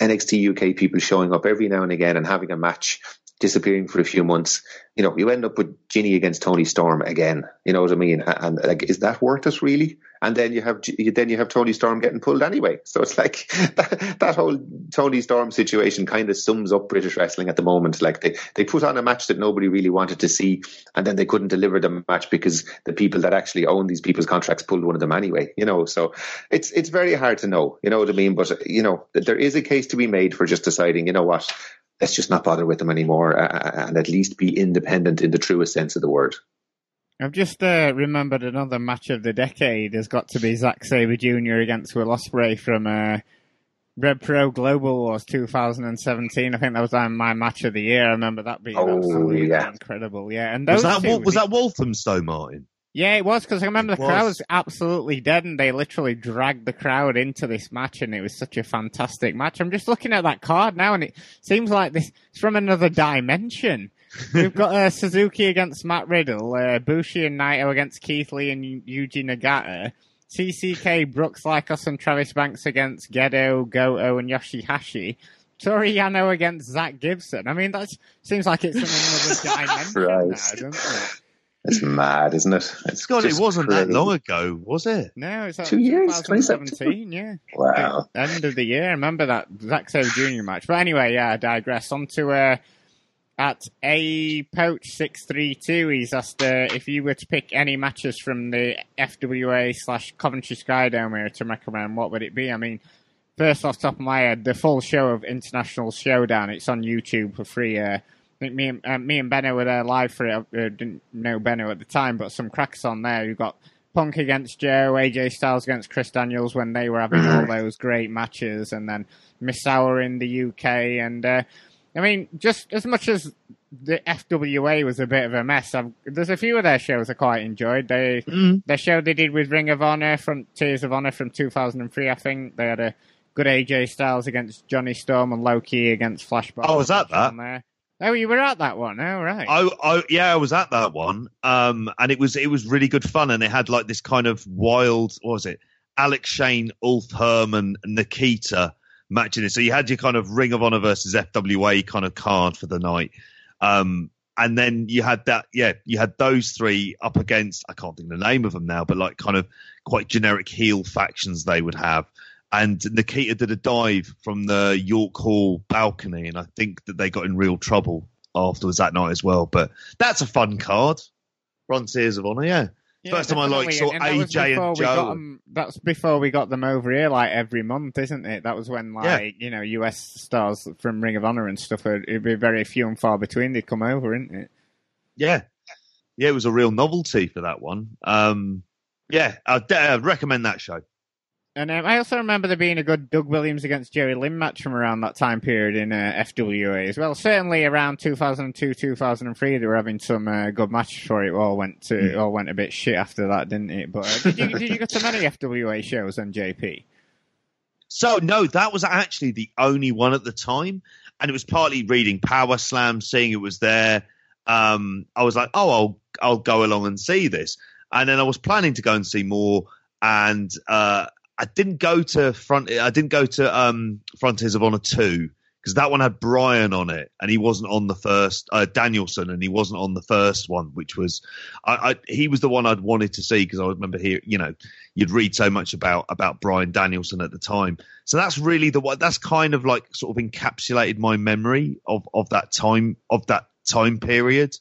NXT UK people showing up every now and again and having a match disappearing for a few months. You know, you end up with Jinny against Toni Storm again. You know what I mean? And, like, is that worth it really? And then you have then you have Toni Storm getting pulled anyway. So it's like that, that whole Toni Storm situation kind of sums up British wrestling at the moment. Like they they put on a match that nobody really wanted to see, and then they couldn't deliver the match because the people that actually own these people's contracts pulled one of them anyway. You know, so it's it's very hard to know. You know what I mean? But you know, there is a case to be made for just deciding. You know what? let's just not bother with them anymore uh, and at least be independent in the truest sense of the word. I've just uh, remembered another match of the decade has got to be Zack Sabre Jr. against Will Ospreay from uh, Rev Pro Global Wars 2017. I think that was uh, my match of the year. I remember that being oh, absolutely yeah. incredible. Yeah, and was that two, was that Walthamstow, Martin? Yeah, it was because I remember the crowd was absolutely dead, and they literally dragged the crowd into this match, and it was such a fantastic match. I'm just looking at that card now, and it seems like this is from another dimension. We've got uh, Suzuki against Matt Riddle, uh, Bushi and Naito against Keith Lee and Yuji Nagata, CCK Brookes Lykos and Travis Banks against Gedo, Goto, and Yoshihashi. Toru Yano against Zack Gibson. I mean, that seems like it's another dimension now, doesn't it? It's mad, isn't it? It's God, it wasn't crazy. that long ago, was it? No, it's two years, 2017. Yeah. Wow. End of the year. I remember that Zack Sabre Junior match. But anyway, yeah, I digress. On to uh, at a poach six three two. He's asked uh, if you were to pick any matches from the FWA slash Coventry Sky down here to recommend, what would it be? I mean, first off top of my head, the full show of International Showdown. It's on YouTube for free. Uh, I think me and uh, me and Benno were there live for it. I uh, didn't know Benno at the time, but some cracks on there. You've got Punk against Joe, AJ Styles against Chris Daniels when they were having all those great matches, and then Misawa in the UK. And uh, I mean, just as much as the FWA was a bit of a mess, I've, there's a few of their shows I quite enjoyed. They mm. their show they did with Ring of Honor, Frontiers of Honor from 2003, I think. They had a good AJ Styles against Jonny Storm and Loki against Flashback. Oh, was that that? Oh, you were at that one. Oh, right. I, I, yeah, I was at that one. Um, and it was, it was really good fun. And it had like this kind of wild, what was it? Alex Shane, Ulf Herman, Nikita matching it. So you had your kind of Ring of Honor versus FWA kind of card for the night. Um, and then you had that, yeah, you had those three up against, I can't think the name of them now, but like kind of quite generic heel factions they would have and Nikita did a dive from the York Hall balcony, and I think that they got in real trouble afterwards that night as well. But that's a fun card. Frontiers of Honor, yeah. Yeah First time I like saw and AJ and Joe. Them, that's before we got them over here, like every month, isn't it? That was when, like, yeah. you know, US stars from Ring of Honor and stuff, uh, it'd be very few and far between they'd come over, isn't it? Yeah. Yeah, it was a real novelty for that one. Um, yeah, I'd, I'd recommend that show. And um, I also remember there being a good Doug Williams against Jerry Lynn match from around that time period in uh, FWA as well. Certainly around 2002, 2003, they were having some uh, good matches for it. All went to, mm. all went a bit shit after that, didn't it? But uh, did, you, did you go to many FWA shows on JP? So no, that was actually the only one at the time, and it was partly reading Power Slam, seeing it was there. Um, I was like, oh, I'll I'll go along and see this, and then I was planning to go and see more, and uh, I didn't go to front. I didn't go to um, Frontiers of Honor two because that one had Bryan on it, and he wasn't on the first uh, Danielson, and he wasn't on the first one, which was I, I he was the one I'd wanted to see because I remember here, you know, you'd read so much about about Bryan Danielson at the time. So that's really the one. That's kind of like sort of encapsulated my memory of of that time of that time period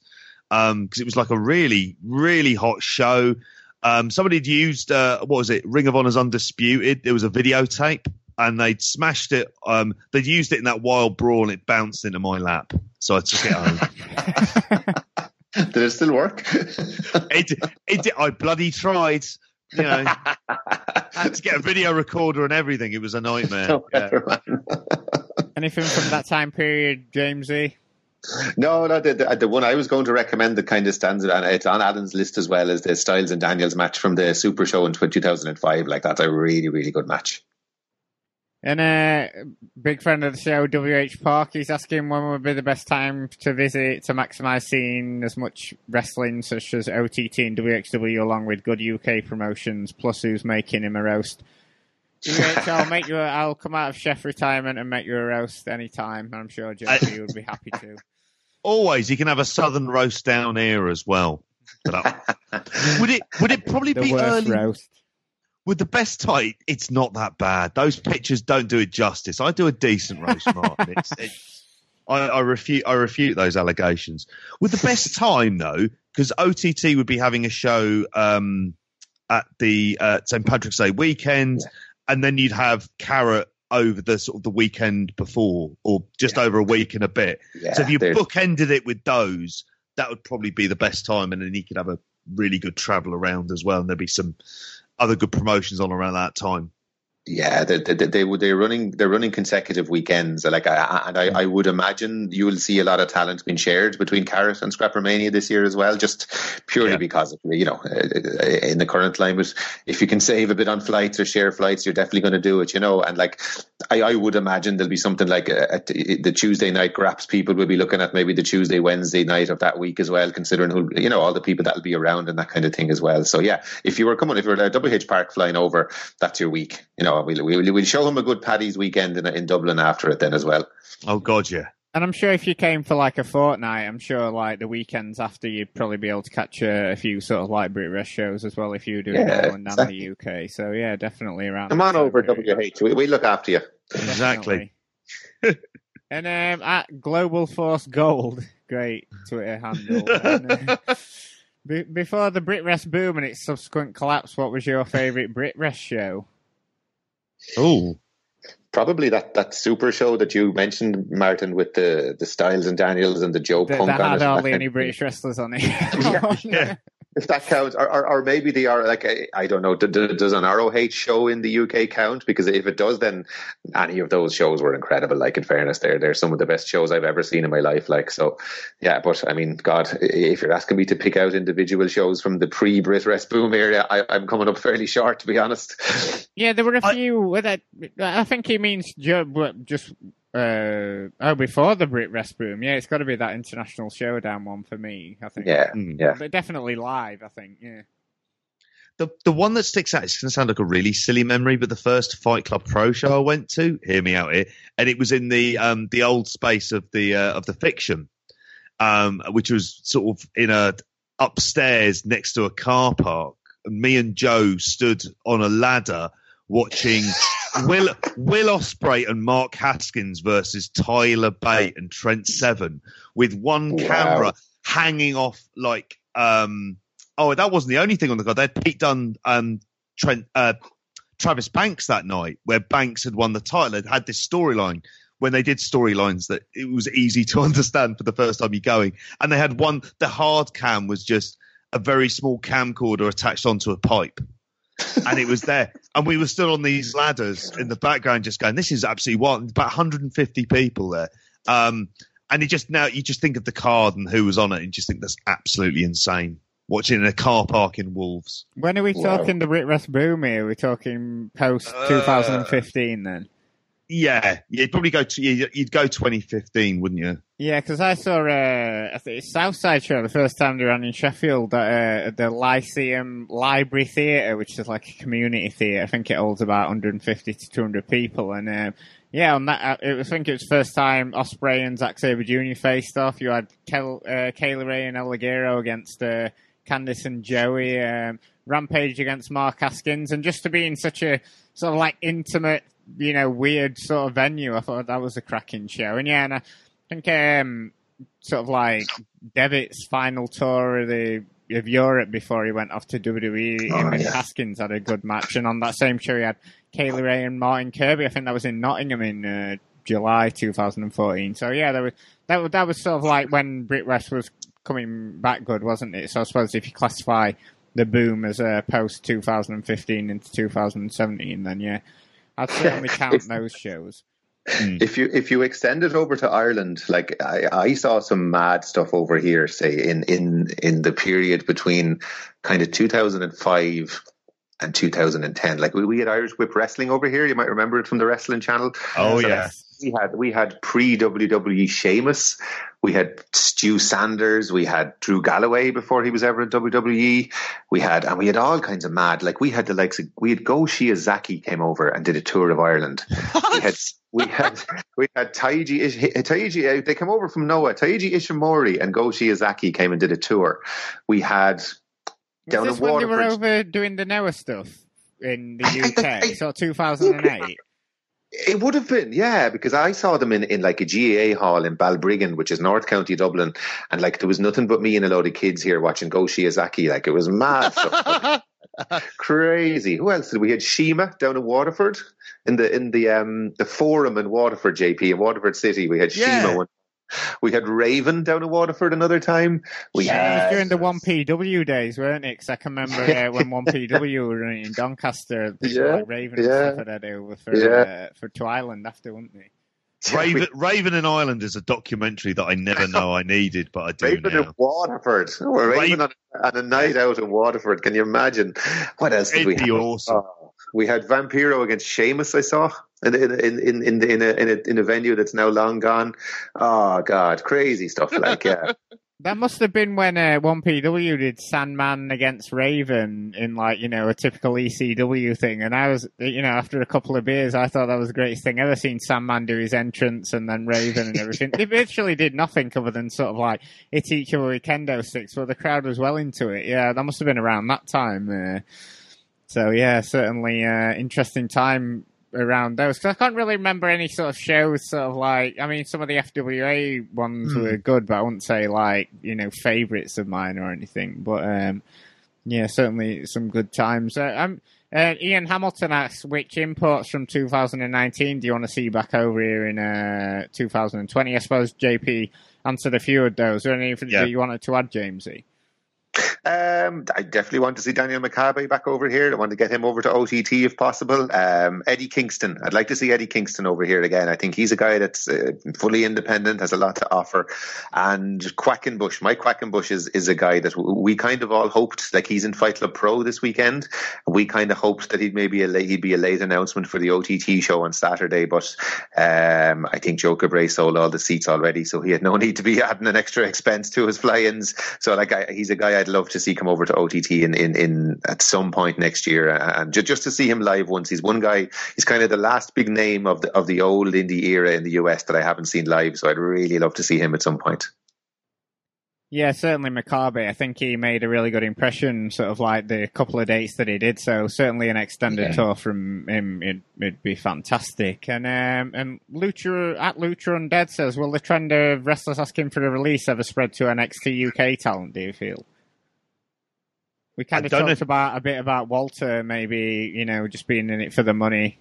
because um, it was like a really really hot show. Um, somebody had used uh, what was it? Ring of Honor's Undisputed. There was a videotape, and they'd smashed it. Um, they'd used it in that wild brawl, and it bounced into my lap. So I took it home. did it still work? it, it, I bloody tried. You know, had to get a video recorder and everything. It was a nightmare. Yeah. Anything from that time period, Jamesy? No, no, the, the, the, one I was going to recommend that kind of stands and it's on Alan's list as well as the Styles and Daniels match from the Super Show in 2005. Like that's a really, really good match. And a uh, big friend of the show, WH Park, he's asking when would be the best time to visit to maximise seeing as much wrestling such as OTT and WXW along with good UK promotions, plus who's making him a roast. WH, I'll make you. A, I'll come out of chef retirement and make you a roast anytime. I'm sure JP would be happy to. Always you can have a southern roast down here as well. would it would it probably the be early? Roast. With the best tight, it's not that bad. Those pictures don't do it justice. I do a decent roast, Martin. It's, it's, I, I refute I refute those allegations. With the best time though, because OTT would be having a show um, at the uh, St Patrick's Day weekend, yeah. and then you'd have Carat over the sort of the weekend before, or just yeah. over a week and a bit. Yeah, so if you bookended it with those, that would probably be the best time, and then you could have a really good travel around as well, and there'd be some other good promotions on around that time. Yeah, they, they, they, they're running they're running consecutive weekends. Like, I, and I, I would imagine you will see a lot of talent being shared between Carat and Scrappermania this year as well, just purely yeah. because of you know in the current climate, if you can save a bit on flights or share flights, you're definitely going to do it. You know, and like I, I would imagine there'll be something like a, uh, a, the Tuesday night graps people will be looking at maybe the Tuesday Wednesday night of that week as well, considering who you know all the people that'll be around and that kind of thing as well. So yeah, if you were coming, if you were at WH Park flying over, that's your week. You know, we'll, we'll, we'll show him a good Paddy's weekend in, in Dublin after it then as well. Oh, God, yeah. And I'm sure if you came for like a fortnight, I'm sure like the weekends after you'd probably be able to catch a, a few sort of like Brit Wres shows as well if you were doing yeah, Ireland exactly. and the UK. So yeah, definitely around. Come on over WH. We, we look after you. Exactly. and um, at Global Force Gold, great Twitter handle. and, uh, be- before the Brit Wres boom and its subsequent collapse, what was your favourite Brit Wres show? Oh, probably that, that super show that you mentioned, Martin, with the the Styles and Daniels and the Joe the, Punk. That had hardly any British wrestlers on it. yeah. yeah if that counts, or, or, or, maybe they are like I don't know. Does an ROH show in the UK count? Because if it does, then any of those shows were incredible. Like in fairness, they're they're some of the best shows I've ever seen in my life. Like so, yeah. But I mean, God, if you're asking me to pick out individual shows from the pre Brit Wres boom area, I, am coming up fairly short, to be honest. Yeah, there were a few. I, I think he means just uh, oh, before the Brit Wres boom, yeah, it's got to be that international showdown one for me. I think. Yeah, mm. yeah, but definitely live. I think. Yeah. The the one that sticks out. It's going to sound like a really silly memory, but the first Fight Club Pro show I went to, hear me out here, and it was in the um the old space of the uh, of the fiction, um, which was sort of in a upstairs next to a car park. And me and Joe stood on a ladder watching Will Will Ospreay and Mark Haskins versus Tyler Bate and Trent Seven with one wow. camera hanging off like um oh that wasn't the only thing on the card. They'd Pete Dunne um Trent uh Travis Banks that night where Banks had won the title. It had this storyline when they did storylines that it was easy to understand for the first time you're going. And they had one the hard cam was just a very small camcorder attached onto a pipe and it was there. And we were still on these ladders in the background, just going, "This is absolutely wild." About 150 people there, um, and you just now you just think of the card and who was on it, and just think that's absolutely insane. Watching in a car park in Wolves. When are we talking the Brit Rest boom here? We're talking post 2015 uh, then. Yeah, you'd probably go to you'd go 2015, wouldn't you? Yeah, because I saw uh, I think it's Southside show the first time they ran in Sheffield at uh, the Lyceum Library Theatre, which is like a community theatre. I think it holds about 150 to 200 people, and uh, yeah, on that uh, I think it was first time Ospreay and Zack Sabre Jr. faced off. You had Kel, uh, Kay Lee Ray and El against uh, Candice and Joey, um, Rampage against Mark Haskins, and just to be in such a sort of like intimate you know, weird sort of venue. I thought that was a cracking show. And yeah, and I think um, sort of like Devitt's final tour of the of Europe before he went off to WWE. Oh, him and Haskins had a good match, and on that same show he had Kay Lee Ray and Martin Kirby. I think that was in Nottingham in uh, July 2014. So yeah, that was that was that was sort of like when Brit Wres was coming back good, wasn't it? So I suppose if you classify the boom as a post 2015 into 2017, then yeah, I'd certainly count those shows. Hmm. If you if you extend it over to Ireland, like I, I saw some mad stuff over here, say in in in the period between kind of 2005 and 2010. Like we, we had Irish Whip Wrestling over here. You might remember it from the Wrestling Channel. Oh so yeah. We had we had pre WWE Sheamus. We had Stu Sanders. We had Drew Galloway before he was ever in WWE. We had and we had all kinds of mad. Like we had the likes of we had Go Shiozaki came over and did a tour of Ireland. We had we had we had Taiji Taiji. Uh, they came over from Noah. Taiji Ishimori and Go Shiozaki came and did a tour. We had down Was this when they were over doing the Noah stuff in the UK? So 2008. It would have been, yeah, because I saw them in, in like a GAA hall in Balbriggan, which is North County Dublin, and like there was nothing but me and a load of kids here watching Go Shiozaki. Like it was mad. Crazy. Who else did we had Shima down in Waterford in the in the um the forum in Waterford, JP in Waterford City. We had yeah. Shima one we had Raven down in Waterford another time. We yeah, had during the 1PW days, weren't it? Because I can remember uh, when one PW were in Doncaster, yeah, like Raven yeah, and stuff over for yeah. uh, for to Ireland after, weren't they? Raven, Raven in Ireland is a documentary that I never know I needed, but I do Raven now. in Waterford. Oh, Raven, Raven on, on, a night out in Waterford. Can you imagine? What else did It'd we have? awesome. Oh, we had Vampiro against Sheamus. I saw in in in in in, in, a, in, a, in a venue that's now long gone. Oh God, crazy stuff like yeah. That must have been when uh, 1PW did Sandman against Raven in like, you know, a typical ECW thing. And I was, you know, after a couple of beers, I thought that was the greatest thing ever seen Sandman do his entrance and then Raven and everything. they literally did nothing other than sort of like hit each other with kendo sticks, but the crowd was well into it. Yeah, that must have been around that time. Uh, so yeah, certainly, uh, interesting time around those because I can't really remember any sort of shows. Sort of like, I mean, some of the FWA ones mm. were good, but I wouldn't say like you know favorites of mine or anything. But um, yeah, certainly some good times. Uh, um, uh, Ian Hamilton asks, which imports from 2019 do you want to see back over here in uh, 2020? I suppose JP answered a few of those. Is there anything yeah. that you wanted to add, Jamesy? Um, I definitely want to see Daniel Makabe back over here. I want to get him over to OTT if possible. Um, Eddie Kingston. I'd like to see Eddie Kingston over here again. I think he's a guy that's uh, fully independent, has a lot to offer. And Quackenbush, Mike Quackenbush is, is a guy that we kind of all hoped, like he's in Fight Club Pro this weekend. We kind of hoped that he'd maybe a late, he'd be a late announcement for the OTT show on Saturday, but um, I think Joe Cabray sold all the seats already, so he had no need to be adding an extra expense to his fly-ins. So like, I, he's a guy I'd love to see come over to OTT in, in, in at some point next year, and just, just to see him live once. He's one guy. He's kind of the last big name of the of the old indie era in the US that I haven't seen live. So I'd really love to see him at some point. Yeah, certainly Makabe. I think he made a really good impression, sort of like the couple of dates that he did. So certainly an extended yeah. tour from him, it, would be fantastic. And um, and Lucha at Lucha Undead says, will the trend of wrestlers asking for a release ever spread to NXT UK talent? Do you feel? We kind of talked about a bit about Walter, maybe you know, just being in it for the money.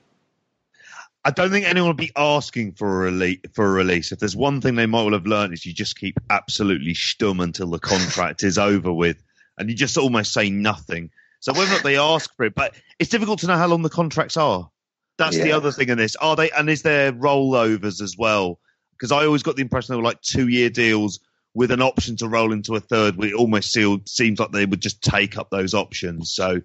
I don't think anyone will be asking for a release. For a release, if there's one thing they might well have learned is you just keep absolutely stum until the contract is over with, and you just almost say nothing. So whether or not they ask for it, but it's difficult to know how long the contracts are. That's yeah. the other thing in this. Are they? And is there rollovers as well? Because I always got the impression they were like two year deals with an option to roll into a third, it almost sealed, seems like they would just take up those options. So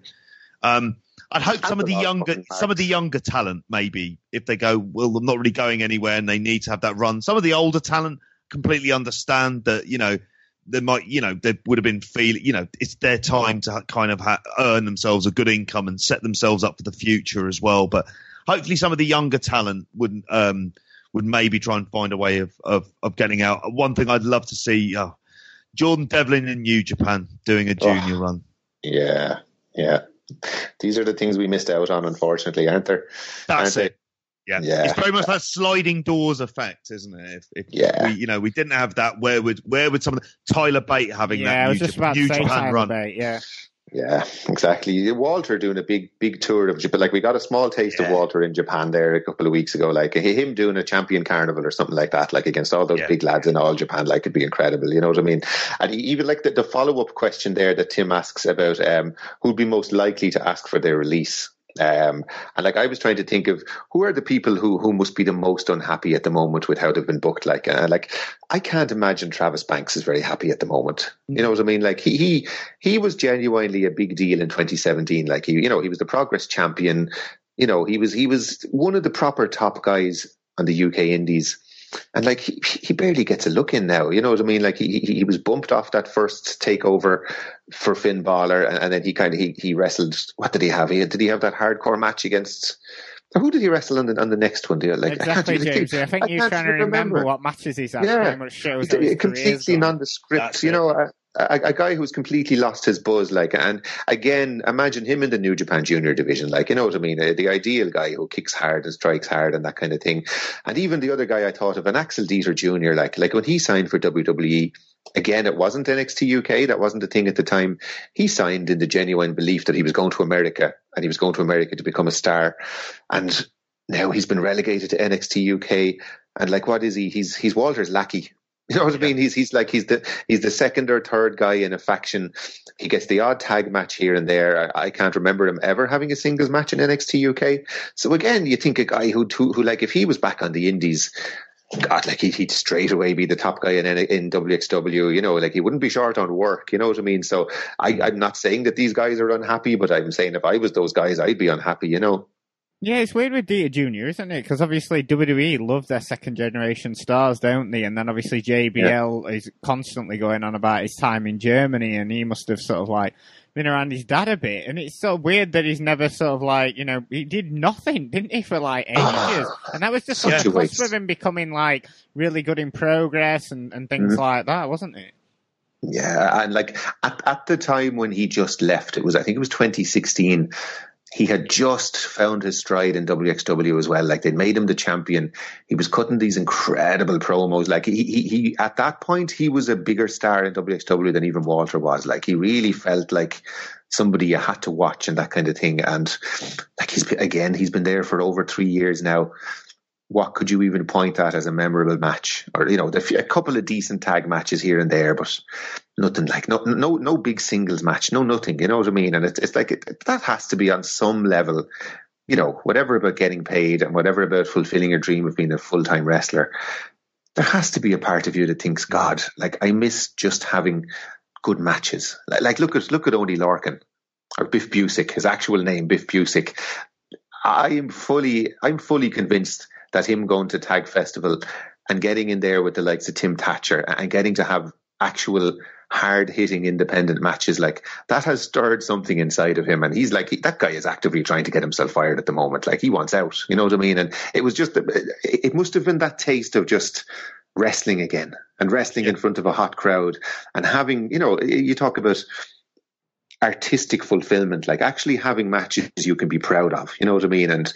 um, I'd hope some of the younger, some of the younger talent, maybe if they go, well, I'm not really going anywhere, and they need to have that run. Some of the older talent completely understand that, you know, they might, you know, they would have been feeling, you know, it's their time to kind of ha- earn themselves a good income and set themselves up for the future as well. But hopefully, some of the younger talent wouldn't. Um, would maybe try and find a way of, of, of getting out. One thing I'd love to see uh, Jordan Devlin in New Japan doing a junior oh, run. Yeah, yeah. These are the things we missed out on, unfortunately, aren't there? That's aren't it. Yeah. yeah. it's very much that sliding doors effect, isn't it? If, if yeah, we, you know, we didn't have that. Where would where would some of the Tyler Bate having yeah, that New, Japan, New Japan run? Bate, yeah, yeah, exactly. Walter doing a big, big tour of Japan. Like we got a small taste yeah. of Walter in Japan there a couple of weeks ago. Like him doing a champion carnival or something like that, like against all those yeah. big lads in all Japan, like it'd be incredible. You know what I mean? And even like the, the follow up question there that Tim asks about um, who'd be most likely to ask for their release. Um, and like I was trying to think of who are the people who who must be the most unhappy at the moment with how they've been booked. Like, uh, like I can't imagine Travis Banks is very happy at the moment. You know what I mean? Like he he he was genuinely a big deal in 2017. Like he you know he was the Progress champion. You know he was he was one of the proper top guys on the UK Indies and like he, he barely gets a look in now. You know what I mean? Like he he was bumped off that first takeover for Finn Balor, and, and then he kind of he he wrestled. What did he have? He did he have that hardcore match against? Who did he wrestle on the on the next one? Like, exactly, I James. Think, I think I you're trying to remember. remember. what matches he's had. Yeah, much shows completely nondescript. You know, uh, a, a, guy who's completely lost his buzz, like, and again, imagine him in the New Japan Junior division, like, you know what I mean? The ideal guy who kicks hard and strikes hard and that kind of thing. And even the other guy I thought of, an Axel Dieter Jr., like, like when he signed for WWE, again, it wasn't NXT UK, that wasn't the thing at the time. He signed in the genuine belief that he was going to America and he was going to America to become a star. And now he's been relegated to NXT UK. And like, what is he? He's he's Walter's lackey you know what I mean? He's he's like he's the he's the second or third guy in a faction. He gets the odd tag match here and there. I, I, can't remember him ever having a singles match in NXT UK. So again, you think a guy who who, who like if he was back on the Indies, God, like he'd, he'd straight away be the top guy in in WXW. You know, like he wouldn't be short on work. You know what I mean? So I, I'm not saying that these guys are unhappy, but I'm saying if I was those guys, I'd be unhappy. You know. Yeah, it's weird with Dieter Jr., isn't it? Because obviously WWE love their second generation stars, don't they? And then obviously JBL yeah. is constantly going on about his time in Germany, and he must have sort of like been around his dad a bit. And it's so weird that he's never sort of like, you know, he did nothing, didn't he, for like ages? and that was just such a cusp of him becoming like really good in progress and, and things mm-hmm. like that, wasn't it? Yeah, and like at, at the time when he just left, it was I think it was 2016 he had just found his stride in WXW as well. Like they'd made him the champion. He was cutting these incredible promos. Like he, he, he, at that point, he was a bigger star in WXW than even Walter was. Like he really felt like somebody you had to watch and that kind of thing. And like he's again, he's been there for over three years now what could you even point at as a memorable match? Or you know, a couple of decent tag matches here and there, but nothing like no no no big singles match, no nothing. You know what I mean? And it's it's like it, that has to be on some level. You know, whatever about getting paid and whatever about fulfilling your dream of being a full time wrestler, there has to be a part of you that thinks, God, like I miss just having good matches. Like, like look at look at Oney Lorcan or Biff Busick, his actual name, Biff Busick. I am fully I'm fully convinced that him going to Tag Festival and getting in there with the likes of Tim Thatcher and getting to have actual hard hitting independent matches. Like that has stirred something inside of him. And he's like that guy is actively trying to get himself fired at the moment. Like he wants out. You know what i mean? And it was just it must have been that taste of just wrestling again and wrestling yeah. in front of a hot crowd and having you know you talk about artistic fulfillment like actually having matches you can be proud of. You know what i mean? And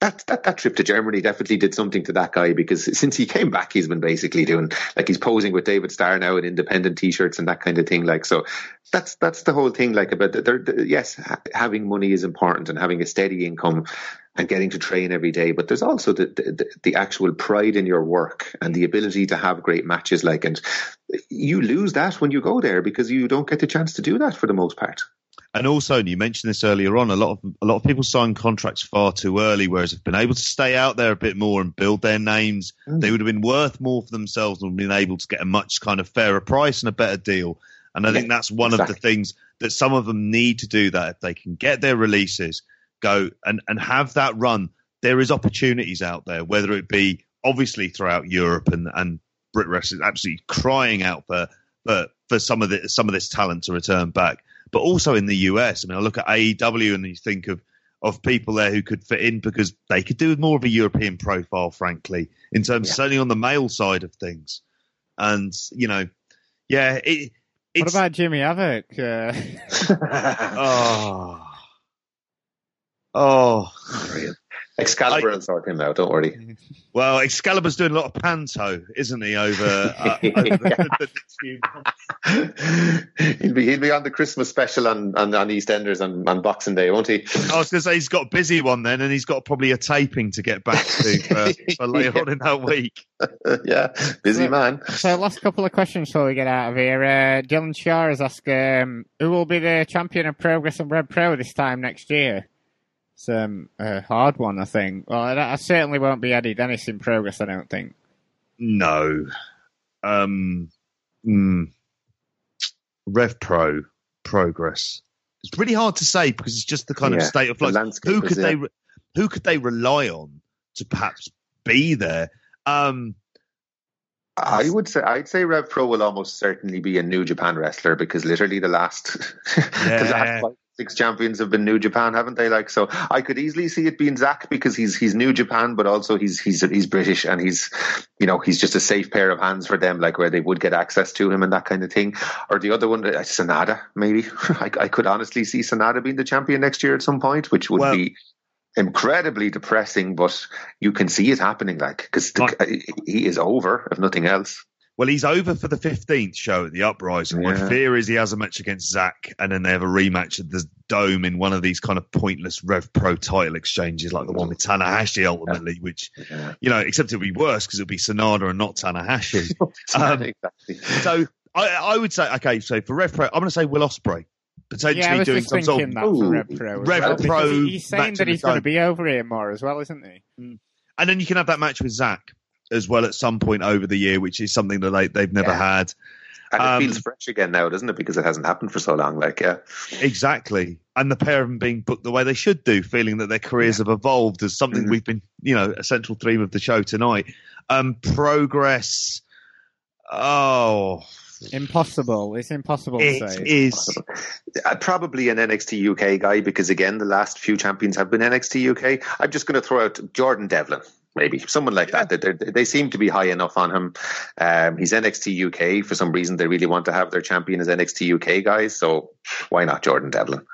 that, that that trip to Germany definitely did something to that guy because since he came back, he's been basically doing like he's posing with David Starr now in independent T-shirts and that kind of thing. Like so, that's that's the whole thing. Like about the, yes, having money is important and having a steady income and getting to train every day. But there's also the, the, the actual pride in your work and the ability to have great matches. Like, and you lose that when you go there because you don't get the chance to do that for the most part. And also, and you mentioned this earlier on, a lot of a lot of people sign contracts far too early, whereas if been able to stay out there a bit more and build their names, mm. they would have been worth more for themselves and been able to get a much kind of fairer price and a better deal. And I yeah, think that's one exactly. of the things that some of them need to do that if they can get their releases, go and, and have that run. There is opportunities out there, whether it be obviously throughout Europe and, and Brit Wrestling absolutely crying out for, for for some of the some of this talent to return back but also in the US. I mean, I look at AEW and you think of of people there who could fit in because they could do more of a European profile, frankly, in terms yeah. certainly on the male side of things. And you know, yeah, it. What about Jimmy Havoc? Uh... oh, oh, Excalibur I, will sort him out. Don't worry. Well, Excalibur's doing a lot of panto, isn't he? Over, uh, over the, the, few months. he'll be he'll be on the Christmas special on on, on EastEnders on, on Boxing Day, won't he? I was going to say he's got a busy one then, and he's got probably a taping to get back to for, for later yeah. on in that week. yeah, busy so, man. So, last couple of questions before we get out of here. Uh, Dylan Shaw has asked, um, "Who will be the champion of Progress and Rev Pro this time next year?" It's um, a hard one, I think. Well, I, I, certainly won't be Eddie Dennis in progress. I don't think. No. Um. Mm, Rev Pro progress. It's really hard to say because it's just the kind yeah, of state of flux. Who could they? Who could they rely on to perhaps be there? Um, I would say I'd say Rev Pro will almost certainly be a New Japan wrestler because literally the last, yeah. the last five, six champions have been New Japan, haven't they? Like so, I could easily see it being Zack because he's he's New Japan, but also he's he's he's British and he's you know he's just a safe pair of hands for them, like where they would get access to him and that kind of thing. Or the other one, uh, Sanada, maybe. I, I could honestly see Sanada being the champion next year at some point, which would well, be incredibly depressing, but you can see it happening, like because he is over if nothing else. Well, he's over for the 15th show at the Uprising. Yeah. My fear is he has a match against Zack, and then they have a rematch at the Dome in one of these kind of pointless Rev Pro title exchanges, like the one with Tanahashi ultimately, yeah. which, yeah. you know, except it'll be worse because it'll be Sanada and not Tanahashi. um, exactly. So I, I, would say, okay, so for Rev Pro, I'm going to say Will Ospreay potentially yeah, doing some sort of Rev Pro. Rev well, Pro he's saying that he's going to be over here more as well, isn't he? Mm. And then you can have that match with Zack as well at some point over the year, which is something that they, they've never yeah. had. And um, it feels fresh again now, doesn't it? Because it hasn't happened for so long. Like, yeah, exactly. And the pair of them being booked the way they should do, feeling that their careers yeah. have evolved as something mm-hmm. we've been, you know, a central theme of the show tonight. Um, progress. Oh, Impossible. It's impossible it to say. Is uh, probably an NXT UK guy because again, the last few champions have been NXT UK. I'm just going to throw out Jordan Devlin. Maybe someone like yeah. that. They, they seem to be high enough on him. Um, he's NXT UK for some reason. They really want to have their champion as NXT UK guys. So why not Jordan Devlin?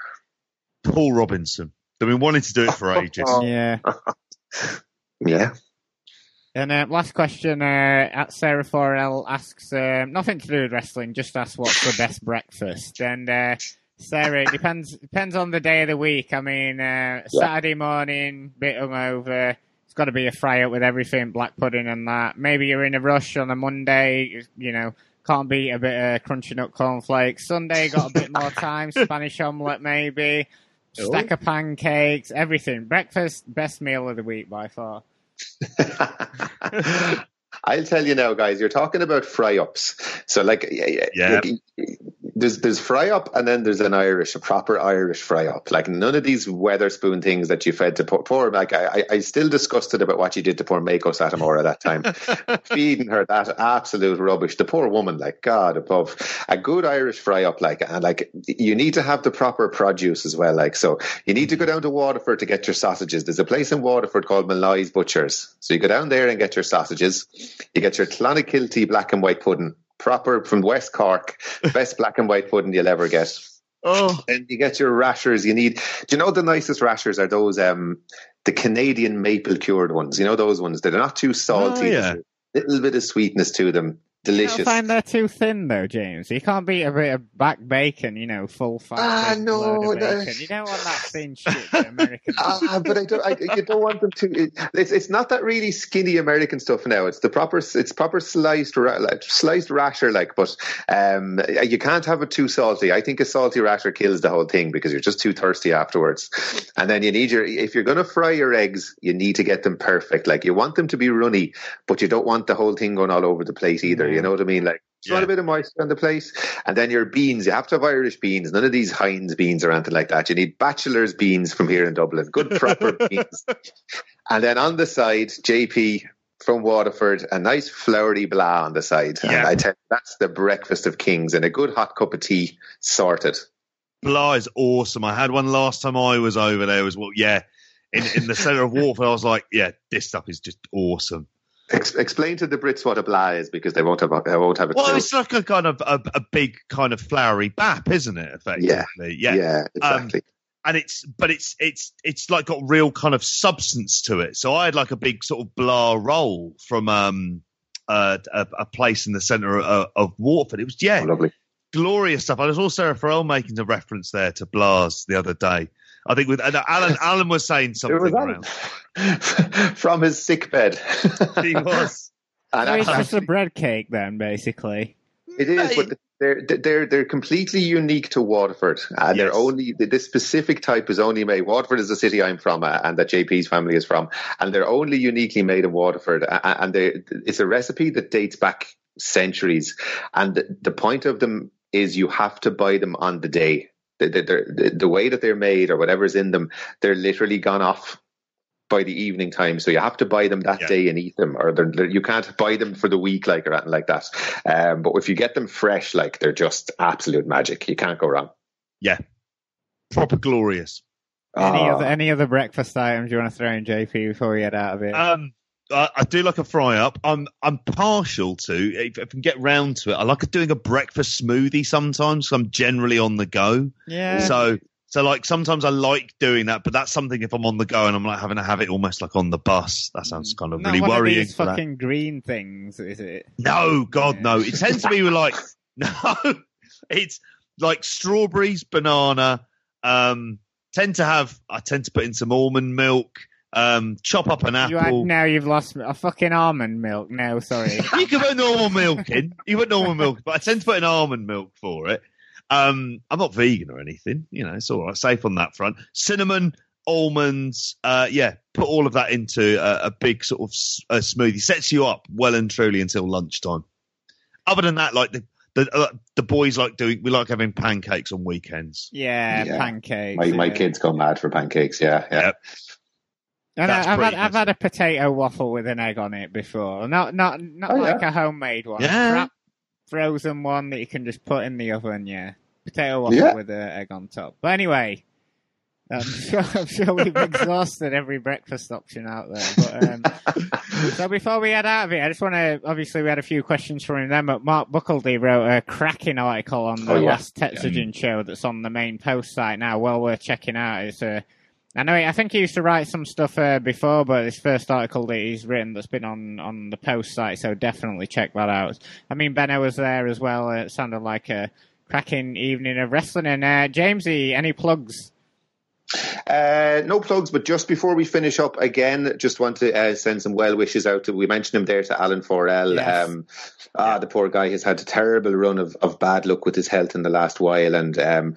Paul Robinson. They've been wanting to do it for ages. yeah. yeah. And uh, last question uh, at Sarah Forel asks um, nothing to do with wrestling, just asks what's the best breakfast. And uh, Sarah, it depends depends on the day of the week. I mean, uh, Saturday morning, bit hungover. It's got to be a fry up with everything, black pudding and that. Maybe you're in a rush on a Monday, you know, can't beat a bit of crunchy nut cornflakes. Sunday got a bit more time, Spanish omelette maybe, oh. stack of pancakes, everything. Breakfast, best meal of the week by far. I'll tell you now, guys. You're talking about fry ups. So, like, yeah, yeah, there's there's fry up, and then there's an Irish, a proper Irish fry up. Like none of these Wetherspoon things that you fed to poor. poor like I, I still disgusted about what you did to poor Meiko Satomura that time, feeding her that absolute rubbish. The poor woman, like God above, a good Irish fry up, like and like you need to have the proper produce as well. Like so, you need to go down to Waterford to get your sausages. There's a place in Waterford called Malloy's Butchers. So you go down there and get your sausages. You get your Clonakilty black and white pudding proper from West Cork, best black and white pudding you'll ever get. Oh, and you get your rashers. You need. Do you know the nicest rashers are those um the Canadian maple cured ones? You know those ones that are not too salty. Oh, yeah. Little bit of sweetness to them delicious. I find they're too thin though, James. You can't beat a bit of back bacon, you know, full fat. Ah, no, you don't want that thin shit American. ah, but I don't. I, you don't want them to. It's it's not that really skinny American stuff now. It's the proper. It's proper sliced like, sliced rasher like. But um, you can't have it too salty. I think a salty rasher kills the whole thing because you're just too thirsty afterwards. And then you need your. If you're going to fry your eggs, you need to get them perfect. Like you want them to be runny, but you don't want the whole thing going all over the plate either. You know what I mean? Like just yeah. want a bit of moisture on the place. And then your beans, you have to have Irish beans, none of these Heinz beans or anything like that. You need Batchelors beans from here in Dublin, good proper beans. And then on the side, JP from Waterford, a nice floury blaa on the side. Yeah. And I tell you, that's the breakfast of kings and a good hot cup of tea sorted. Blaa is awesome. I had one last time I was over there. Was well, yeah, in in the centre of Waterford. I was like, yeah, this stuff is just awesome. Ex- explain to the Brits what a blaa is because they won't have a, they won't have a Well, clue. it's like a kind of a, a, big kind of flowery bap, isn't it? Effectively, yeah, yeah, yeah exactly. Um, and it's but it's it's it's like got real kind of substance to it. So I had like a big sort of blaa roll from um uh, a, a place in the centre of, of Waterford. It was yeah, oh, lovely, glorious stuff. I was also Farrell making a reference there to blaas the other day. I think with and Alan Alan was saying something was around. from his sick bed. he was. And so it's just a bread cake then, basically. It is, but they're they're they're completely unique to Waterford, and yes. they're only this specific type is only made. Waterford is the city I'm from, uh, and that JP's family is from, and they're only uniquely made in Waterford, and it's a recipe that dates back centuries, and the, the point of them is you have to buy them on the day. The, the, the, way that they're made or whatever's in them, they're literally gone off by the evening time. So you have to buy them that yeah. day and eat them, or they're, they're, you can't buy them for the week like or anything like that. Um, but if you get them fresh, like they're just absolute magic. You can't go wrong. Yeah, proper glorious. Any oh. other any other breakfast items you want to throw in, JP, before we get out of here? Um, I, I do like a fry up. I'm I'm partial to if, I can get round to it. I like doing a breakfast smoothie sometimes. I'm generally on the go. Yeah. So so like sometimes I like doing that, but that's something if I'm on the go and I'm like having to have it almost like on the bus. That sounds kind of Not really one worrying. Of these fucking that. green things, is it? No, God, yeah. no. It tends to be like no. It's like strawberries, banana. Um, tend to have. I tend to put in some almond milk. Um, chop up an apple. You had, now you've lost a fucking almond milk. No, sorry. you can put normal milk in. You put normal milk, but I tend to put an almond milk for it. Um, I'm not vegan or anything. You know, it's all right. Safe on that front. Cinnamon, almonds. Uh, yeah, put all of that into a, a big sort of a smoothie. Sets you up well and truly until lunchtime. Other than that, like the the uh, the boys like doing. We like having pancakes on weekends. Yeah, yeah. pancakes. My, yeah. my kids go mad for pancakes. Yeah, yeah. Yep. And I, have had I've had a potato waffle with an egg on it before. Not not not oh, like yeah. a homemade one. Yeah frozen one that you can just put in the oven. Yeah, potato waffle yeah. with an egg on top. But anyway, I'm sure, I'm sure we've exhausted every breakfast option out there. But, um, so before we head out of it, I just want to. Obviously, we had a few questions from him. but Mark Buckledy wrote a cracking article on the oh, yeah. last Tetsugen yeah. show that's on the main post site now. Well worth checking out. It's a I know. I think he used to write some stuff uh, before, but this first article that he's written that's been on, on the post site, so definitely check that out. I mean, Benno was there as well. It sounded like a cracking evening of wrestling. And uh, Jamesy, any plugs? Uh, no plugs, but just before we finish up, again, just want to uh, send some well wishes out to. We mentioned him there to Alan Forel. Yes. Um, ah, the poor guy has had a terrible run of, of bad luck with his health in the last while, and um,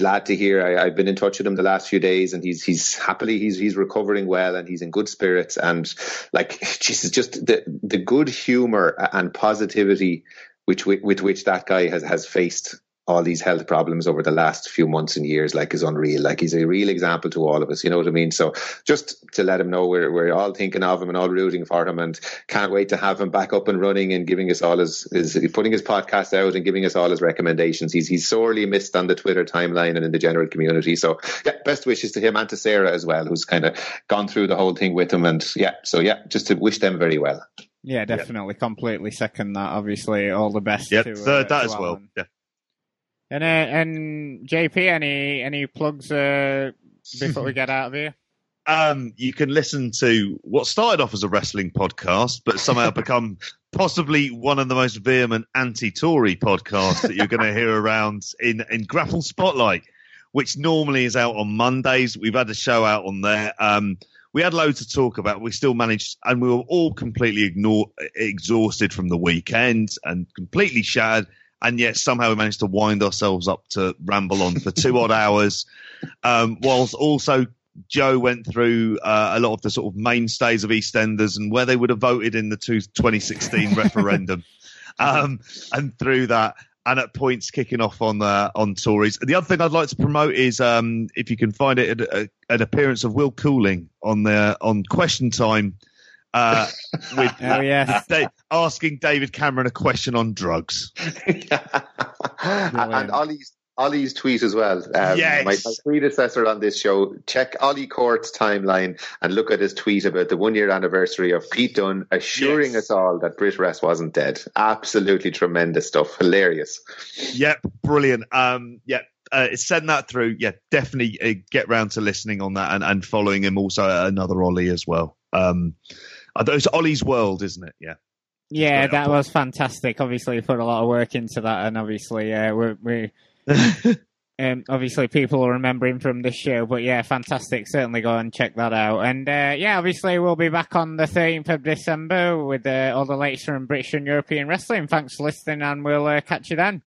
glad to hear. I, have been in touch with him the last few days, and he's he's happily he's he's recovering well, and he's in good spirits. And like, Jesus, just the the good humor and positivity which with, with which that guy has has faced all these health problems over the last few months and years like is unreal like he's a real example to all of us you know what i mean so just to let him know we're, we're all thinking of him and all rooting for him and can't wait to have him back up and running and giving us all his, his putting his podcast out and giving us all his recommendations he's he's sorely missed on the twitter timeline and in the general community so yeah best wishes to him and to sarah as well who's kind of gone through the whole thing with him and yeah so yeah just to wish them very well yeah, definitely, yep. completely second that. Obviously, all the best. Yeah, to, third uh, that as well. Yeah. And uh, and JP, any any plugs uh, before we get out of here? Um, you can listen to what started off as a wrestling podcast, but somehow become possibly one of the most vehement anti-Tory podcasts that you're going to hear around in in Grapple Spotlight, which normally is out on Mondays. We've had a show out on there. Um, we had loads to talk about. We still managed, and we were all completely ignored, exhausted from the weekend and completely shattered and yet somehow we managed to wind ourselves up to ramble on for two odd hours, um, whilst also Joe went through uh, a lot of the sort of mainstays of EastEnders and where they would have voted in the two, 2016 referendum, um, and through that. And at points kicking off on uh, on Tories. The other thing I'd like to promote is um, if you can find it, an appearance of Will Cooling on the on Question Time uh, with oh, yes. Asking David Cameron a question on drugs. and Ollie's Ollie's tweet as well. Um, yes. my, my, predecessor on this show, check Ollie Court's timeline and look at his tweet about the one year anniversary of Pete Dunne assuring yes. us all that Brit Wres wasn't dead. Absolutely tremendous stuff. Hilarious. Yep, brilliant. Um, yep. Uh, send that through. Yeah, definitely uh, get round to listening on that and, and following him also another Ollie as well. Um, it's Ollie's World, isn't it? Yeah. Yeah, that was fantastic. Obviously, we put a lot of work into that, and obviously, uh, we we um, obviously people will remember him from this show, but yeah, fantastic. Certainly go and check that out. And uh, yeah, obviously we'll be back on the 13th of December with uh, all the latest from British and European wrestling. Thanks for listening, and we'll uh, catch you then.